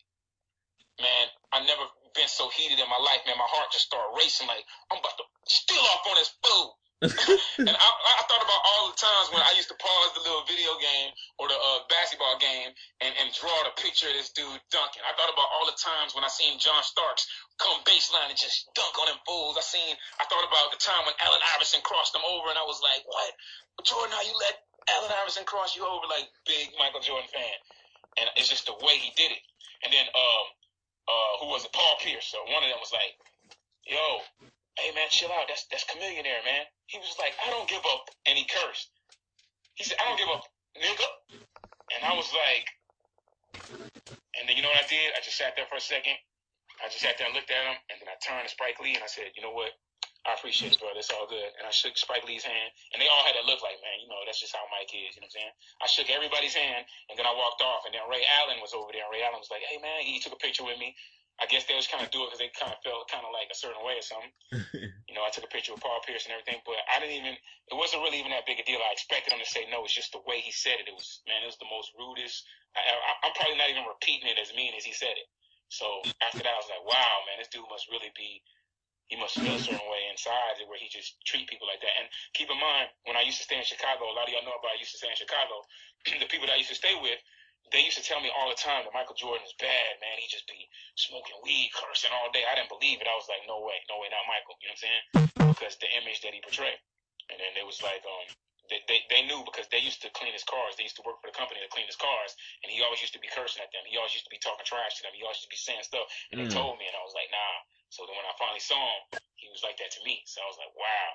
man, I never been so heated in my life, man. My heart just started racing. Like I'm about to steal off on this fool. and I, I thought about all the times when I used to pause the little video game or the uh, basketball game and, and draw the picture of this dude dunking. I thought about all the times when I seen John Starks come baseline and just dunk on them fools. I seen, I thought about the time when Allen Iverson crossed them over and I was like, what? Jordan, how you let Allen Iverson cross you over like big Michael Jordan fan? And it's just the way he did it. And then, um, uh, who was it? Paul Pierce. So one of them was like, yo, hey man, chill out. That's that's Chamillionaire, man. He was like, I don't give up, and he cursed. He said, I don't give up, nigga. And I was like, and then you know what I did? I just sat there for a second. I just sat there and looked at him, and then I turned to Spike Lee and I said, you know what? I appreciate it, brother. It's all good. And I shook Spike Lee's hand, and they all had that look like, man, you know, that's just how Mike is. You know what I'm saying? I shook everybody's hand, and then I walked off, and then Ray Allen was over there, and Ray Allen was like, hey, man, he took a picture with me. I guess they was kind of do it because they kind of felt kind of like a certain way or something. you know, I took a picture with Paul Pierce and everything, but I didn't even, it wasn't really even that big a deal. I expected him to say no. It's just the way he said it. It was, man, it was the most rudest. I, I, I'm probably not even repeating it as mean as he said it. So after that, I was like, wow, man, this dude must really be, he must feel a certain way inside where he just treat people like that. And keep in mind, when I used to stay in Chicago, a lot of y'all know about I used to stay in Chicago, the people that I used to stay with, they used to tell me all the time that Michael Jordan is bad, man. He just be smoking weed, cursing all day. I didn't believe it. I was like, no way, no way, not Michael. You know what I'm saying? Because the image that he portrayed. And then it was like, um, they, they, they knew because they used to clean his cars. They used to work for the company to clean his cars. And he always used to be cursing at them. He always used to be talking trash to them. He always used to be saying stuff. And they Mm. told me, and I was like, nah. So then when I finally saw him, he was like that to me. So I was like, wow.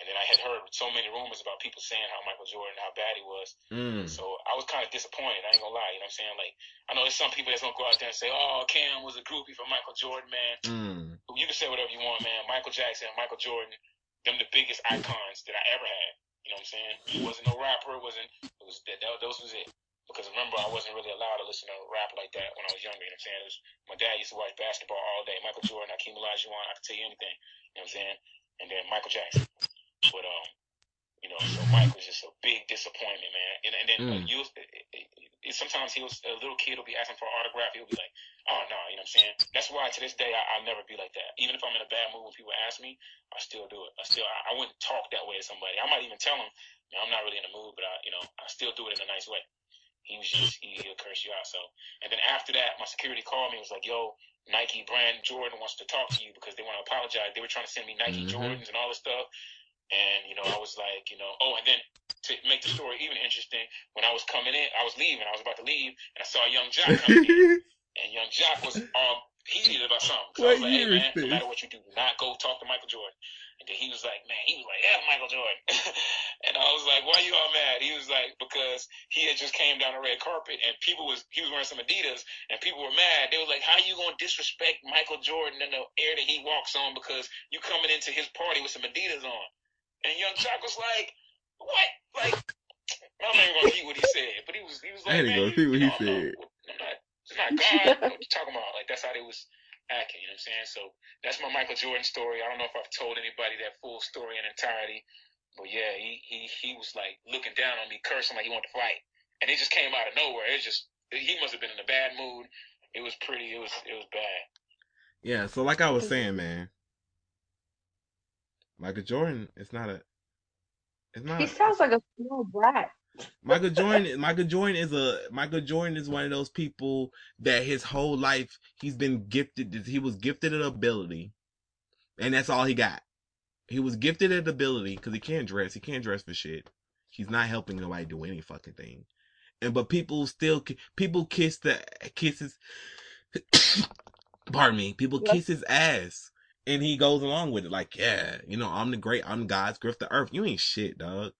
And then I had heard so many rumors about people saying how Michael Jordan, how bad he was. Mm. So I was kind of disappointed. I ain't gonna lie. You know what I'm saying? Like, I know there's some people that's gonna go out there and say, "Oh, Cam was a groupie for Michael Jordan, man." Mm. You can say whatever you want, man. Michael Jackson, Michael Jordan, them the biggest icons that I ever had. You know what I'm saying? He wasn't no rapper. It wasn't. It was that. that those was it. Because remember, I wasn't really allowed to listen to rap like that when I was younger. You know what I'm saying? Was, my dad used to watch basketball all day. Michael Jordan, Hakeem Olajuwon, I could tell you anything. You know what I'm saying? And then Michael Jackson. But um, you know, so Mike was just a big disappointment, man. And, and then uh, Mm. you, it, it, it, sometimes he was a little kid will be asking for an autograph. He'll be like, "Oh no," you know what I'm saying? That's why to this day I, I'll never be like that. Even if I'm in a bad mood when people ask me, I still do it. I still I, I wouldn't talk that way to somebody. I might even tell them, I'm not really in the mood," but I, you know, I still do it in a nice way. He was just he, he'll curse you out. So, and then after that, my security called me and was like, "Yo, Nike brand Jordan wants to talk to you because they want to apologize. They were trying to send me Nike Mhm. Jordans and all this stuff." And you know, I was like, you know, oh, and then to make the story even interesting, when I was coming in, I was leaving, I was about to leave, and I saw Yung Joc coming in, and Yung Joc was um heated about something. So I was like, hey man, no matter what you do, do not go talk to Michael Jordan. And he was like, man, he was like, yeah, Michael Jordan. and I was like, why you all mad? He was like, because he had just came down the red carpet and people was he was wearing some Adidas and people were mad. They was like, how you gonna disrespect Michael Jordan in the air that he walks on because you coming into his party with some Adidas on? And Yung Joc was like, what? Like, I'm not even gonna repeat what he said, but he was he was I like, ain't man, gonna repeat what he know, I'm not- said. I'm not, not God. what you talking about? Like that's how they was acting. You know what I'm saying? So that's my Michael Jordan story. I don't know if I've told anybody that full story in entirety, but yeah, he he he was like looking down on me, cursing like he wanted to fight, and it just came out of nowhere. It just he must have been in a bad mood. It was pretty. It was it was bad. Yeah, so like I was saying, man, Michael Jordan, it's not a, it's not. He sounds like a small brat. Michael Jordan. Michael Jordan is a Michael Jordan is one of those people that his whole life he's been gifted. He was gifted an ability, and that's all he got. He was gifted an ability because he can't dress. He can't dress for shit. He's not helping nobody do any fucking thing. And but people still people kiss the kisses. pardon me. People kiss his ass. And he goes along with it, like, yeah, you know, I'm the great, I'm God's gift to earth. You ain't shit, dog.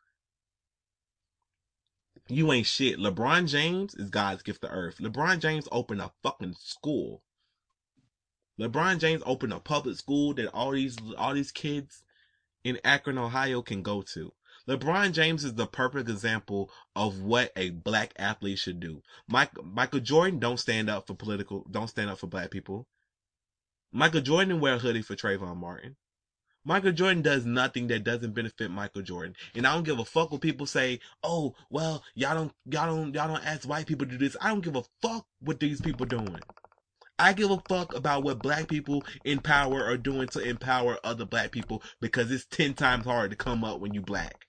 You ain't shit. LeBron James is God's gift to earth. LeBron James opened a fucking school. LeBron James opened a public school that all these all these kids in Akron, Ohio can go to. LeBron James is the perfect example of what a black athlete should do. Mike, Michael Jordan don't stand up for political, don't stand up for black people. Michael Jordan wear a hoodie for Trayvon Martin. Michael Jordan does nothing that doesn't benefit Michael Jordan. And I don't give a fuck what people say, oh, well, y'all don't, y'all don't, y'all don't ask white people to do this. I don't give a fuck what these people doing. I give a fuck about what black people in power are doing to empower other black people because it's 10 times harder to come up when you black.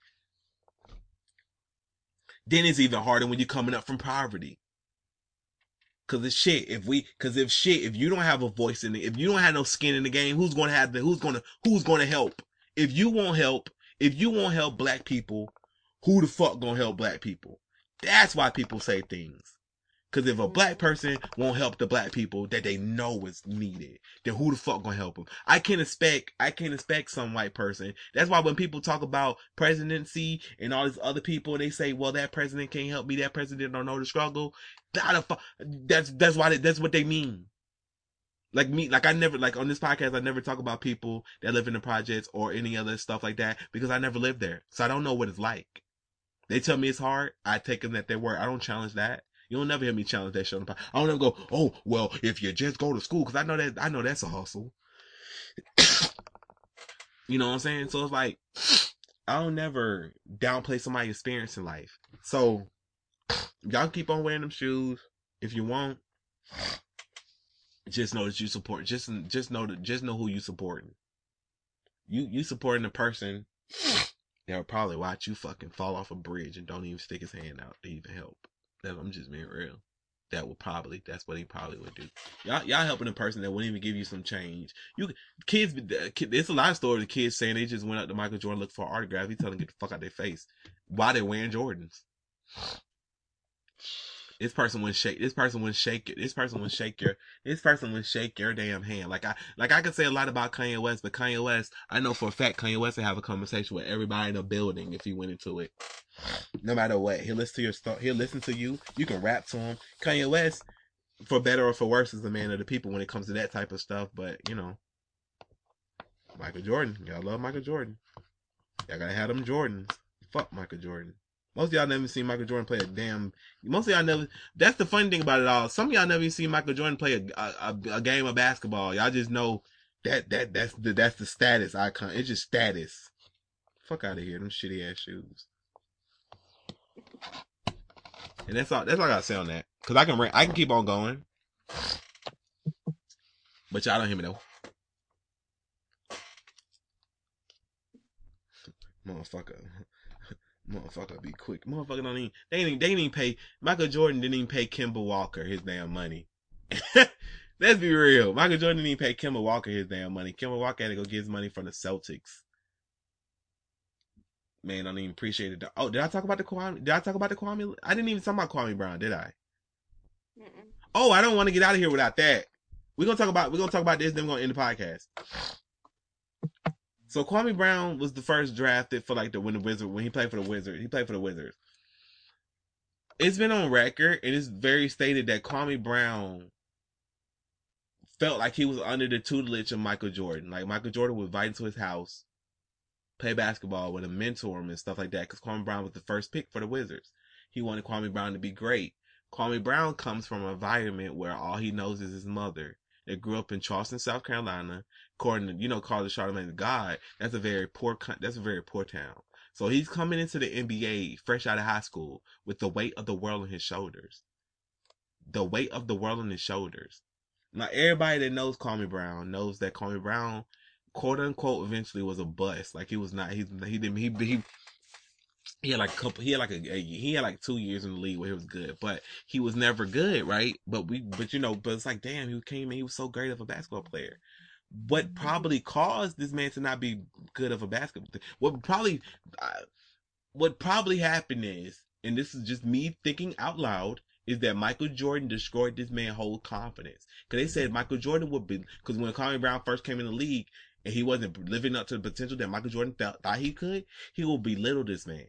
Then it's even harder when you're coming up from poverty. Cause it's shit. If we, cause if shit, if you don't have a voice in it, if you don't have no skin in the game, who's gonna have the, who's gonna, who's gonna help? If you won't help, if you won't help black people, who the fuck gonna help black people? That's why people say things. Cause if a black person won't help the black people that they know is needed, then who the fuck gonna help them? I can't expect, I can't expect some white person. That's why when people talk about presidency and all these other people, they say, well, that president can't help me. That president don't know the struggle. That, that's, that's why, they, that's what they mean. Like me, like I never, like on this podcast, I never talk about people that live in the projects or any other stuff like that because I never lived there. So I don't know what it's like. They tell me it's hard. I take them at their word. I don't challenge that. You'll never hear me challenge that shit on the. I don't ever go, oh, well, if you just go to school, cause I know that, I know that's a hustle. you know what I'm saying? So it's like, I don't never downplay somebody's experience in life. So, y'all keep on wearing them shoes. If you want, just know that you support, just, just know that, just know who you supporting. You, you supporting the person that will probably watch you fucking fall off a bridge and don't even stick his hand out to even help. I'm just being real. That would probably that's what he probably would do. Y'all y'all helping a person that wouldn't even give you some change. You kids, there's a lot of stories of kids saying they just went up to Michael Jordan look for autograph. He telling them get the fuck out their face. Why they wearing Jordans? This person would shake. This person would shake it. This person would shake your. This person would shake your damn hand. Like I, like I could say a lot about Kanye West, but Kanye West, I know for a fact Kanye West would have a conversation with everybody in the building if he went into it. No matter what, he'll listen to your stuff. He'll listen to you. You can rap to him. Kanye West, for better or for worse, is the man of the people when it comes to that type of stuff. But you know, Michael Jordan, y'all love Michael Jordan. Y'all gotta have them Jordans. Fuck Michael Jordan. Most of y'all never seen Michael Jordan play a damn. Most of y'all never. That's the funny thing about it all. Some of y'all never seen Michael Jordan play a, a, a game of basketball. Y'all just know that that that's the that's the status icon. It's just status. Fuck out of here, them shitty ass shoes. And that's all. That's all I gotta say on that. Cause I can I can keep on going, but y'all don't hear me though. Motherfucker. Motherfucker be quick. Motherfucker don't even they didn't they didn't even pay Michael Jordan didn't even pay Kemba Walker his damn money. Let's be real. Michael Jordan didn't even pay Kemba Walker his damn money. Kemba Walker had to go get his money from the Celtics. Man, I don't even appreciate it. Oh, did I talk about the Kwame? Did I talk about the Kwame? I didn't even talk about Kwame Brown, did I? Mm-mm. Oh, I don't want to get out of here without that. We're gonna talk about we're gonna talk about this, then we're gonna end the podcast. So Kwame Brown was the first drafted for like the when the Wizard when he played for the Wizards. He played for the Wizards. It's been on record and it's very stated that Kwame Brown felt like he was under the tutelage of Michael Jordan. Like Michael Jordan would invite him to his house, play basketball with him, mentor him and stuff like that. Because Kwame Brown was the first pick for the Wizards. He wanted Kwame Brown to be great. Kwame Brown comes from an environment where all he knows is his mother. They grew up in Charleston, South Carolina according to you know Carlos Charlamagne God, that's a very poor that's a very poor town. So he's coming into the NBA fresh out of high school with the weight of the world on his shoulders. The weight of the world on his shoulders. Now everybody that knows Kwame Brown knows that Kwame Brown, quote unquote, eventually was a bust. Like he was not. He he didn't he he. He had like a couple. He had like a, a, he had like two years in the league where he was good, but he was never good, right? But we, but you know, but it's like, damn, he came in. He was so great of a basketball player what probably caused this man to not be good of a basketball what probably uh, what probably happened is and this is just me thinking out loud is that Michael Jordan destroyed this man's whole confidence because they said Michael Jordan would be because when Kwame Brown first came in the league and he wasn't living up to the potential that Michael Jordan felt, thought he could he would belittle this man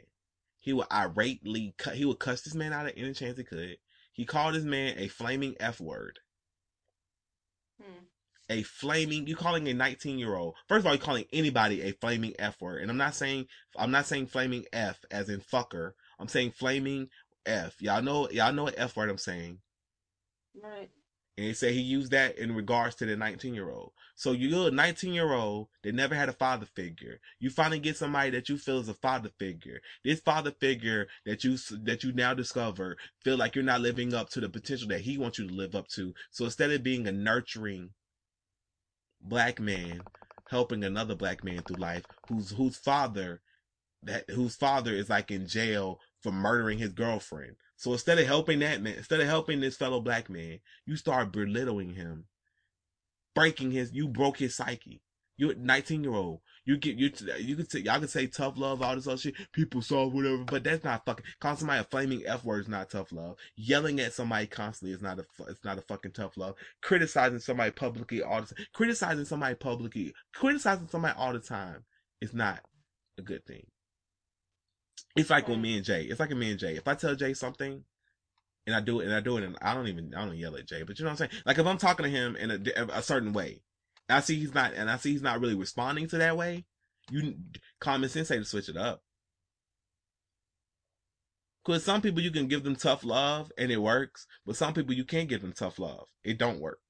He would irately cut. He would cuss this man out at any chance he could. He called this man a flaming f word. Hmm. A flaming. You calling a 19 year old? First of all, you're calling anybody a flaming f word, and I'm not saying I'm not saying flaming f as in fucker. I'm saying flaming f. Y'all know y'all know what f word I'm saying. Right. And he said he used that in regards to the 19 year old. So you're a 19 year old that never had a father figure. You finally get somebody that you feel is a father figure. This father figure that you that you now discover feel like you're not living up to the potential that he wants you to live up to. So instead of being a nurturing black man helping another black man through life, whose whose father that whose father is like in jail for murdering his girlfriend. So instead of helping that man, instead of helping this fellow black man, you start belittling him, breaking his. You broke his psyche. You're 19 year old. You get you. You could say y'all could say tough love, all this other shit. People soft, whatever, but that's not fucking. Calling somebody a flaming f word is not tough love. Yelling at somebody constantly is not a. It's not a fucking tough love. Criticizing somebody publicly all the. Criticizing somebody publicly. Criticizing somebody all the time is not a good thing. It's like with me and Jay. It's like with me and Jay. If I tell Jay something, and I do it, and I do it, and I don't even, I don't yell at Jay, but you know what I'm saying? Like if I'm talking to him in a, a certain way, I see he's not, and I see he's not really responding to that way, you common sense say to switch it up. Cause some people you can give them tough love and it works, but some people you can't give them tough love. It don't work.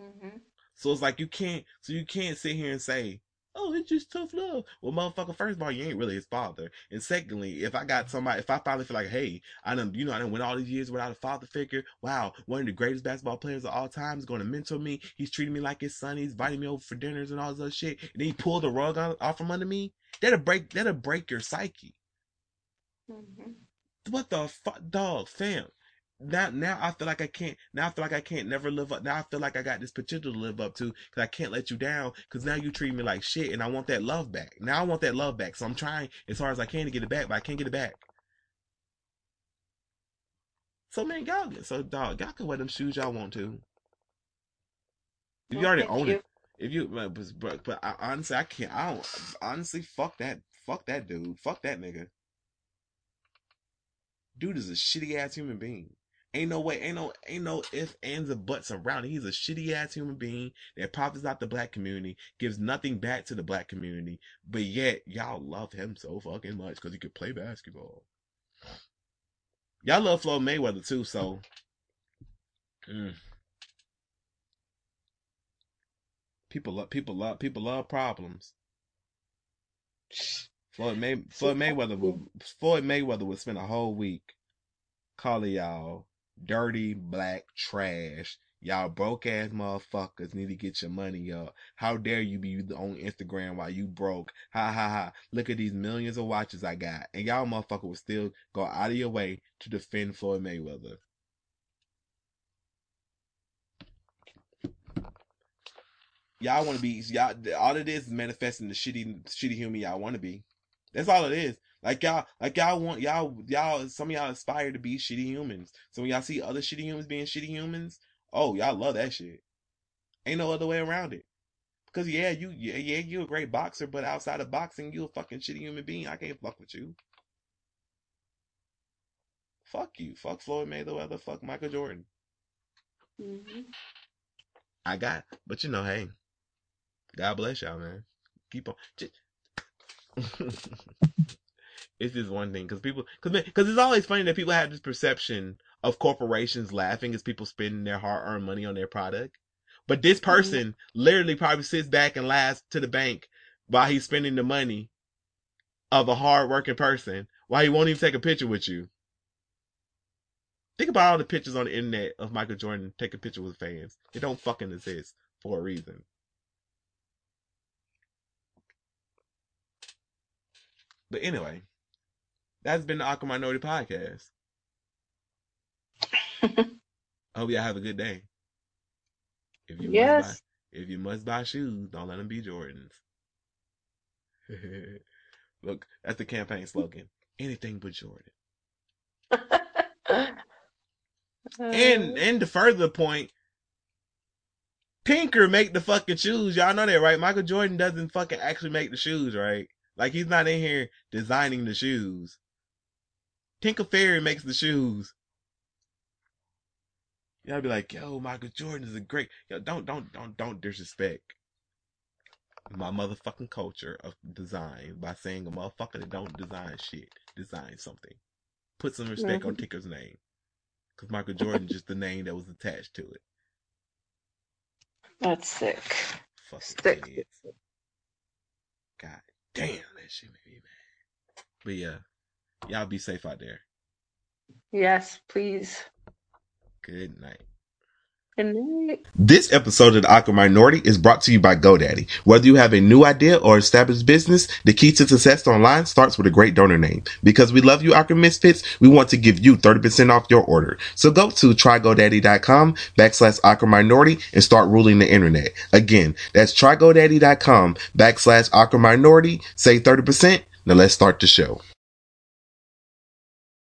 Mm-hmm. So it's like you can't, so you can't sit here and say, oh, it's just tough love. Well, motherfucker, first of all, you ain't really his father. And secondly, if I got somebody, if I finally feel like, hey, I done, you know, I done went all these years without a father figure. Wow, one of the greatest basketball players of all time is going to mentor me. He's treating me like his son. He's inviting me over for dinners and all this other shit. And then he pulled the rug on, off from under me. That'll break, that'll break your psyche. Mm-hmm. What the fuck, dog, fam? Now, now I feel like I can't. Now I feel like I can't never live up. Now I feel like I got this potential to live up to because I can't let you down. Because now you treat me like shit, and I want that love back. Now I want that love back. So I'm trying as hard as I can to get it back, but I can't get it back. So man, y'all, so dog, y'all can wear them shoes y'all want to. If you Well, already own you. it, if you, but, but, but I, honestly, I can't. I don't. Honestly, fuck that. Fuck that dude. Fuck that nigga. Dude is a shitty ass human being. Ain't no way, ain't no, ain't no ifs, ands, or buts around it. He's a shitty ass human being that profits out the black community, gives nothing back to the black community, but yet y'all love him so fucking much because he could play basketball. Y'all love Floyd Mayweather too, so. Mm. People love, people love, people love problems. Floyd May, Floyd Mayweather would, Floyd Mayweather would spend a whole week calling y'all dirty black trash. Y'all broke ass motherfuckers need to get your money up. How dare you be on Instagram while you broke? Ha ha ha. Look at these millions of watches I got. And y'all motherfucker will still go out of your way to defend Floyd Mayweather. Y'all want to be y'all. All it is is manifesting the shitty, shitty human y'all want to be. That's all it is. Like y'all, like y'all want y'all, y'all. Some of y'all aspire to be shitty humans. So when y'all see other shitty humans being shitty humans, oh y'all love that shit. Ain't no other way around it. Because yeah, you, yeah, yeah, you a great boxer, but outside of boxing, you a fucking shitty human being. I can't fuck with you. Fuck you. Fuck Floyd Mayweather. Fuck Michael Jordan. Mm-hmm. I got, but you know, hey, God bless y'all, man. Keep on. Just... it's just one thing because people, because because it's always funny that people have this perception of corporations laughing as people spending their hard-earned money on their product. But this mm-hmm. person literally probably sits back and laughs to the bank while he's spending the money of a hard-working person while he won't even take a picture with you. Think about all the pictures on the internet of Michael Jordan taking pictures with fans. They don't fucking exist for a reason. But anyway, that's been the Awkward Minority Podcast. I hope y'all have a good day. If you Yes. must buy, if you must buy shoes, don't let them be Jordans. Look, that's the campaign slogan. Anything but Jordan. And and to further the point, Tinker make the fucking shoes. Y'all know that, right? Michael Jordan doesn't fucking actually make the shoes, right? Like he's not in here designing the shoes. Tinker Fairy makes the shoes. Y'all be like, yo, Michael Jordan is a great. Yo, don't, don't, don't, don't disrespect my motherfucking culture of design by saying a motherfucker that don't design shit design something. Put some respect on Mhm. Tinker's name, because Michael Jordan just the name that was attached to it. That's sick. Fucking Sick. God damn, that shit made me mad. But yeah, y'all be safe out there. Yes, please. Good night. Good night. This episode of the Awkward Minority is brought to you by GoDaddy. Whether you have a new idea or established business, the key to success online starts with a great domain name. Because we love you, Awkward Misfits, we want to give you 30% off your order. So go to trygodaddy.com backslash Awkward Minority and start ruling the internet. Again, that's trygodaddy.com backslash Awkward Minority. Save 30%. Now let's start the show.